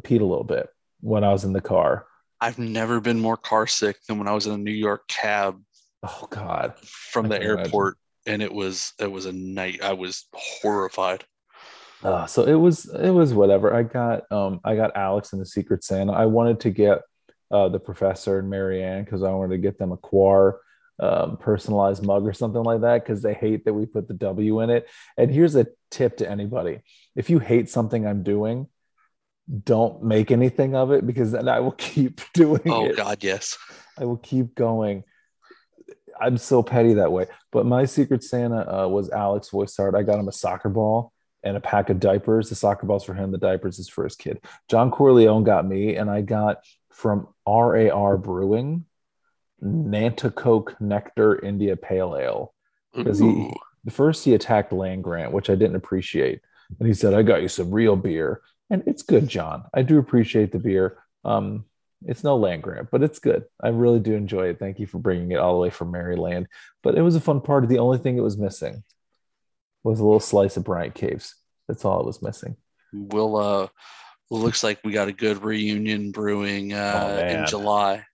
peed a little bit when I was in the car. I've never been more car sick than when I was in a New York cab Oh God. from the can imagine. airport, and it was it was a night. I was horrified. Uh, so it was it was whatever. I got um I got Alex and the Secret Santa. I wanted to get uh the professor and Marianne because I wanted to get them a Quar um, personalized mug or something like that because they hate that we put the W in it. And here's a tip to anybody: if you hate something I'm doing, don't make anything of it because then I will [laughs] keep doing Oh it. God, yes. I will keep going. I'm so petty that way. But my secret Santa uh, was Alex Voisard. I got him a soccer ball and a pack of diapers. The soccer ball's for him. The diapers is for his kid. John Corleone got me, and I got from RAR Brewing Nanticoke Nectar India Pale Ale. Because he first he attacked Land Grant, which I didn't appreciate, and he said, "I got you some real beer." And it's good, John. I do appreciate the beer. Um, it's no land grant, but it's good. I really do enjoy it. Thank you for bringing it all the way from Maryland. But it was a fun party. The only thing it was missing was a little slice of Brian Caves. That's all it was missing. We'll uh looks like we got a good reunion brewing uh in Oh, man. July.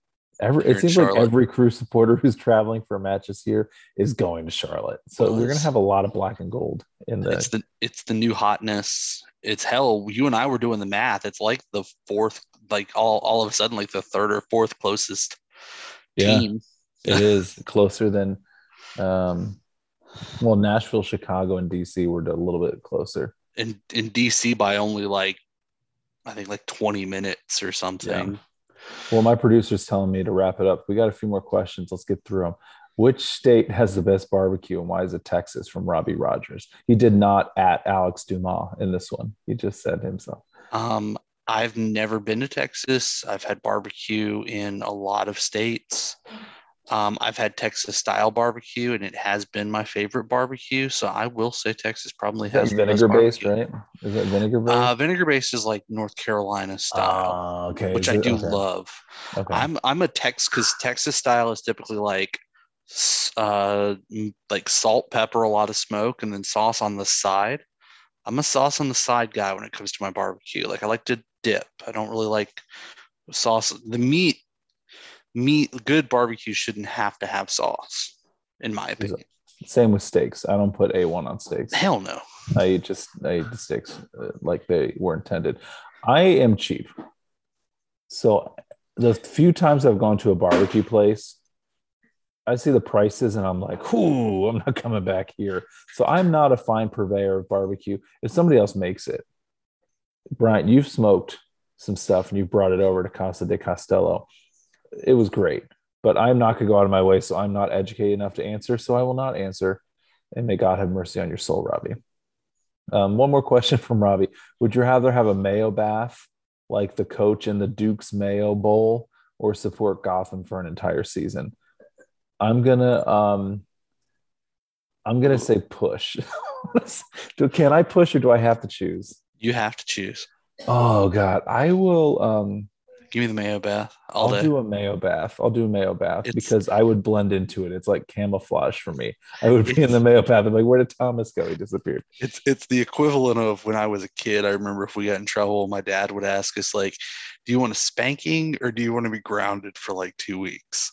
Every, it in seems like every crew supporter [laughs] who's traveling for matches year is going to Charlotte. So Well, we're going to have a lot of black and gold in the. It's the it's the new hotness. It's hell. You and I were doing the math. It's like the fourth, like all all of a sudden, like the third or fourth closest Yeah. team. It [laughs] is closer than, um, well, Nashville, Chicago, and DC were a little bit closer. In in DC by only like, I think like 20 minutes or something. Yeah. Well, my producer's telling me to wrap it up. We got a few more questions. Let's get through them. Which state has the best barbecue and why is it Texas from Robbie Rogers? He did not at Alex Dumas in this one. He just said himself. Um, I've never been to Texas. I've had barbecue in a lot of states. Um, I've had Texas style barbecue, and it has been my favorite barbecue. So I will say Texas probably has vinegar based, right? Is that vinegar based? Uh, vinegar based is like North Carolina style, uh, okay, which is I it? do okay. love. Okay. I'm I'm a Tex because Texas style is typically like uh like salt, pepper, a lot of smoke, and then sauce on the side. I'm a sauce on the side guy when it comes to my barbecue. Like I like to dip. I don't really like sauce. The meat, meat, good barbecue shouldn't have to have sauce, in my opinion. Same with steaks. I don't put A1 on steaks. Hell no. I eat just I eat the steaks uh, like they were intended. I am cheap. So the few times I've gone to a barbecue place, I see the prices and I'm like, "Ooh, I'm not coming back here." So I'm not a fine purveyor of barbecue. If somebody else makes it, Brian, you've smoked some stuff and you've brought it over to Casa de Castello. It was great, but I'm not going to go out of my way, so I'm not educated enough to answer. So I will not answer. And may God have mercy on your soul, Robbie. Um, one more question from Robbie: Would you rather have a mayo bath like the coach in the Duke's Mayo Bowl, or support Gotham for an entire season? I'm gonna um, I'm gonna say push. [laughs] can I push or do I have to choose? You have to choose. Oh God, I will. Um, Give me the mayo bath all I'll day. do a mayo bath. I'll do a mayo bath It's- because I would blend into it. It's like camouflage for me. I would be in the mayo bath. I'm like, where did Thomas go? He disappeared. It's it's the equivalent of when I was a kid. I remember if we got in trouble, my dad would ask us like, "Do you want a spanking or do you want to be grounded for like two weeks?"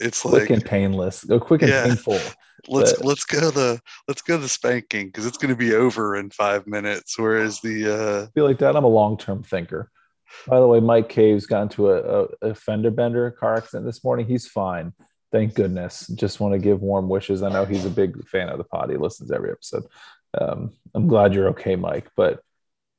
It's Quick like and painless. Go quick and Yeah. painful. let's but- let's go the let's go the spanking because it's going to be over in five minutes. Whereas the uh, I feel like that. I'm a long term thinker. By the way, Mike Caves got into a, a, a fender bender car accident this morning. He's fine. Thank goodness. Just want to give warm wishes. I know he's a big fan of the pod. He listens to every episode. Um, I'm glad you're okay, Mike. But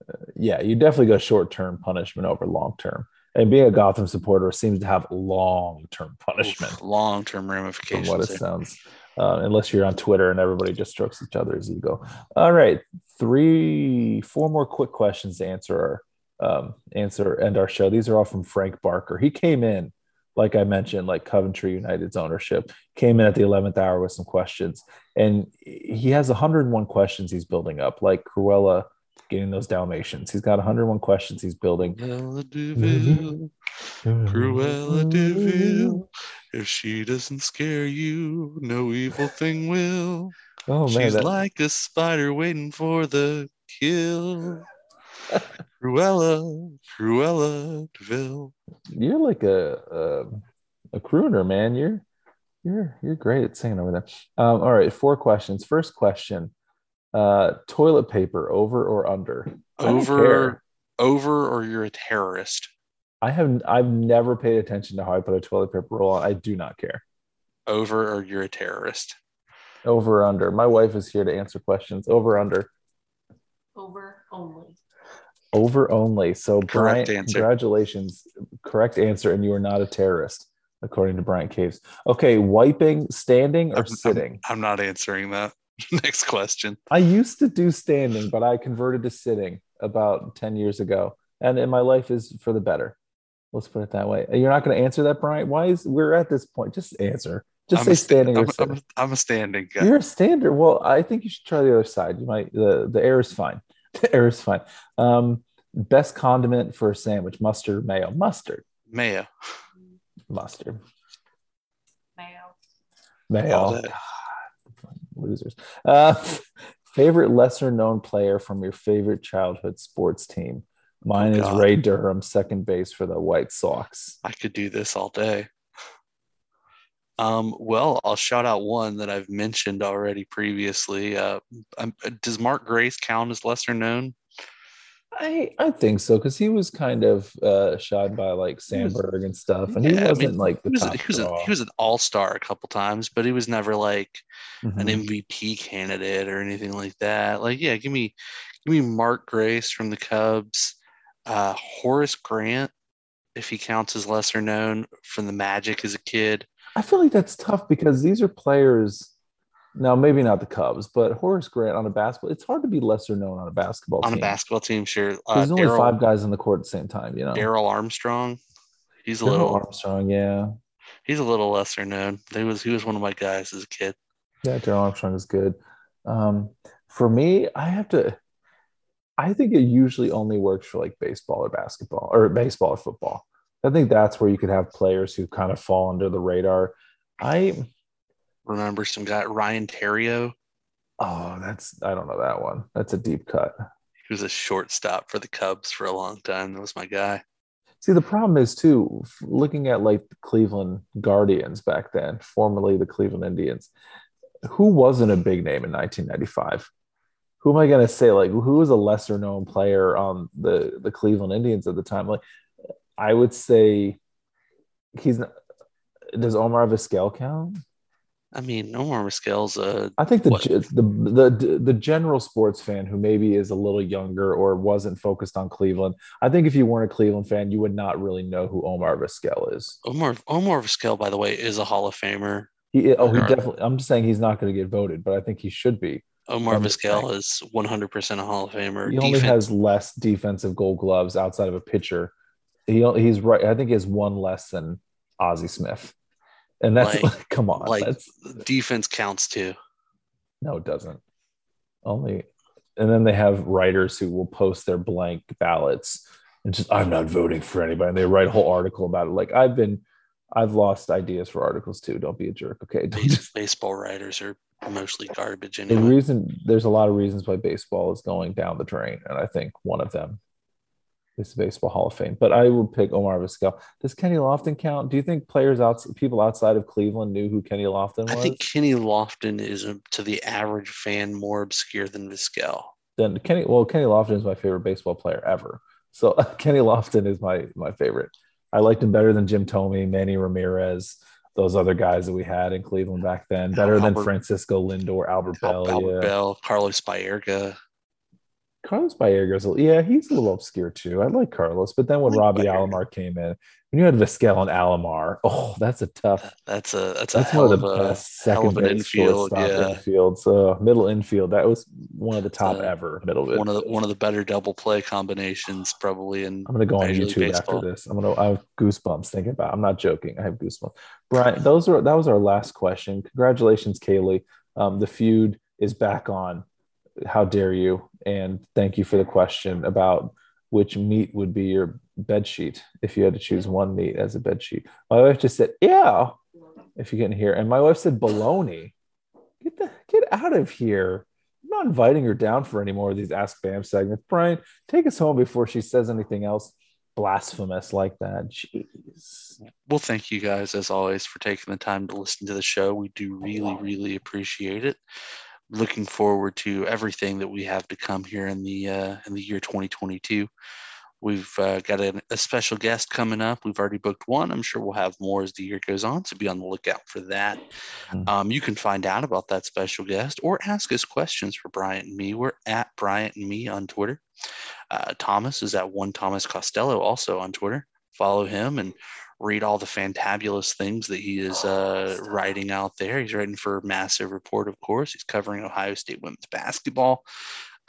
uh, yeah, you definitely go short term punishment over long term. And being a Gotham supporter seems to have long term punishment long term from ramifications. what it sounds. Uh, unless you're on Twitter and everybody just strokes each other's ego. All right, three, four more quick questions to answer our um, answer end our show. These are all from Frank Barker. He came in, like I mentioned, like Coventry United's ownership came in at the 11th hour with some questions, and he has 101 questions he's building up, like Cruella getting those Dalmatians. He's got 101 questions he's building. Cruella de Vil, Cruella de Vil. If she doesn't scare you, no evil thing will. Oh man, She's that, like a spider waiting for the kill. [laughs] Cruella, Cruella de Vil. you're like a, a a crooner, man. You're you're you're great at singing over there. Um, all right, four questions. First question: uh, toilet paper over or under? Over, care. over, or you're a terrorist. I have I've never paid attention to how I put a toilet paper roll on. I do not care. Over, or you're a terrorist. Over or under. My wife is here to answer questions. Over or under. Over only. Over only. So Correct Brian, answer. congratulations. Correct answer, and you are not a terrorist, according to Brian Caves. Okay, wiping, standing or I'm- I'm- sitting? I'm not answering that. [laughs] Next question. I used to do standing, but I converted to sitting about 10 years ago. And, and my life is for the better. Let's put it that way. You're not going to answer that, Brian? Why is we're at this point? Just answer. Just I'm say sta- standing I'm, or sitting. I'm, I'm a standing guy. You're a standard. Well, I think you should try the other side. You might the the air is fine. The air is fine. Um, best condiment for a sandwich: mustard, mayo, mustard, Mayo. mustard, Mayo. mayo. All. [sighs] Losers. Uh, [laughs] favorite lesser known player from your favorite childhood sports team? Mine Oh, is God. Ray Durham, second base for the White Sox. I could do this all day. Um, well, I'll shout out one that I've mentioned already previously. Uh, um, does Mark Grace count as lesser known? I I think so because he was kind of uh by like He was- Sandberg and stuff, and he Yeah, I wasn't mean, like the He was, top he was, a, he was an all star a couple times, but he was never like an Mhm. MVP candidate or anything like that. Like, yeah, give me give me Mark Grace from the Cubs, uh, Horace Grant, if he counts as lesser known from the Magic as a kid. I feel like that's tough because these are players. Now, maybe not the Cubs, but Horace Grant on a basketball. It's hard to be lesser known on a basketball On a team. basketball team, sure. Uh, There's only Darrell five guys on the court at the same time. You know, Darrell Armstrong, he's a Darrell little Armstrong. Yeah, he's a little lesser known. He was he was one of my guys as a kid. yeah, Darrell Armstrong is good. Um, for me, I have to. I think it usually only works for like baseball or basketball or baseball or football. I think that's where you could have players who kind of fall under the radar. I Remember some guy Ryan Theriot? oh, that's I don't know that one. That's a deep cut. He was a shortstop for the Cubs for a long time. That was my guy. See, the problem is too, looking at like the Cleveland Guardians back then, formerly the Cleveland Indians, who wasn't a big name in 1995? Who am I going to say? Like, who was a lesser known player on the, the Cleveland Indians at the time? Like, I would say he's not, does Omar Vizquel count? I mean, Omar Vizquel's a I think the, the the the general sports fan who maybe is a little younger or wasn't focused on Cleveland, I think if you weren't a Cleveland fan, you would not really know who Omar Vizquel is. Omar Omar Vizquel, by the way, is a Hall of Famer. He oh he definitely. I'm just saying he's not going to get voted, but I think he should be. Omar Vizquel is 100% a Hall of Famer. He only Defense- has less defensive Gold Gloves outside of a pitcher. He he's right. I think he has one less than Ozzie Smith, and that's Like- [laughs] come on. like that's, defense counts too. no, it doesn't. Only, and then they have writers who will post their blank ballots and just I'm not voting for anybody. And they write a whole article about it. Like I've been, I've lost ideas for articles too. Don't be a jerk, okay? [laughs] Base- baseball writers are mostly garbage And the reason there's a lot of reasons why baseball is going down the drain, and I think one of them is the Baseball Hall of Fame. But I would pick Omar Vizquel. Does Kenny Lofton count? Do you think players out people outside of Cleveland knew who Kenny Lofton was? I think Kenny Lofton is um, to the average fan more obscure than Vizquel. then Kenny. Well, Kenny Lofton is my favorite baseball player ever. So [laughs] Kenny Lofton is my my favorite. I liked him better than Jim Thome, Manny Ramirez, those other guys that we had in Cleveland back then. Better than Francisco Lindor, Albert Belle. Albert yeah. Belle, Carlos Baerga. Carlos Baerga's, a- yeah, he's a little obscure too. I like Carlos, but then when like Robbie Baerga. Alomar came in, when you had Vizquel and Alomar, oh, that's a tough. That's a that's, That's a one of of the a best second base infield. Yeah, infield. So middle infield, that was one of the top Uh, ever middle. one of the one of the better double play combinations probably in I'm gonna go on YouTube Baseball. after this. I'm gonna I have goosebumps thinking about. It. I'm not joking. I have goosebumps. Brian, those are that was our last question. Congratulations, Kaylee. Um, the feud is back on. How dare you? And thank you for the question about which meat would be your bed sheet if you had to choose one meat as a bed sheet. My wife just said, "Yeah." If you can hear, and my wife said, "Baloney." Get the get out of here. I'm not inviting her down for any more of these Ask Bam segments. Brian, take us home before she says anything else blasphemous like that. Jeez. well thank you guys as always for taking the time to listen to the show we do really really appreciate it looking forward to everything that we have to come here in the uh, in the year 2022 we've uh, got a, a special guest coming up. We've already booked one. I'm sure we'll have more as the year goes on so be on the lookout for that. Mhm. um, you can find out about that special guest or ask us questions for bryant and me. We're at bryant and me on twitter. Uh, thomas is at one thomas costello also on twitter. Follow him and read all the fantabulous things that he is uh, writing out there. He's writing for Massive Report, of course. He's covering Ohio State women's basketball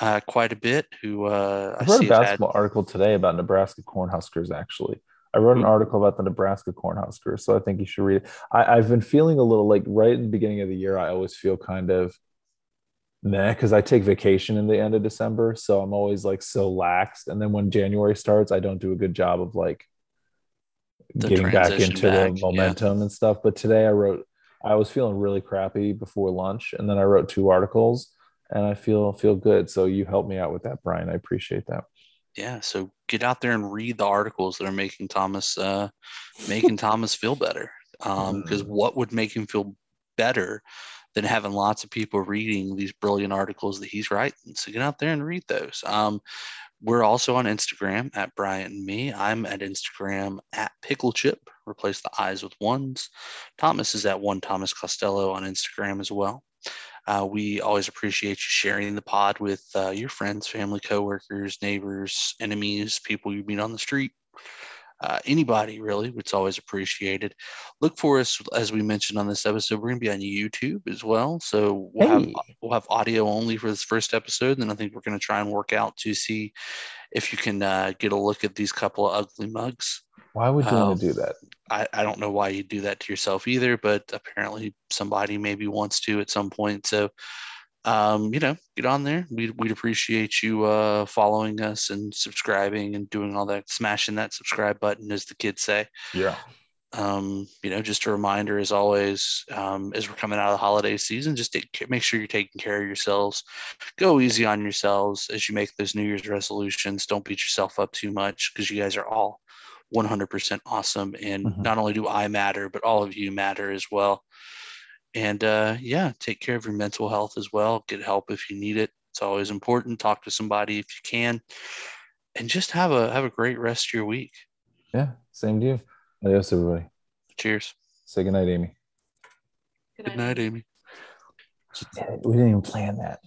uh, quite a bit. Who uh, I I wrote see a has had- basketball article today about Nebraska Cornhuskers, actually. I wrote an article about the Nebraska Cornhuskers, so I think you should read it. I, I've been feeling a little like right in the beginning of the year, I always feel kind of meh because I take vacation in the end of December. So I'm always like so laxed. And then when January starts, I don't do a good job of like The getting back into back, the yeah. momentum and stuff. But today I wrote, I was feeling really crappy before lunch, and then I wrote two articles, and I feel feel good. So you helped me out with that, Brian. I appreciate that. yeah, so get out there and read the articles that are making Thomas uh, making Thomas feel better. Um, because Mm. what would make him feel better than having lots of people reading these brilliant articles that he's writing? So get out there and read those. Um, we're also on Instagram at Bryant and me. I'm at Instagram at Pickle Chip. Replace the eyes with ones. Thomas is at one Thomas Costello on Instagram as well. Uh, we always appreciate you sharing the pod with uh, your friends, family, coworkers, neighbors, enemies, people you meet on the street. Uh, anybody really, it's always appreciated. Look for us, as we mentioned on this episode. We're going to be on YouTube as well, so we'll have we'll have audio only for this first episode. And then I think we're going to try and work out to see if you can uh, get a look at these couple of ugly mugs. Why would you Um, want to do that? I, I don't know why you do that to yourself either, but apparently somebody maybe wants to at some point. So, um, you know, get on there. We'd, we'd appreciate you uh, following us and subscribing and doing all that, smashing that subscribe button, as the kids say. Yeah. Um, you know, just a reminder as always, um, as we're coming out of the holiday season, just take, make sure you're taking care of yourselves. Go easy on yourselves as you make those New Year's resolutions. Don't beat yourself up too much because you guys are all 100% awesome. And Mhm. not only do I matter, but all of you matter as well. And uh, yeah, take care of your mental health as well. Get help if you need it. It's always important. Talk to somebody if you can, and just have a have a great rest of your week. Yeah. Same to you. Adios, everybody. Cheers. Say goodnight, Amy. Good night, Amy. She did it. We didn't even plan that.